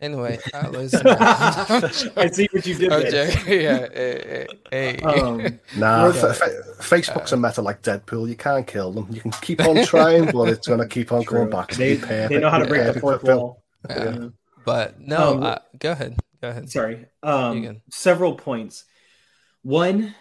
Speaker 1: Anyway, uh,
Speaker 5: I see what you did.
Speaker 1: Okay, yeah. Hey, hey. Um,
Speaker 3: nah, f- f- Facebook's uh, a meta like Deadpool. You can't kill them. You can keep on trying, but it's gonna keep on coming back.
Speaker 5: They, they know how to break the fourth wall.
Speaker 1: Yeah. But no, um, uh, go ahead. Go ahead.
Speaker 5: Sorry. Um, several points. One,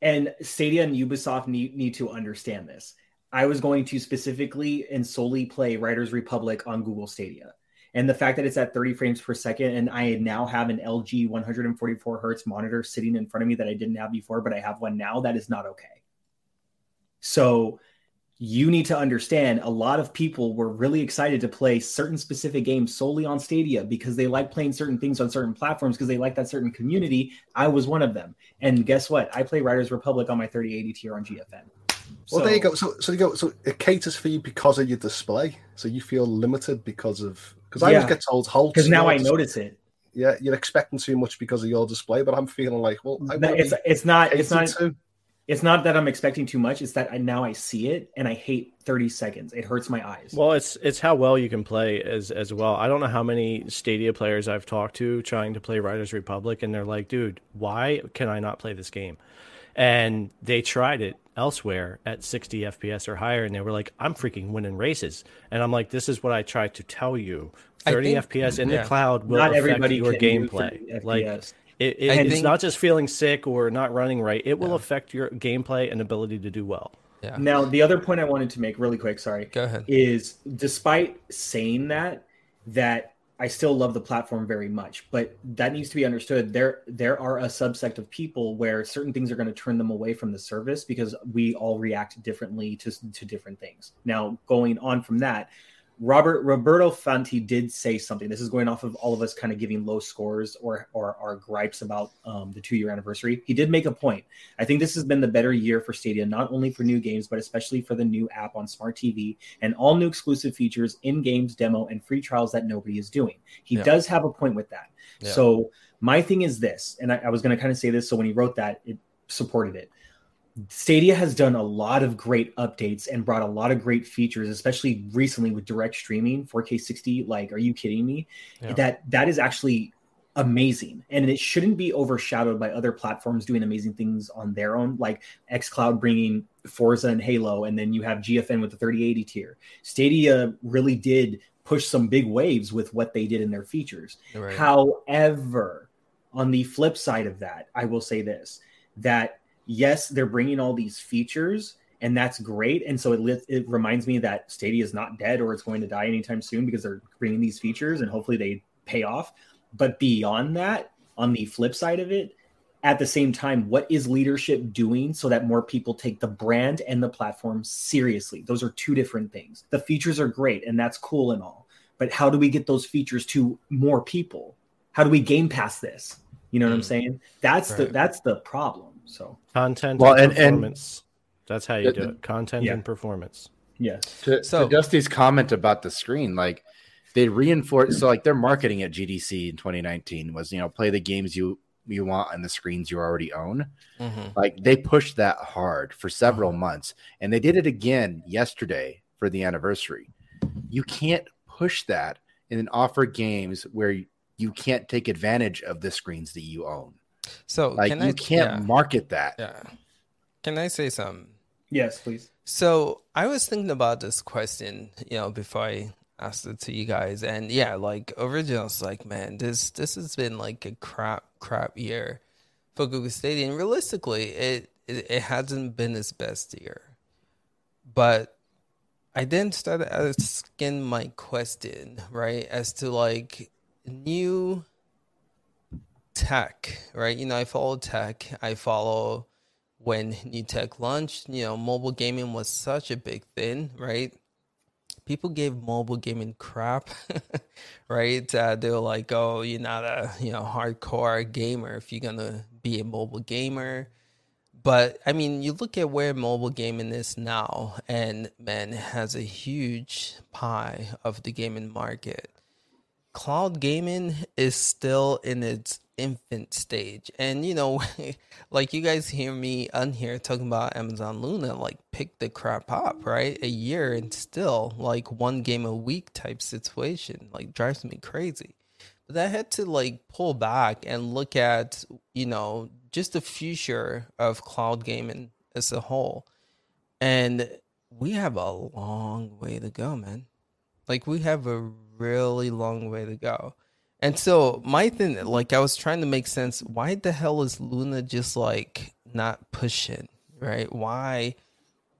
Speaker 5: and Stadia and Ubisoft need, need to understand this. I was going to specifically and solely play Riders Republic on Google Stadia. And the fact that it's at 30 frames per second, and I now have an LG 144 hertz monitor sitting in front of me that I didn't have before, but I have one now, that is not okay. So you need to understand a lot of people were really excited to play certain specific games solely on Stadia because they like playing certain things on certain platforms because they like that certain community. I was one of them. And guess what? I play Riders Republic on my 3080 tier on GFN.
Speaker 3: Well, so, there you go. So, so you go. So it caters for you because of your display. So you feel limited because of because I yeah. always get told halt.
Speaker 5: Because now I notice it.
Speaker 3: Yeah, you're expecting too much because of your display, but I'm feeling like, well,
Speaker 5: it's it's not it's not it's not that I'm expecting too much. It's that I, now I see it and I hate 30 seconds. It hurts my eyes.
Speaker 2: Well, it's it's how well you can play as as well. I don't know how many Stadia players I've talked to trying to play Riders Republic, and they're like, "Dude, why can I not play this game?" And they tried it elsewhere at 60 FPS or higher, and they were like, "I'm freaking winning races." And I'm like, "This is what I tried to tell you. 30 think, FPS in yeah. the cloud will not affect your gameplay. Like it, it, and think, it's not just feeling sick or not running right. It will yeah. affect your gameplay and ability to do well.
Speaker 5: Yeah. Now, the other point I wanted to make really quick, sorry,
Speaker 1: go ahead,
Speaker 5: is despite saying that, that I still love the platform very much, but that needs to be understood. There, there are a subsect of people where certain things are going to turn them away from the service because we all react differently to to different things. Now, going on from that, Robert Roberto Fanti did say something. This is going off of all of us kind of giving low scores or or our gripes about um, the two year anniversary. He did make a point. I think this has been the better year for Stadia, not only for new games, but especially for the new app on smart TV and all new exclusive features, in games, demo, and free trials that nobody is doing. He yeah. does have a point with that. Yeah. So my thing is this, and I, I was going to kind of say this. So when he wrote that, it supported it. Stadia has done a lot of great updates and brought a lot of great features, especially recently with direct streaming, 4K 60. Like, are you kidding me? Yeah. That that is actually amazing, and it shouldn't be overshadowed by other platforms doing amazing things on their own, like XCloud bringing Forza and Halo, and then you have GFN with the 3080 tier. Stadia really did push some big waves with what they did in their features. Right. However, on the flip side of that, I will say this that yes, they're bringing all these features, and that's great. And so it it reminds me that Stadia is not dead or it's going to die anytime soon because they're bringing these features, and hopefully they pay off. But beyond that, on the flip side of it, at the same time, what is leadership doing so that more people take the brand and the platform seriously? Those are two different things. The features are great and that's cool and all, but how do we get those features to more people? How do we game past this? You know what mm. I'm saying? That's right. the that's the problem. So
Speaker 2: content well, and, performance. And That's how you do it. Content yeah. and performance.
Speaker 5: Yes.
Speaker 4: To, so to Dusty's comment about the screen, like they reinforce so like their marketing at GDC in 2019 was you know play the games you you want on the screens you already own. Mm-hmm. Like they pushed that hard for several mm-hmm. months, and they did it again yesterday for the anniversary. You can't push that and then offer games where you can't take advantage of the screens that you own.
Speaker 1: So
Speaker 4: like can you I, can't yeah. market that.
Speaker 1: Yeah. Can I say something?
Speaker 5: Yes, please.
Speaker 1: So I was thinking about this question, you know, before I asked it to you guys, and yeah, like originally originals, like man, this this has been like a crap crap year for Google Stadia, and realistically, it it, it hasn't been its best year. But I then started asking my question, right, as to like new tech, right? You know, I follow tech. I follow when new tech launched. You know, mobile gaming was such a big thing, right? People gave mobile gaming crap, right? Uh, they were like, "Oh, you're not a you know hardcore gamer if you're gonna be a mobile gamer." But I mean, you look at where mobile gaming is now, and man, has a huge pie of the gaming market. Cloud gaming is still in its infant stage. And you know, like you guys hear me on here talking about Amazon Luna, like pick the crap up, right? A year and still like one game a week type situation, like drives me crazy. But I had to like pull back and look at, you know, just the future of cloud gaming as a whole. And we have a long way to go, man. Like we have a really long way to go. And so my thing, like I was trying to make sense. Why the hell is Luna just like not pushing, right? Why,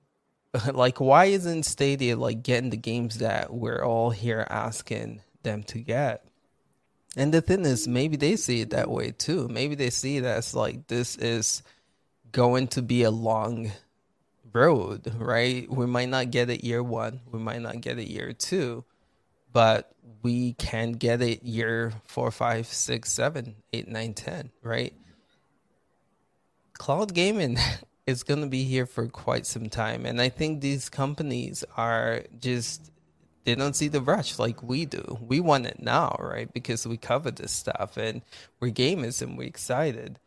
Speaker 1: like, why isn't Stadia like getting the games that we're all here asking them to get? And the thing is, maybe they see it that way too. Maybe they see it as like this is going to be a long road, right? We might not get it year one, we might not get it year two, but we can get it year four, five, six, seven, eight, nine, ten, right? Cloud gaming is going to be here for quite some time. And I think these companies are just, they don't see the rush like we do. We want it now, right? Because we cover this stuff and we're gamers and we're excited.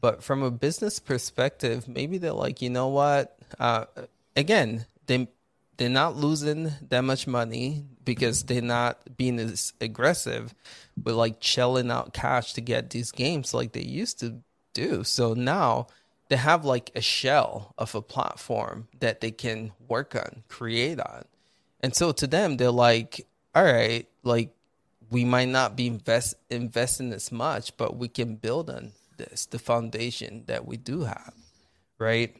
Speaker 1: But from a business perspective, maybe they're like, you know what? Uh, again, they they're not losing that much money because they're not being as aggressive with like shelling out cash to get these games like they used to do. So now they have like a shell of a platform that they can work on, create on. And so to them, they're like, all right, like we might not be invest investing as much, but we can build on this, the foundation that we do have, right?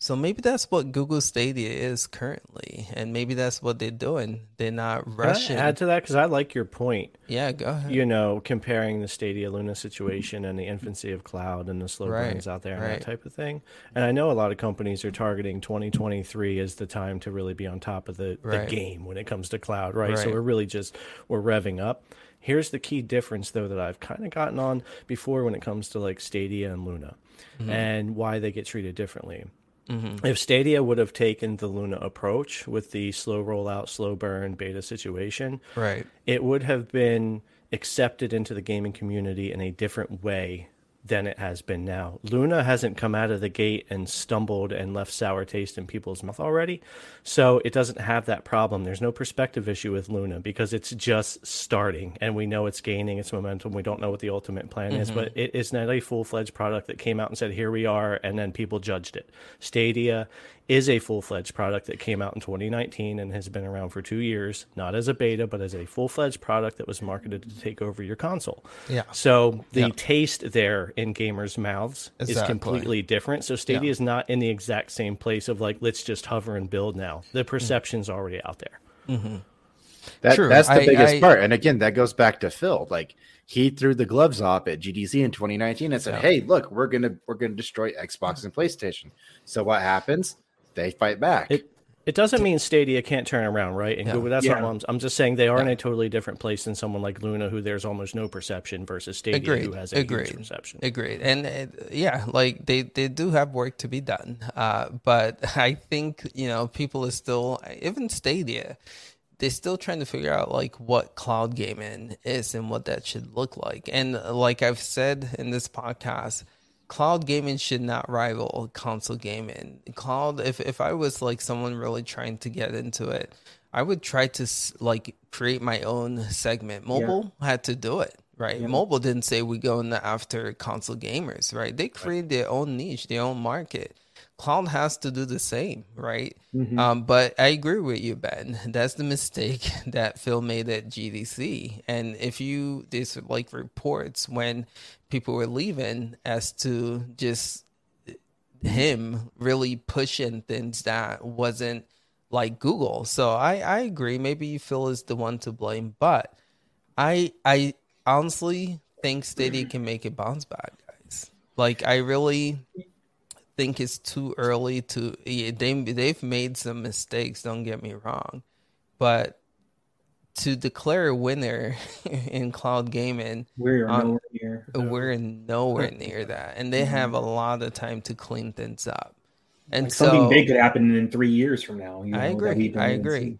Speaker 1: So maybe that's what Google Stadia is currently, and maybe that's what they're doing. They're not rushing.
Speaker 2: add to that because I like your point.
Speaker 1: Yeah, go ahead.
Speaker 2: You know, comparing the Stadia Luna situation and the infancy of cloud and the slow
Speaker 1: Right,
Speaker 2: burns out there and
Speaker 1: right.
Speaker 2: that type of thing. And I know a lot of companies are targeting 2023 as the time to really be on top of the,
Speaker 1: Right.
Speaker 2: the game when it comes to cloud, right? So we're really just we're revving up. Here's the key difference though that I've kind of gotten on before when it comes to like Stadia and Luna
Speaker 1: Mm-hmm.
Speaker 2: and why they get treated differently. Mm-hmm. If Stadia would have taken the Luna approach with the slow rollout, slow burn beta situation,
Speaker 1: right.
Speaker 2: it would have been accepted into the gaming community in a different way than it has been now. Luna hasn't come out of the gate and stumbled and left sour taste in people's mouth already. So it doesn't have that problem. There's no perspective issue with Luna because it's just starting and we know it's gaining its momentum. We don't know what the ultimate plan is, but mm-hmm. it is not a full fledged product that came out and said, here we are, and then people judged it. Stadia is a full fledged product that came out in 2019 and has been around for two years, not as a beta, but as a full fledged product that was marketed to take over your console.
Speaker 1: Yeah.
Speaker 2: So the
Speaker 1: Yeah.
Speaker 2: taste there in gamers' mouths is completely different. So Stadia
Speaker 1: Yeah.
Speaker 2: is not in the exact same place of like, let's just hover and build now. The mm-hmm. perception's already out there. Mm-hmm.
Speaker 4: That,
Speaker 1: True.
Speaker 4: That's the
Speaker 1: I-
Speaker 4: biggest
Speaker 1: I-
Speaker 4: part. And again, that goes back to Phil. Like he threw the gloves off at GDC in 2019 and said,
Speaker 1: Yeah.
Speaker 4: "Hey, look, we're gonna we're gonna destroy Xbox and PlayStation." So what happens? They fight back.
Speaker 2: It it doesn't mean Stadia can't turn around, right? And
Speaker 1: Yeah.
Speaker 2: Google, that's
Speaker 5: Yeah.
Speaker 2: not I'm, I'm just saying they are in a totally different place than someone like Luna, who there's almost no perception, versus Stadia,
Speaker 1: Agreed.
Speaker 2: who has a
Speaker 1: Agreed.
Speaker 2: huge perception.
Speaker 1: Agreed. And uh, yeah, like they, they do have work to be done. Uh, but I think, you know, people are still, even Stadia, they're still trying to figure out like what cloud gaming is and what that should look like. And like I've said in this podcast, cloud gaming should not rival console gaming. Cloud, if, if I was like someone really trying to get into it, I would try to like create my own segment. Mobile had to do it, right? Mobile didn't say we going after console gamers, right? They created their own niche, their own market. Cloud has to do the same, right? Um, but I agree with you, Ben. That's the mistake that Phil made at GDC. And if you there's like reports when people were leaving as to just him really pushing things that wasn't like Google. So I I agree. Maybe Phil is the one to blame, but I I honestly think Stadia can make it bounce back, guys. Like I really think it's too early to. yeah, They they've made some mistakes. Don't get me wrong, but to declare a winner in cloud gaming,
Speaker 5: We're
Speaker 1: Um,
Speaker 5: nowhere near.
Speaker 1: we're nowhere near that, and they have a lot of time to clean things up. And
Speaker 5: Like, something
Speaker 1: so,
Speaker 5: big could happen in three years from now. You know,
Speaker 1: I agree. I agree.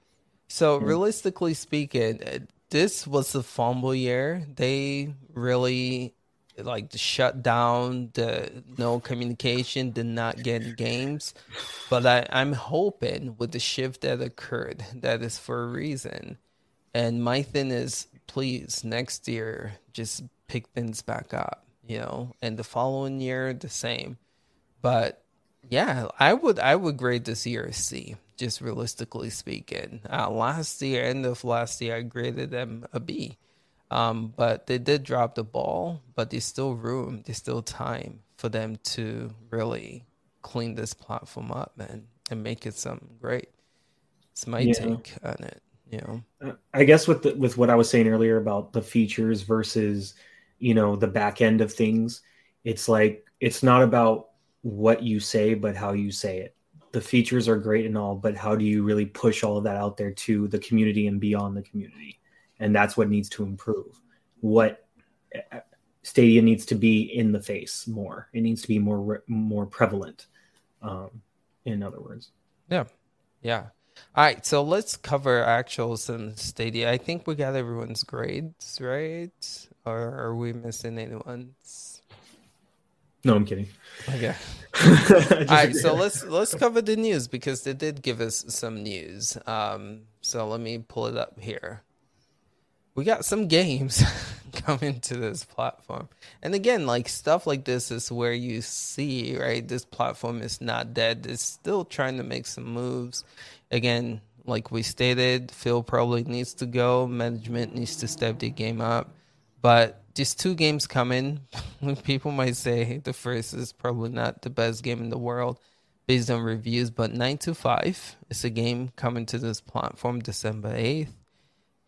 Speaker 1: So realistically speaking, this was the fumble year. They really like shut down the no communication, did not get games. But I, I'm hoping with the shift that occurred, that is for a reason. And my thing is, please next year just pick things back up, you know, and the following year the same. But yeah, I would I would grade this year a C, just realistically speaking. Uh, last year, end of last year, I graded them a B. Um, but they did drop the ball, but there's still room, there's still time for them to really clean this platform up, man, and make it something great. It's my yeah. take on it. You know,
Speaker 5: uh, I guess with the, with what I was saying earlier about the features versus, you know, the back end of things, it's like it's not about what you say, but how you say it. The features are great and all, but how do you really push all of that out there to the community and beyond the community? And that's what needs to improve. What Stadia needs to be in the face more. It needs to be more more prevalent. Um, in other words.
Speaker 1: Yeah, yeah. All right, so let's cover actuals and Stadia. I think we got everyone's grades right, or are we missing anyone's?
Speaker 5: No, I'm kidding.
Speaker 1: Okay. All right, so let's let's cover the news because they did give us some news. Um, so let me pull it up here we got some games coming to this platform. And again, like stuff like this is where you see, right? This platform is not dead. It's still trying to make some moves. Again, like we stated, Phil probably needs to go. Management needs to step the game up. But just two games coming. People might say the first is probably not the best game in the world based on reviews, but 9 to 5 is a game coming to this platform December 8th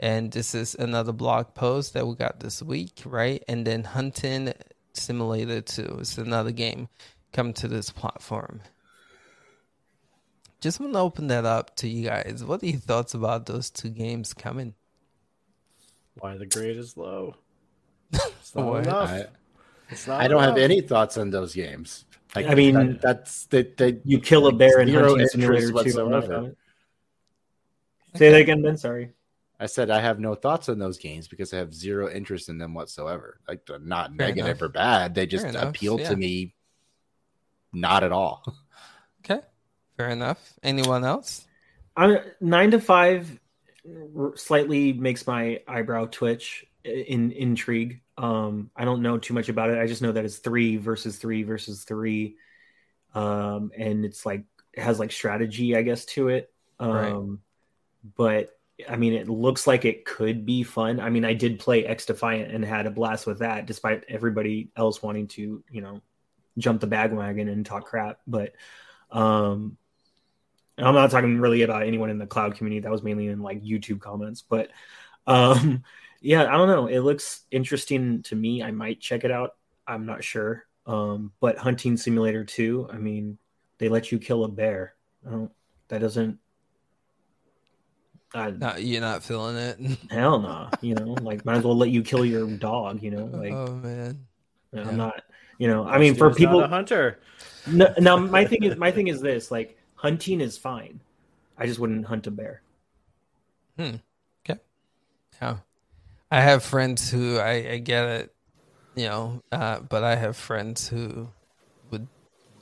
Speaker 1: and this is another blog post that we got this week, right? And then Hunting Simulator 2 is another game come to this platform. Just want to open that up to you guys. What are your thoughts about those two games coming?
Speaker 2: Why the grade is low?
Speaker 4: It's not enough. I, it's not I don't enough. have any thoughts on those games.
Speaker 5: Like, I mean,
Speaker 4: that, that's that they,
Speaker 5: you kill a bear in Hunting Simulator 2. Say that again, Ben. Sorry.
Speaker 4: I said I have no thoughts on those games because I have zero interest in them whatsoever. Like not Fair negative enough. or bad. They just appeal yeah. to me not at all.
Speaker 1: Okay. Fair enough. Anyone else?
Speaker 5: I'm nine to five slightly makes my eyebrow twitch in intrigue. Um, I don't know too much about it. I just know that it's three versus three versus three. Um, and it's like it has like strategy, I guess, to it. Um, right. but I mean, it looks like it could be fun. I mean, I did play XDefiant and had a blast with that, despite everybody else wanting to, you know, jump the bandwagon and talk crap. But um, I'm not talking really about anyone in the cloud community. That was mainly in like YouTube comments. But um, yeah, I don't know. It looks interesting to me. I might check it out. I'm not sure. Um, but Hunting Simulator 2, I mean, they let you kill a bear. That doesn't
Speaker 1: I, not, you're not feeling it.
Speaker 5: Hell no. Nah. You know, like might as well let you kill your dog. You know, like
Speaker 1: oh man,
Speaker 5: yeah. I'm not. You know, I mean, for people,
Speaker 2: hunter.
Speaker 5: No, now my thing is my thing is this: like hunting is fine. I just wouldn't hunt a bear.
Speaker 1: Hmm. Okay. Yeah. I have friends who I, I get it, you know, uh, but I have friends who would,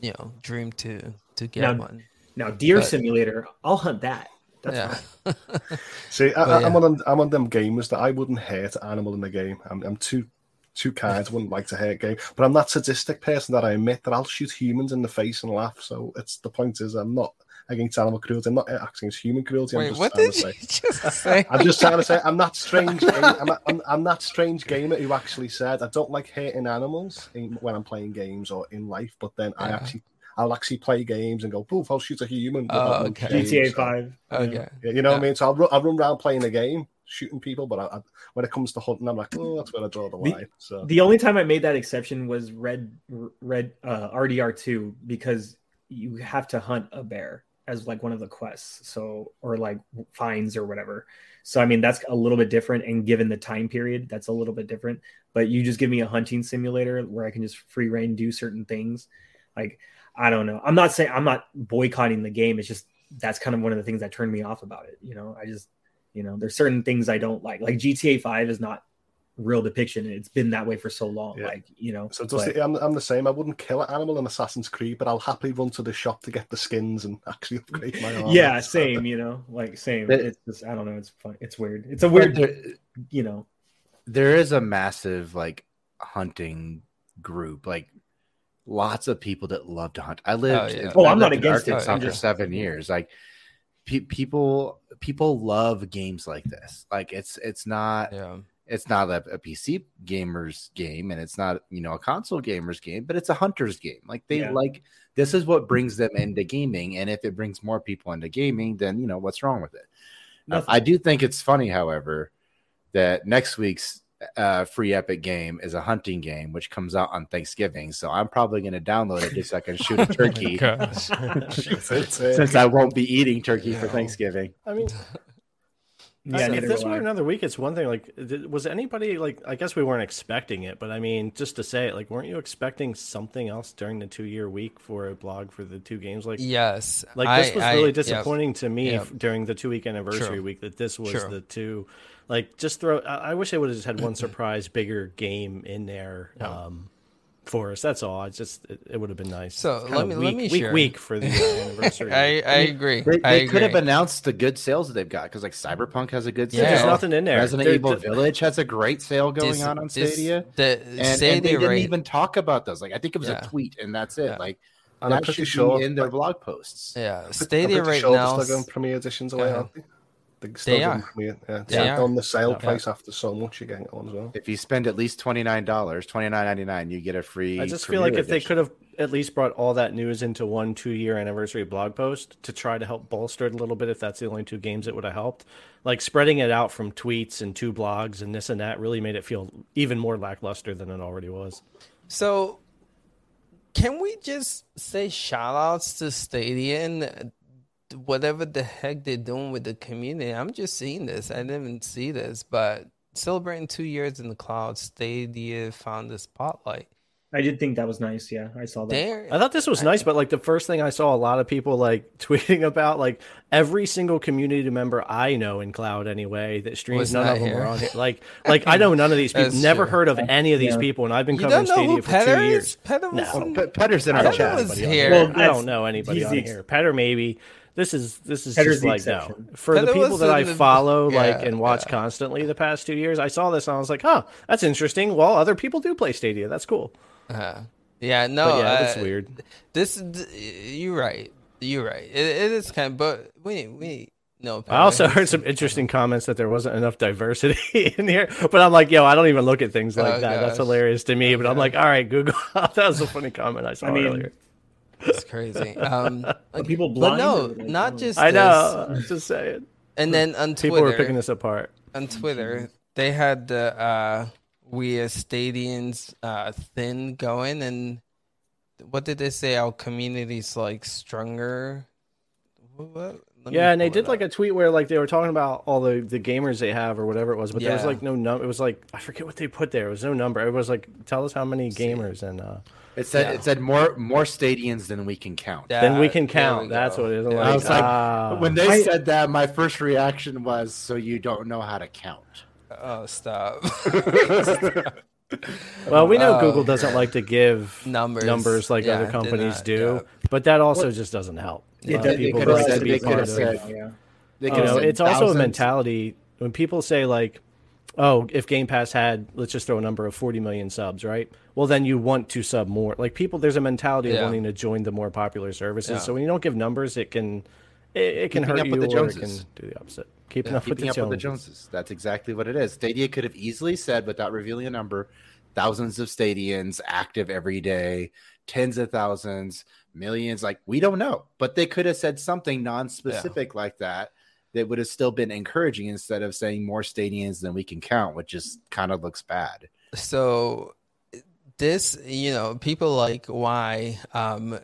Speaker 1: you know, dream to to get
Speaker 5: now,
Speaker 1: one.
Speaker 5: Now, deer but, simulator, I'll hunt that. That's
Speaker 3: yeah. See, I, am on I'm on them gamers that I wouldn't hurt animal in the game. I'm, I'm too too kind. I wouldn't like to hurt game, but I'm that sadistic person that I admit that I'll shoot humans in the face and laugh. So it's the point is I'm not against animal cruelty. I'm not acting as human cruelty.
Speaker 1: Wait,
Speaker 3: I'm just
Speaker 1: what did you just say?
Speaker 3: I'm just trying to say I'm that strange. I'm, I'm, I'm, that strange gamer who actually said I don't like hurting animals in, when I'm playing games or in life, but then yeah. I actually I'll actually play games and go, poof, I'll shoot a human.
Speaker 1: Oh, okay.
Speaker 5: GTA 5.
Speaker 1: Okay.
Speaker 3: Yeah, you know yeah. what I mean? So I'll, run, I'll run around playing a game, shooting people, but I, I, when it comes to hunting, I'm like, oh, that's where I draw the line. The, so
Speaker 5: the only time I made that exception was Red Red uh, RDR2 because you have to hunt a bear as like one of the quests, so or like finds or whatever. So I mean that's a little bit different, and given the time period, that's a little bit different. But you just give me a hunting simulator where I can just free reign do certain things, like I don't know. I'm not saying I'm not boycotting the game. It's just that's kind of one of the things that turned me off about it. You know, I just You know, there's certain things I don't like. Like GTA 5 is not real depiction. and It's been that way for so long.
Speaker 3: Yeah.
Speaker 5: Like, you know,
Speaker 3: So just,
Speaker 5: but-
Speaker 3: I'm, I'm the same. I wouldn't kill an animal in Assassin's Creed, but I'll happily run to the shop to get the skins and actually upgrade my armor.
Speaker 5: yeah, same, you know, like same.
Speaker 4: But-
Speaker 5: It's just, I don't know. It's fun. It's weird. It's a weird,
Speaker 4: there,
Speaker 5: you know,
Speaker 4: there is a massive like hunting group, like lots of people that love to hunt. I lived.
Speaker 1: yeah.
Speaker 4: in-
Speaker 5: Oh,
Speaker 4: I
Speaker 5: I'm not
Speaker 4: lived in
Speaker 5: against it.
Speaker 4: Arkansas
Speaker 1: I'm
Speaker 4: for
Speaker 5: just-
Speaker 4: seven years. Like pe- people, people love games like this. Like it's it's not
Speaker 1: Yeah.
Speaker 4: it's not a, a PC gamer's game, and it's not you know a console gamer's game, but it's a hunter's game. Like they
Speaker 5: Yeah.
Speaker 4: like this is what brings them into gaming, and if it brings more people into gaming, then you know what's wrong with it. Uh, I do think it's funny, however, that next week's uh, free Epic game is a hunting game, which comes out on Thanksgiving. So I'm probably going to download it just so I can shoot a turkey,
Speaker 1: Gosh.
Speaker 3: Shoot it, uh,
Speaker 4: since I won't be eating turkey for Thanksgiving.
Speaker 2: I mean,
Speaker 5: yeah,
Speaker 2: if this
Speaker 5: will
Speaker 2: were another week, it's one thing. Like, was anybody like? I guess we weren't expecting it, but I mean, just to say it, like, weren't you expecting something else during the two-year week for a blog for the two games? Like,
Speaker 1: Yes.
Speaker 2: like this
Speaker 1: I-
Speaker 2: was
Speaker 1: I-
Speaker 2: really
Speaker 1: yep.
Speaker 2: disappointing to me
Speaker 1: Yep.
Speaker 2: f- during the two-week anniversary
Speaker 1: True.
Speaker 2: week that this was
Speaker 1: True.
Speaker 2: the two. Like, just throw. I, I wish they would have just had one surprise, bigger game in there. Um, for us, that's all. It's just it, it would have been nice.
Speaker 1: So,
Speaker 2: It's
Speaker 1: let
Speaker 2: kinda
Speaker 1: me-
Speaker 2: weak,
Speaker 1: let me
Speaker 2: weak
Speaker 1: share.
Speaker 2: week for the uh, anniversary.
Speaker 1: I. I agree.
Speaker 4: They,
Speaker 1: I
Speaker 4: they could have announced the good sales that they've got because like Cyberpunk has a good
Speaker 1: Yeah.
Speaker 4: sale.
Speaker 2: There's nothing in there.
Speaker 4: Resident
Speaker 2: There-
Speaker 4: Evil
Speaker 2: the-
Speaker 4: Village has a great sale going
Speaker 1: This-
Speaker 4: on on
Speaker 1: this-
Speaker 4: Stadia.
Speaker 1: The
Speaker 4: and, and
Speaker 1: Stadia
Speaker 4: they didn't
Speaker 1: rate-
Speaker 4: even talk about those. Like I think it was
Speaker 1: Yeah.
Speaker 4: a tweet, and that's it.
Speaker 1: Yeah.
Speaker 4: Like
Speaker 3: and I'm
Speaker 4: that
Speaker 3: pretty
Speaker 4: should
Speaker 3: sure
Speaker 4: be in their blog posts.
Speaker 1: Yeah, Stadia
Speaker 3: pretty
Speaker 1: right
Speaker 3: sure
Speaker 1: now.
Speaker 3: they're still going Premier editions away,
Speaker 1: Yeah.
Speaker 3: Aren't they? They're still
Speaker 1: They are.
Speaker 3: Premier. Yeah,
Speaker 1: They are.
Speaker 3: on the sale
Speaker 1: Yeah.
Speaker 3: price after so much, you're getting it on as well.
Speaker 4: If you spend at least twenty nine dollars, twenty nine ninety nine, you get a free.
Speaker 2: I just feel
Speaker 4: Premier
Speaker 2: like if they could have at least brought all that news into one two year anniversary blog post to try to help bolster it a little bit, if that's the only two games it would have helped. Like spreading it out from tweets and two blogs and this and that really made it feel even more lackluster than it already was.
Speaker 1: So, can we just say shout outs to Stadia and uh, whatever the heck they're doing with the community? I'm just seeing this. I didn't even see this, but celebrating two years in the cloud, Stadia found the spotlight.
Speaker 5: I did think that was nice. Yeah, I saw that.
Speaker 1: There,
Speaker 2: I thought this was nice, but like the first thing I saw a lot of people like tweeting about, like every single community member I know in cloud anyway that streams, none
Speaker 1: not
Speaker 2: of them
Speaker 1: here.
Speaker 2: were on it. Like, like I know none of these people. Never
Speaker 1: true.
Speaker 2: heard of any of these
Speaker 5: Yeah.
Speaker 2: people, and I've been
Speaker 1: you
Speaker 2: covering
Speaker 1: don't know who
Speaker 2: Stadia for two
Speaker 1: Petter
Speaker 2: years.
Speaker 1: is? Petter was
Speaker 2: No.
Speaker 1: in-
Speaker 4: Pe- Petter's in our
Speaker 1: Petter
Speaker 4: chat.
Speaker 1: was here.
Speaker 2: here.
Speaker 5: Well,
Speaker 2: I don't know anybody
Speaker 5: he's
Speaker 2: on here. Petter maybe. This is this is
Speaker 5: Petter's
Speaker 2: just
Speaker 5: the
Speaker 2: like no.
Speaker 5: exception.
Speaker 2: For the people that I
Speaker 1: in the-
Speaker 2: follow, like
Speaker 1: yeah,
Speaker 2: and watch
Speaker 1: yeah.
Speaker 2: constantly the past two years, I saw this and I was like, "Oh, that's interesting." Well, other people do play Stadia. That's cool.
Speaker 1: Uh, yeah, no,
Speaker 2: But yeah, it's
Speaker 1: uh,
Speaker 2: weird.
Speaker 1: This you're right. You're right. It, it is kind of, but we we no.
Speaker 2: I also heard some interesting comments that there wasn't enough diversity in here, but I'm like, yo, I don't even look at things like
Speaker 1: Oh,
Speaker 2: that. That's hilarious to me. But I'm like, all right, Google. that was a funny comment I saw
Speaker 5: I mean,
Speaker 2: earlier.
Speaker 1: It's crazy. Um,
Speaker 5: Are people
Speaker 1: but
Speaker 5: blind?
Speaker 1: no,
Speaker 5: like,
Speaker 1: not
Speaker 5: oh.
Speaker 1: just
Speaker 2: I
Speaker 1: this.
Speaker 2: know. I'm just saying.
Speaker 1: And then on Twitter,
Speaker 2: People were picking this apart.
Speaker 1: on Twitter, they had the uh, we as Stadians uh, thing going, and what did they say? Our community's like stronger. What? what? Let me
Speaker 2: Yeah, and they did
Speaker 1: it
Speaker 2: like a tweet where like they were talking about all the the gamers they have or whatever it was, but there was like no number. It was like I forget what they put there. It was no number. It was like tell us how many gamers and uh
Speaker 4: It said
Speaker 1: Yeah.
Speaker 4: it said more more stadians than we can count.
Speaker 2: Than we can count.
Speaker 1: we
Speaker 2: That's
Speaker 1: go.
Speaker 2: what it is.
Speaker 1: Yeah.
Speaker 2: Like,
Speaker 4: I was like,
Speaker 2: ah.
Speaker 4: when they
Speaker 5: I-
Speaker 4: said that, my first reaction was, "So you don't know how to count."
Speaker 1: Oh, stop.
Speaker 2: Well, we know
Speaker 1: Oh,
Speaker 2: Google doesn't like to give
Speaker 1: Numbers.
Speaker 2: numbers like
Speaker 1: Yeah,
Speaker 2: other companies
Speaker 1: not,
Speaker 2: do,
Speaker 1: yeah.
Speaker 2: but that also just doesn't help.
Speaker 5: It
Speaker 2: Uh,
Speaker 5: does-
Speaker 4: they
Speaker 2: people
Speaker 4: could've
Speaker 2: like
Speaker 4: said-
Speaker 2: to be
Speaker 4: they
Speaker 2: part
Speaker 4: could've
Speaker 2: of
Speaker 4: said-
Speaker 5: yeah.
Speaker 4: They
Speaker 2: You
Speaker 4: could've
Speaker 2: know,
Speaker 4: said
Speaker 2: it's also a mentality when people say like, "Oh, if Game Pass had, let's just throw a number of 40 million subs, right? Well, then you want to sub more. Like people, there's a mentality of wanting to join the more popular services.
Speaker 1: Yeah.
Speaker 2: So when you don't give numbers, it can, it, it can hurt you,
Speaker 4: with the
Speaker 2: or it can do the opposite. Keeping
Speaker 1: Yeah,
Speaker 2: up with the
Speaker 4: up with the
Speaker 2: Joneses.
Speaker 4: Joneses. That's exactly what it is. Stadia could have easily said, without revealing a number, thousands of Stadians active every day, tens of thousands, millions. Like we don't know, but they could have said something non-specific like that. That would have still been encouraging instead of saying more stadians than we can count, which just kind of looks bad.
Speaker 1: so this you know people like why um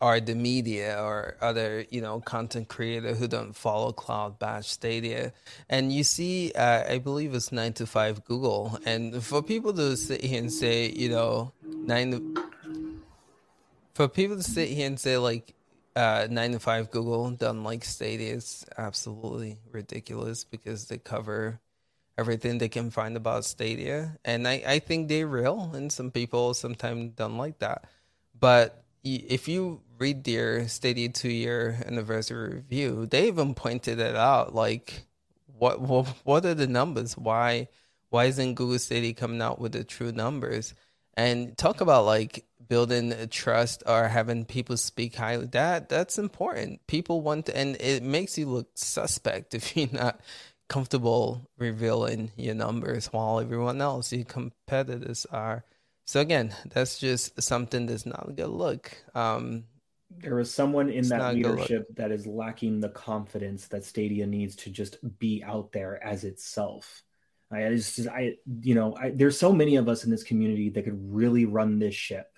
Speaker 1: are the media or other you know content creator who don't follow cloud bash stadia and you see uh, i believe it's 9 to 5 google and for people to sit here and say you know 9 to, for people to sit here and say like uh, 95 Google done like Stadia is absolutely ridiculous because they cover everything they can find about Stadia. And I, I think they're real, and some people sometimes don't like that. But if you read their Stadia two year anniversary review, they even pointed it out. Like, what, what what are the numbers? Why why isn't Google Stadia coming out with the true numbers? And talk about like building trust or having people speak highly that that's important. People want to, and it makes you look suspect if you're not comfortable revealing your numbers while everyone else your competitors are. So again that's just something that's not a good look. Um,
Speaker 5: there is someone in that leadership that is lacking the confidence that stadia needs to just be out there as itself. I just, I, you know, I, there's so many of us in this community that could really run this ship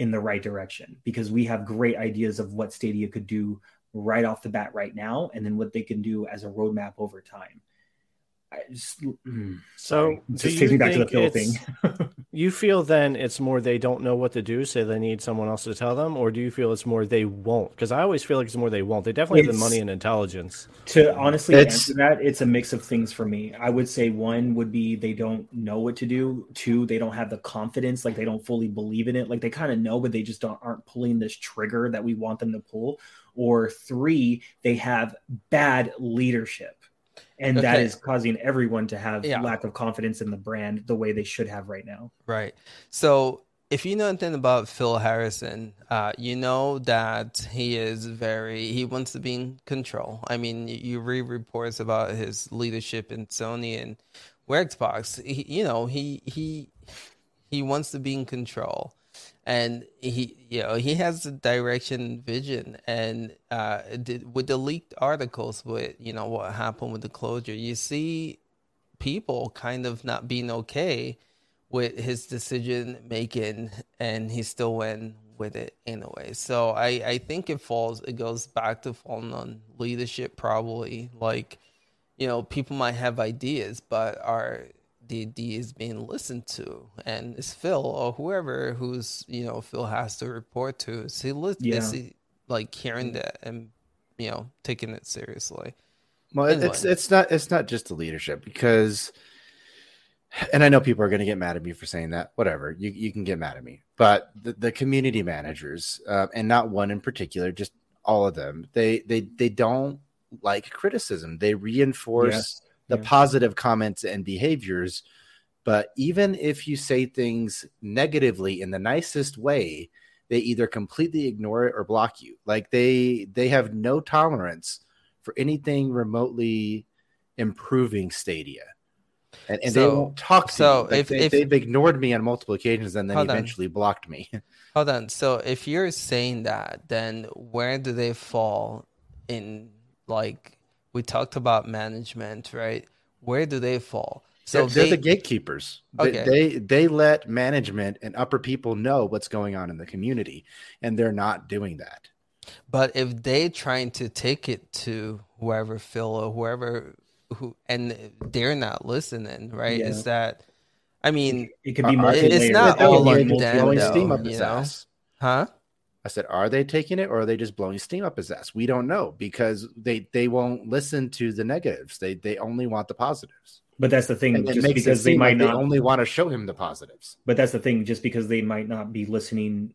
Speaker 5: in the right direction because we have great ideas of what Stadia could do right off the bat right now and then what they can do as a roadmap over time. Just,
Speaker 2: mm, so just take me back to the Phil thing. you feel then it's more they don't know what to do, so they need someone else to tell them, or do you feel it's more they won't? Because I always feel like it's more they won't. They definitely it's, have the money and intelligence.
Speaker 5: To honestly it's, answer that, it's a mix of things for me. I would say one would be they don't know what to do. Two, they don't have the confidence, like they don't fully believe in it. Like they kind of know, but they just don't aren't pulling this trigger that we want them to pull. Or three, they have bad leadership and okay. that is causing everyone to have yeah. lack of confidence in the brand the way they should have right now.
Speaker 1: Right. So if you know anything about Phil Harrison, uh, you know that he is very he wants to be in control. I mean, you read reports about his leadership in Sony and Xbox. He, you know, he he he wants to be in control and he you know he has the direction vision. And uh with the leaked articles with you know what happened with the closure you see people kind of not being okay with his decision making and he still went with it anyway. So i i think it falls it goes back to falling on leadership probably. Like you know people might have ideas but are the is being listened to, and it's Phil or whoever who's you know Phil has to report to. Is he, li- yeah. is he like hearing that and you know taking it seriously?
Speaker 4: Well, anyway. it's it's not it's not just the leadership because, and I know people are going to get mad at me for saying that. Whatever, you you can get mad at me, but the, the community managers uh, and not one in particular, just all of them, they they they don't like criticism. They reinforce. Yes the yeah. positive comments and behaviors. But even if you say things negatively in the nicest way, they either completely ignore it or block you. Like they they have no tolerance for anything remotely improving Stadia. And, and so, they won't talk so Like if, they, if, they've ignored me on multiple occasions and then eventually on. blocked me.
Speaker 1: Hold on. So if you're saying that, then where do they fall in like we talked about management, right? Where do they fall?
Speaker 4: So they're, they're the gatekeepers. Okay. They, they they let management and upper people know what's going on in the community, and they're not doing that.
Speaker 1: But if they trying to take it to whoever Phil or whoever who, and they're not listening, right? Yeah. Is that? I mean,
Speaker 5: it, it could be uh, uh, more.
Speaker 1: It's not all on them, though, you know? Huh?
Speaker 4: I said, are they taking it or are they just blowing steam up his ass? We don't know because they they won't listen to the negatives. They they only want the positives.
Speaker 5: But that's the thing, and just because they might like not
Speaker 4: they only want to show him the positives.
Speaker 5: But that's the thing, just because they might not be listening,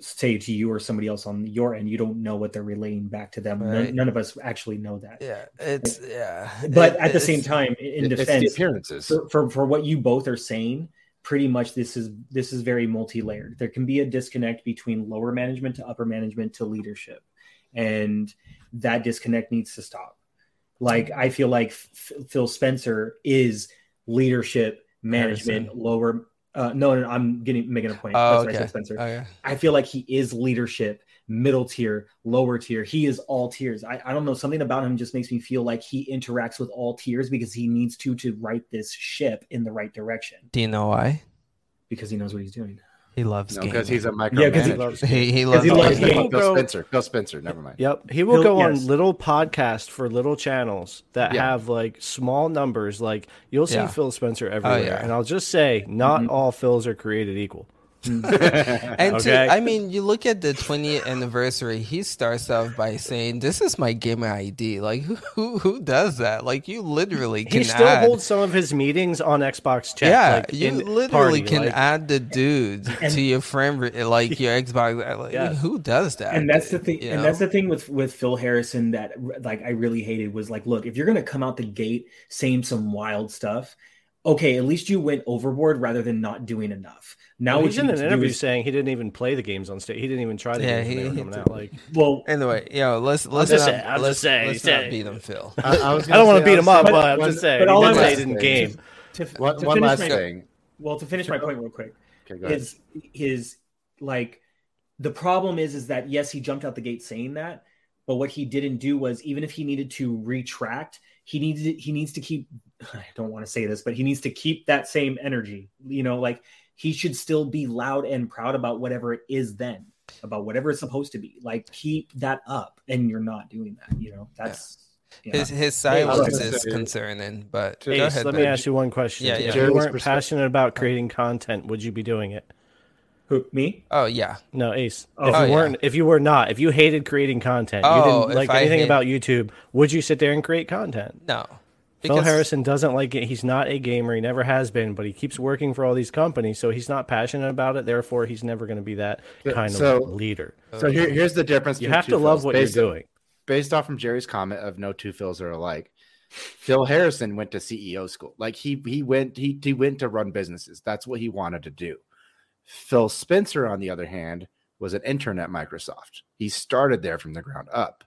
Speaker 5: say to you or somebody else on your end, you don't know what they're relaying back to them. Right. None, none, of us actually know that.
Speaker 1: Yeah, it's yeah.
Speaker 5: But it, at the same time, in defense,
Speaker 4: appearances
Speaker 5: for, for for what you both are saying pretty much this is this is very multi-layered there can be a disconnect between lower management to upper management to leadership and that disconnect needs to stop like i feel like F- phil spencer is leadership management lower uh, no, no, I'm getting making a point.
Speaker 1: Oh, That's okay.
Speaker 5: Spencer.
Speaker 1: Oh, yeah.
Speaker 5: I feel like he is leadership middle tier, lower tier. He is all tiers. I, I don't know. Something about him just makes me feel like he interacts with all tiers because he needs to to right this ship in the right direction.
Speaker 1: Do you know why?
Speaker 5: Because he knows what he's doing.
Speaker 1: He loves
Speaker 4: no, because he's a micro. Yeah, because
Speaker 1: he loves. He, he loves. He
Speaker 4: loves Phil go, Spencer. Phil Spencer. Never mind.
Speaker 2: Yep, he will He'll, go yes. on little podcasts for little channels that yeah. have like small numbers. Like you'll see yeah. Phil Spencer oh, everywhere, oh, yeah. and I'll just say, not mm-hmm. all Phils are created equal.
Speaker 1: and
Speaker 2: Okay.
Speaker 1: to, I mean, you look at the 20th anniversary. He starts off by saying, "This is my gamer ID." Like, who who, who does that? Like, you literally can
Speaker 2: He still
Speaker 1: add.
Speaker 2: holds some of his meetings on Xbox chat.
Speaker 1: yeah,
Speaker 2: like,
Speaker 1: you literally
Speaker 2: party,
Speaker 1: can
Speaker 2: like-
Speaker 1: add the dude to your friend, like your Xbox. Like,
Speaker 2: Yes.
Speaker 1: Who does that?
Speaker 5: and that's the thing
Speaker 1: You
Speaker 5: and that's the thing with with phil harrison that like i really hated was like look if you're gonna come out the gate saying some wild stuff okay at least you went overboard rather than not doing enough now
Speaker 2: Well,
Speaker 5: what
Speaker 2: he's
Speaker 5: you
Speaker 2: in an interview
Speaker 5: is-
Speaker 2: saying he didn't even play the games on stage. He didn't even try the
Speaker 1: Yeah,
Speaker 2: games when they
Speaker 1: he-
Speaker 2: were
Speaker 1: he
Speaker 2: coming
Speaker 1: did-
Speaker 2: out. Like,
Speaker 5: well
Speaker 1: Anyway, yo, let's let's
Speaker 2: just
Speaker 1: not
Speaker 2: saying, I'm
Speaker 1: let's,
Speaker 2: saying,
Speaker 1: let's
Speaker 2: he's
Speaker 1: not beat him, Phil.
Speaker 4: I, I was
Speaker 2: I don't want to beat him up,
Speaker 4: I'll
Speaker 2: but I'm just saying.
Speaker 5: but all I'm
Speaker 2: he
Speaker 5: saying-
Speaker 2: didn't
Speaker 4: to-
Speaker 2: game.
Speaker 5: to,
Speaker 4: One,
Speaker 5: to
Speaker 4: one last
Speaker 5: my,
Speaker 4: thing.
Speaker 5: well to finish my point real quick
Speaker 4: Okay, go
Speaker 5: his his like the problem is is that yes he jumped out the gate saying that but what he didn't do was even if he needed to retract he needed he needs to keep i don't want to say this but he needs to keep that same energy you know like he should still be loud and proud about whatever it is then about whatever it's supposed to be like keep that up and you're not doing that you know that's yeah.
Speaker 1: His his silence
Speaker 2: gonna
Speaker 1: is concerning, but go ahead.
Speaker 2: let me
Speaker 1: Ben.
Speaker 2: ask you one question.
Speaker 1: Yeah,
Speaker 2: if you
Speaker 4: Jerry's
Speaker 2: weren't passionate about creating content, would you be doing it?
Speaker 5: Who, me
Speaker 1: Oh yeah,
Speaker 2: No, Ace.
Speaker 5: Oh,
Speaker 2: if you oh,
Speaker 1: yeah.
Speaker 2: weren't, if you were not, if you hated creating content,
Speaker 1: Oh,
Speaker 2: you didn't oh,
Speaker 1: like
Speaker 2: anything
Speaker 1: hate-
Speaker 2: about YouTube, would you sit there and create content?
Speaker 1: no.
Speaker 2: Phil Harrison doesn't like it. He's not a gamer. He never has been, but he keeps working for all these companies, so he's not passionate about it. Therefore, he's never going to be that kind
Speaker 4: so-
Speaker 2: of leader.
Speaker 4: So here, here's the difference.
Speaker 2: You have to love
Speaker 4: Phils.
Speaker 2: what
Speaker 4: based,
Speaker 2: you're doing.
Speaker 4: Based off from Jerry's comment of no two Phils are alike, Phil Harrison went to CEO school. Like he he went he he went to run businesses. That's what he wanted to do. Phil Spencer, on the other hand, was an intern at Microsoft. He started there from the ground up.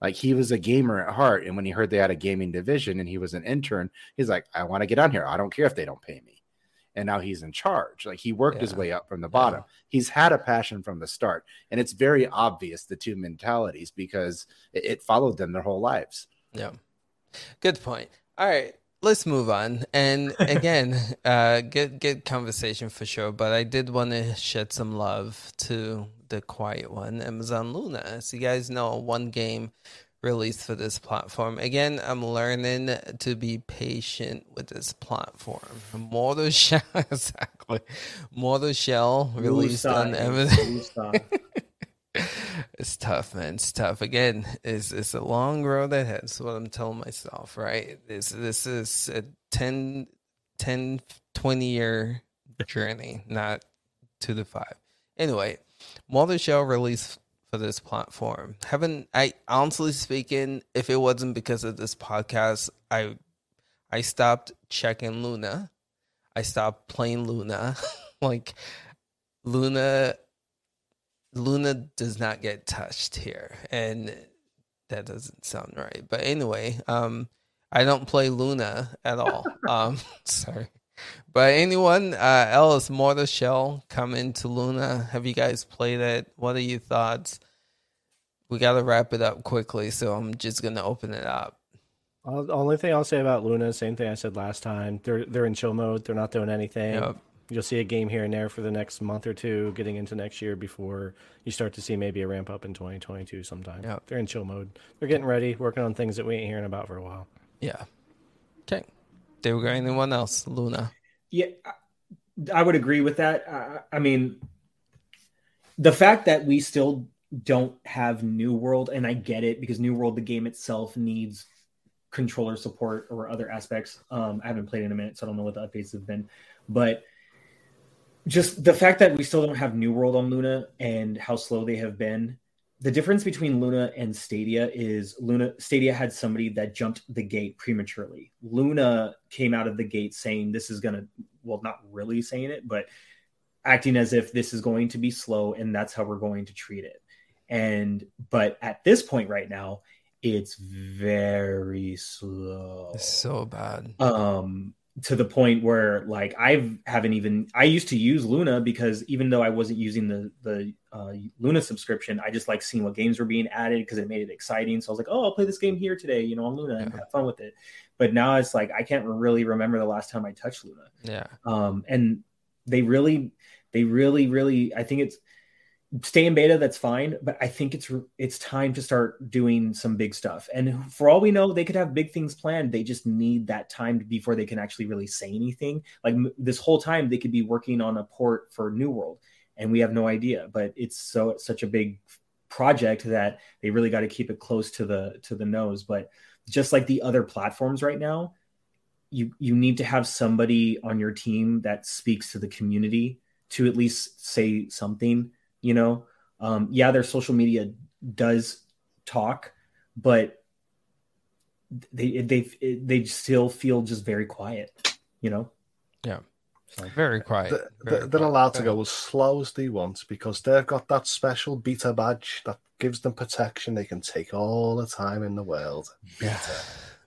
Speaker 4: Like he was a gamer at heart, and when he heard they had a gaming division and he was an intern, he's like, "I want to get on here. I don't care if they don't pay me." And now he's in charge. Like he worked his way up from the bottom. He's had a passion from the start, and it's very obvious the two mentalities because it, it followed them their whole lives.
Speaker 1: Yeah. Good point. All right, let's move on. And again, uh good good conversation for sure, but I did want to shed some love to the quiet one, Amazon Luna. As you guys know, one game released for this platform. Again, I'm learning to be patient with this platform. Mortal Shell exactly. Mortal Shell released on Amazon. it's tough, man. It's tough. Again, it's it's a long road ahead. That's what I'm telling myself, right? This this is a 10, 10 20 year journey, not two to five. Anyway, Mortal Shell released for this platform. Haven't I honestly speaking, if it wasn't because of this podcast, I I stopped checking Luna. I stopped playing Luna. like Luna Luna does not get touched here, and that doesn't sound right. But anyway, um, I don't play Luna at all. um, sorry. But anyone uh, else, Mortal Shell coming to Luna? Have you guys played it? What are your thoughts? We got to wrap it up quickly, so I'm just gonna open it up.
Speaker 2: The only thing I'll say about Luna, same thing I said last time. They're they're in chill mode. They're not doing anything.
Speaker 1: Yep.
Speaker 2: You'll see a game here and there for the next month or two, getting into next year before you start to see maybe a ramp up in 2022 sometime.
Speaker 1: Yep.
Speaker 2: They're in chill mode. They're getting ready, working on things that we ain't hearing about for a while.
Speaker 1: Yeah. Okay. There we go. Anyone else? Luna.
Speaker 5: Yeah, I- would agree with that. I, I mean, the fact that we still don't have New World, and I get it because New World, the game itself, needs controller support or other aspects. Um, I haven't played in a minute, so I don't know what the updates have been, but just the fact that we still don't have New World on Luna and how slow they have been. The difference between Luna and Stadia is Luna Stadia had somebody that jumped the gate prematurely. Luna came out of the gate saying this is gonna well, not really saying it, but acting as if this is going to be slow and that's how we're going to treat it. And but at this point right now, it's very slow
Speaker 1: It's so bad.
Speaker 5: um to the point where like I haven't even I used to use Luna because even though I wasn't using the the uh, Luna subscription, I just like seeing what games were being added because it made it exciting. So I was like, oh, I'll play this game here today, you know, on Luna and
Speaker 1: Yeah.
Speaker 5: have fun with it. But now it's like I can't really remember the last time I touched Luna.
Speaker 1: Yeah.
Speaker 5: Um, and they really, they really, really, I think it's stay in beta that's fine but i think it's it's time to start doing some big stuff. And for all we know they could have big things planned. They just need that time before they can actually really say anything. Like this whole time they could be working on a port for new world and we have no idea. But it's so such a big project that they really got to keep it close to the to the nose. But just like the other platforms right now you you need to have somebody on your team that speaks to the community to at least say something you know um, yeah their social media does talk but they they they still feel just very quiet you know?
Speaker 1: Yeah. So, very quiet.
Speaker 3: The,
Speaker 1: very
Speaker 3: they're quiet. allowed to go as slow as they want because they've got that special beta badge that gives them protection. They can take all the time in the world. Beta.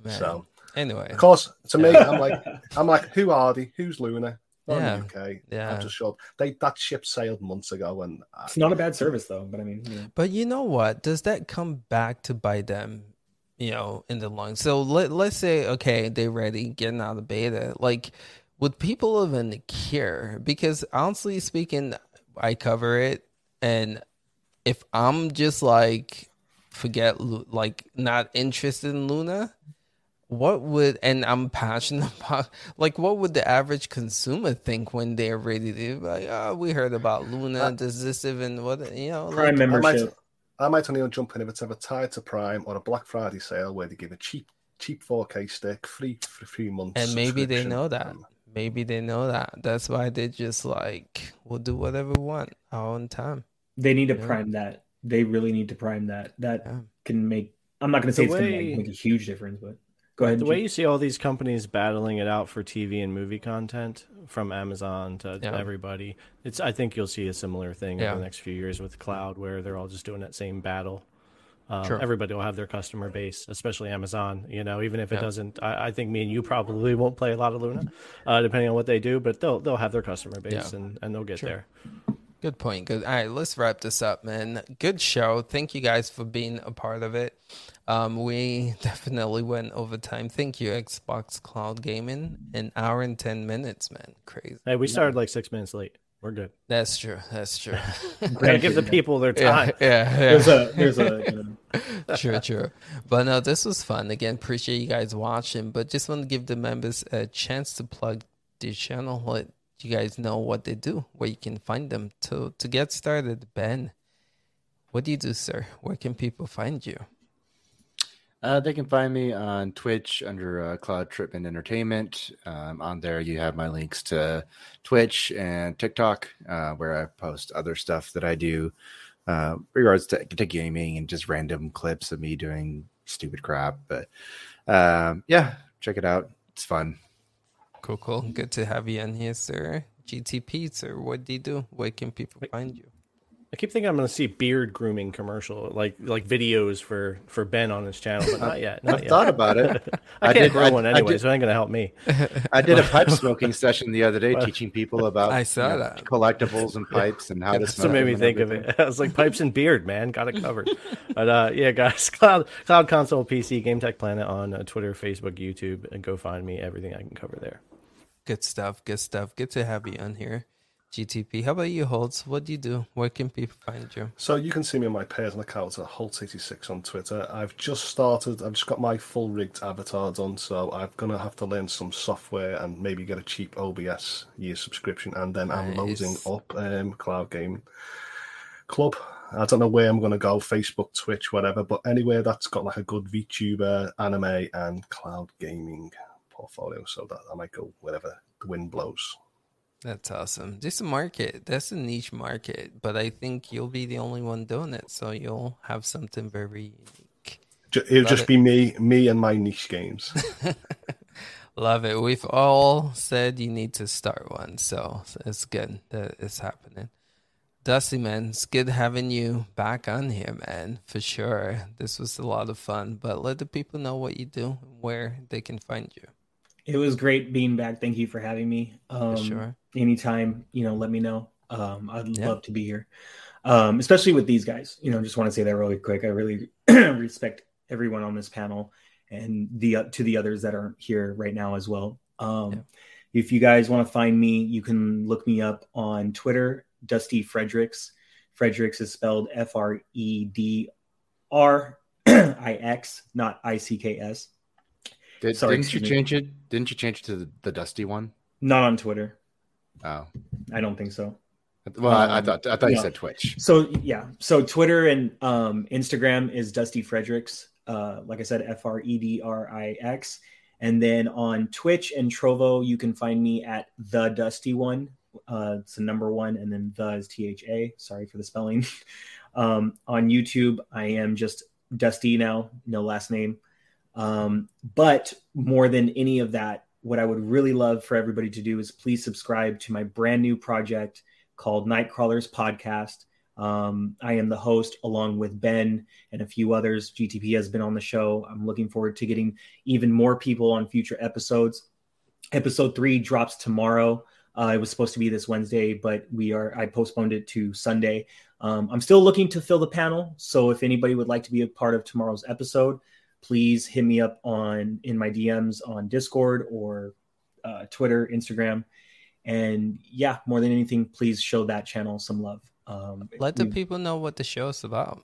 Speaker 3: Yeah, so
Speaker 1: anyway.
Speaker 3: of course to me i'm like i'm like who are they? Who's luna
Speaker 1: yeah.
Speaker 3: Okay.
Speaker 1: Yeah.
Speaker 3: I'm just sure they that ship sailed months ago, and uh,
Speaker 5: it's not a bad service though. But I mean, yeah.
Speaker 1: but you know what? Does that come back to bite them? You know, in the long. So let let's say okay, they're ready getting out of beta. Like, would people even care? Because honestly speaking, I cover it, and if I'm just like forget like not interested in Luna, what would and I'm passionate about like what would the average consumer think when they're ready? To like oh we heard about Luna uh, does this even what you know
Speaker 5: Prime
Speaker 1: like,
Speaker 5: membership.
Speaker 3: I might, I might only jump in if it's ever tied to Prime or a Black Friday sale where they give a cheap cheap 4K stick free for a few months
Speaker 1: and maybe they know that. Maybe they know that. That's why they just like we'll do whatever we want our own time.
Speaker 5: They need to yeah. prime that. They really need to prime that. That yeah. can make I'm not going to say the it's going to make a huge difference but Go ahead.
Speaker 2: The way you see all these companies battling it out for TV and movie content, from Amazon to, yeah. everybody, it's. I think you'll see a similar thing yeah. over the next few years with cloud, where they're all just doing that same battle. Um, sure. Everybody will have their customer base, especially Amazon. You know, even if it yeah. doesn't, I, I, think me and you probably won't play a lot of Luna, uh, depending on what they do. But they'll they'll have their customer base and and they'll get sure. there.
Speaker 1: Good point. Good. All right, let's wrap this up, man. Good show. Thank you guys for being a part of it. Um, we definitely went over time. Thank you, Xbox Cloud Gaming. An hour and ten minutes, man. Crazy.
Speaker 2: Hey, we started like six minutes late. We're good.
Speaker 1: That's true. That's true.
Speaker 2: Gotta give the people their time.
Speaker 1: Yeah, yeah. yeah.
Speaker 5: There's a there's a you
Speaker 1: know. true, true. But no, this was fun. Again, appreciate you guys watching. But just want to give the members a chance to plug the channel. Let you guys know what they do, where you can find them. To to get started, Ben, what do you do, sir? Where can people find you?
Speaker 4: Uh, they can find me on Twitch under uh, Cloud Tripman Entertainment. Um, on there, you have my links to Twitch and TikTok, uh, where I post other stuff that I do, uh, regards to, to, gaming and just random clips of me doing stupid crap. But um, yeah, check it out. It's fun.
Speaker 1: Cool, cool. Good to have you in here, sir. GTP, sir. What do you do? Where can people find you?
Speaker 2: I keep thinking I'm going to see beard grooming commercial, like like videos for for Ben on his channel, but not yet. Not
Speaker 4: I've
Speaker 2: yet.
Speaker 4: thought about it.
Speaker 2: I, I can't did, grow I, one anyway, did, so it ain't going to help me.
Speaker 4: I did a pipe smoking session the other day, teaching people about
Speaker 1: I saw that know,
Speaker 4: collectibles and pipes and how to.
Speaker 2: That's what made me think everything. of it. I was like pipes and beard, man, got it covered. but uh, yeah, guys, cloud cloud console, PC, Game Tech Planet on uh, Twitter, Facebook, YouTube, and go find me. Everything I can cover there.
Speaker 1: Good stuff. Good stuff. Good to have you on here. GTP. How about you, Holtz? What do you do? Where can people find you?
Speaker 3: So you can see me on my Pearson account at Holtz86 on Twitter. I've just started. I've just got my full rigged avatar done, so I'm gonna have to learn some software and maybe get a cheap OBS year subscription, and then nice. I'm loading up um, Cloud Game Club. I don't know where I'm gonna go, Facebook, Twitch, whatever, but anywhere that's got like a good VTuber, anime, and cloud gaming portfolio, so that I might go wherever the wind blows.
Speaker 1: That's awesome. This a market. That's a niche market, but I think you'll be the only one doing it, so you'll have something very unique.
Speaker 3: It'll Love just it. be me, me and my niche games.
Speaker 1: Love it. We've all said you need to start one, so it's good that it's happening. Dusty, man, it's good having you back on here, man, for sure. This was a lot of fun, but let the people know what you do and where they can find you.
Speaker 5: It was great being back. Thank you for having me. Um, sure. Anytime, you know, let me know. Um, I'd yeah. love to be here, um, especially with these guys. You know, just want to say that really quick. I really respect everyone on this panel and the uh, to the others that aren't here right now as well. Um, yeah. If you guys want to find me, you can look me up on Twitter, Dusty Fredericks. Fredericks is spelled F R E D R I X, not I C K S.
Speaker 4: Did, Sorry, didn't you me. change it? Didn't you change it to the, the Dusty one?
Speaker 5: Not on Twitter.
Speaker 4: Oh,
Speaker 5: I don't think so.
Speaker 4: Well, um, I thought I thought you said Twitch.
Speaker 5: So yeah, so Twitter and um, Instagram is Dusty Fredericks. Uh, like I said, F R E D R I X. And then on Twitch and Trovo, you can find me at the Dusty One. Uh, it's the number one, and then the is T H A. Sorry for the spelling. um, on YouTube, I am just Dusty now, no last name. Um, but more than any of that, what I would really love for everybody to do is please subscribe to my brand new project called Nightcrawlers Podcast. Um, I am the host along with Ben and a few others. GTP has been on the show. I'm looking forward to getting even more people on future episodes. Episode three drops tomorrow. Uh, it was supposed to be this Wednesday, but we are I postponed it to Sunday. Um, I'm still looking to fill the panel, so if anybody would like to be a part of tomorrow's episode, please hit me up on in my DMs on Discord or uh, Twitter, Instagram, and yeah, more than anything, please show that channel some love. Um,
Speaker 1: Let the people know what the show is about.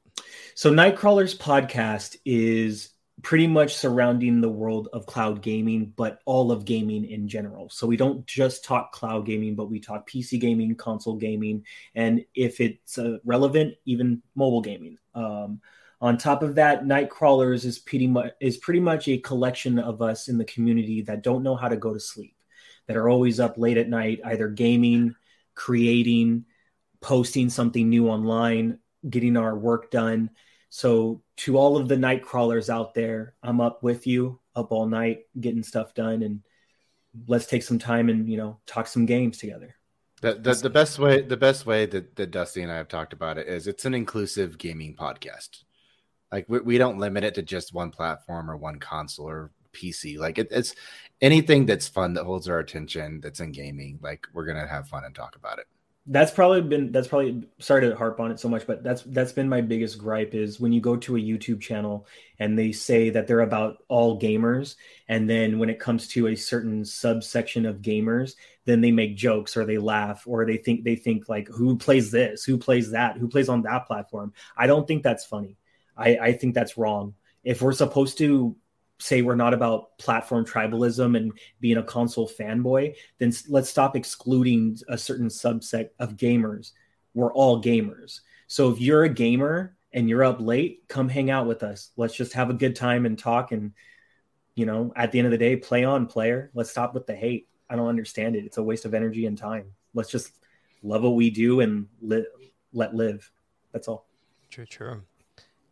Speaker 5: So, Nightcrawlers podcast is pretty much surrounding the world of cloud gaming, but all of gaming in general. So, we don't just talk cloud gaming, but we talk PC gaming, console gaming, and if it's uh, relevant, even mobile gaming. Um, on top of that, Nightcrawlers is pretty much is pretty much a collection of us in the community that don't know how to go to sleep, that are always up late at night, either gaming, creating, posting something new online, getting our work done. So, to all of the night crawlers out there, I'm up with you, up all night, getting stuff done, and let's take some time and you know talk some games together.
Speaker 4: The, the, the best way the best way that, that Dusty and I have talked about it is it's an inclusive gaming podcast. Like we, we don't limit it to just one platform or one console or PC. Like it, it's anything that's fun that holds our attention that's in gaming. Like we're gonna have fun and talk about it
Speaker 5: that's probably been that's probably sorry to harp on it so much but that's that's been my biggest gripe is when you go to a youtube channel and they say that they're about all gamers and then when it comes to a certain subsection of gamers then they make jokes or they laugh or they think they think like who plays this who plays that who plays on that platform i don't think that's funny i i think that's wrong if we're supposed to say we're not about platform tribalism and being a console fanboy, then let's stop excluding a certain subset of gamers. We're all gamers. So if you're a gamer and you're up late, come hang out with us. Let's just have a good time and talk. And, you know, at the end of the day, play on, player. Let's stop with the hate. I don't understand it. It's a waste of energy and time. Let's just love what we do and li- let live. That's all.
Speaker 1: True, true.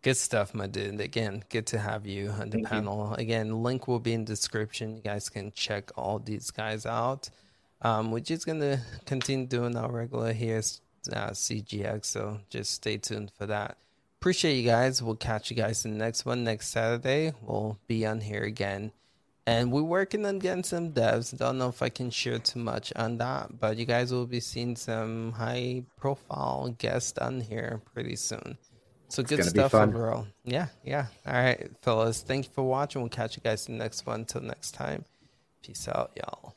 Speaker 1: Good stuff, my dude. Again, good to have you on the Thank panel. You. Again, link will be in description. You guys can check all these guys out. Um, we're just gonna continue doing our regular here uh, CGX, so just stay tuned for that. Appreciate you guys. We'll catch you guys in the next one next Saturday. We'll be on here again. And we're working on getting some devs. Don't know if I can share too much on that, but you guys will be seeing some high profile guests on here pretty soon. So good stuff overall. Yeah, yeah. All right, fellas. Thank you for watching. We'll catch you guys in the next one. Until next time. Peace out, y'all.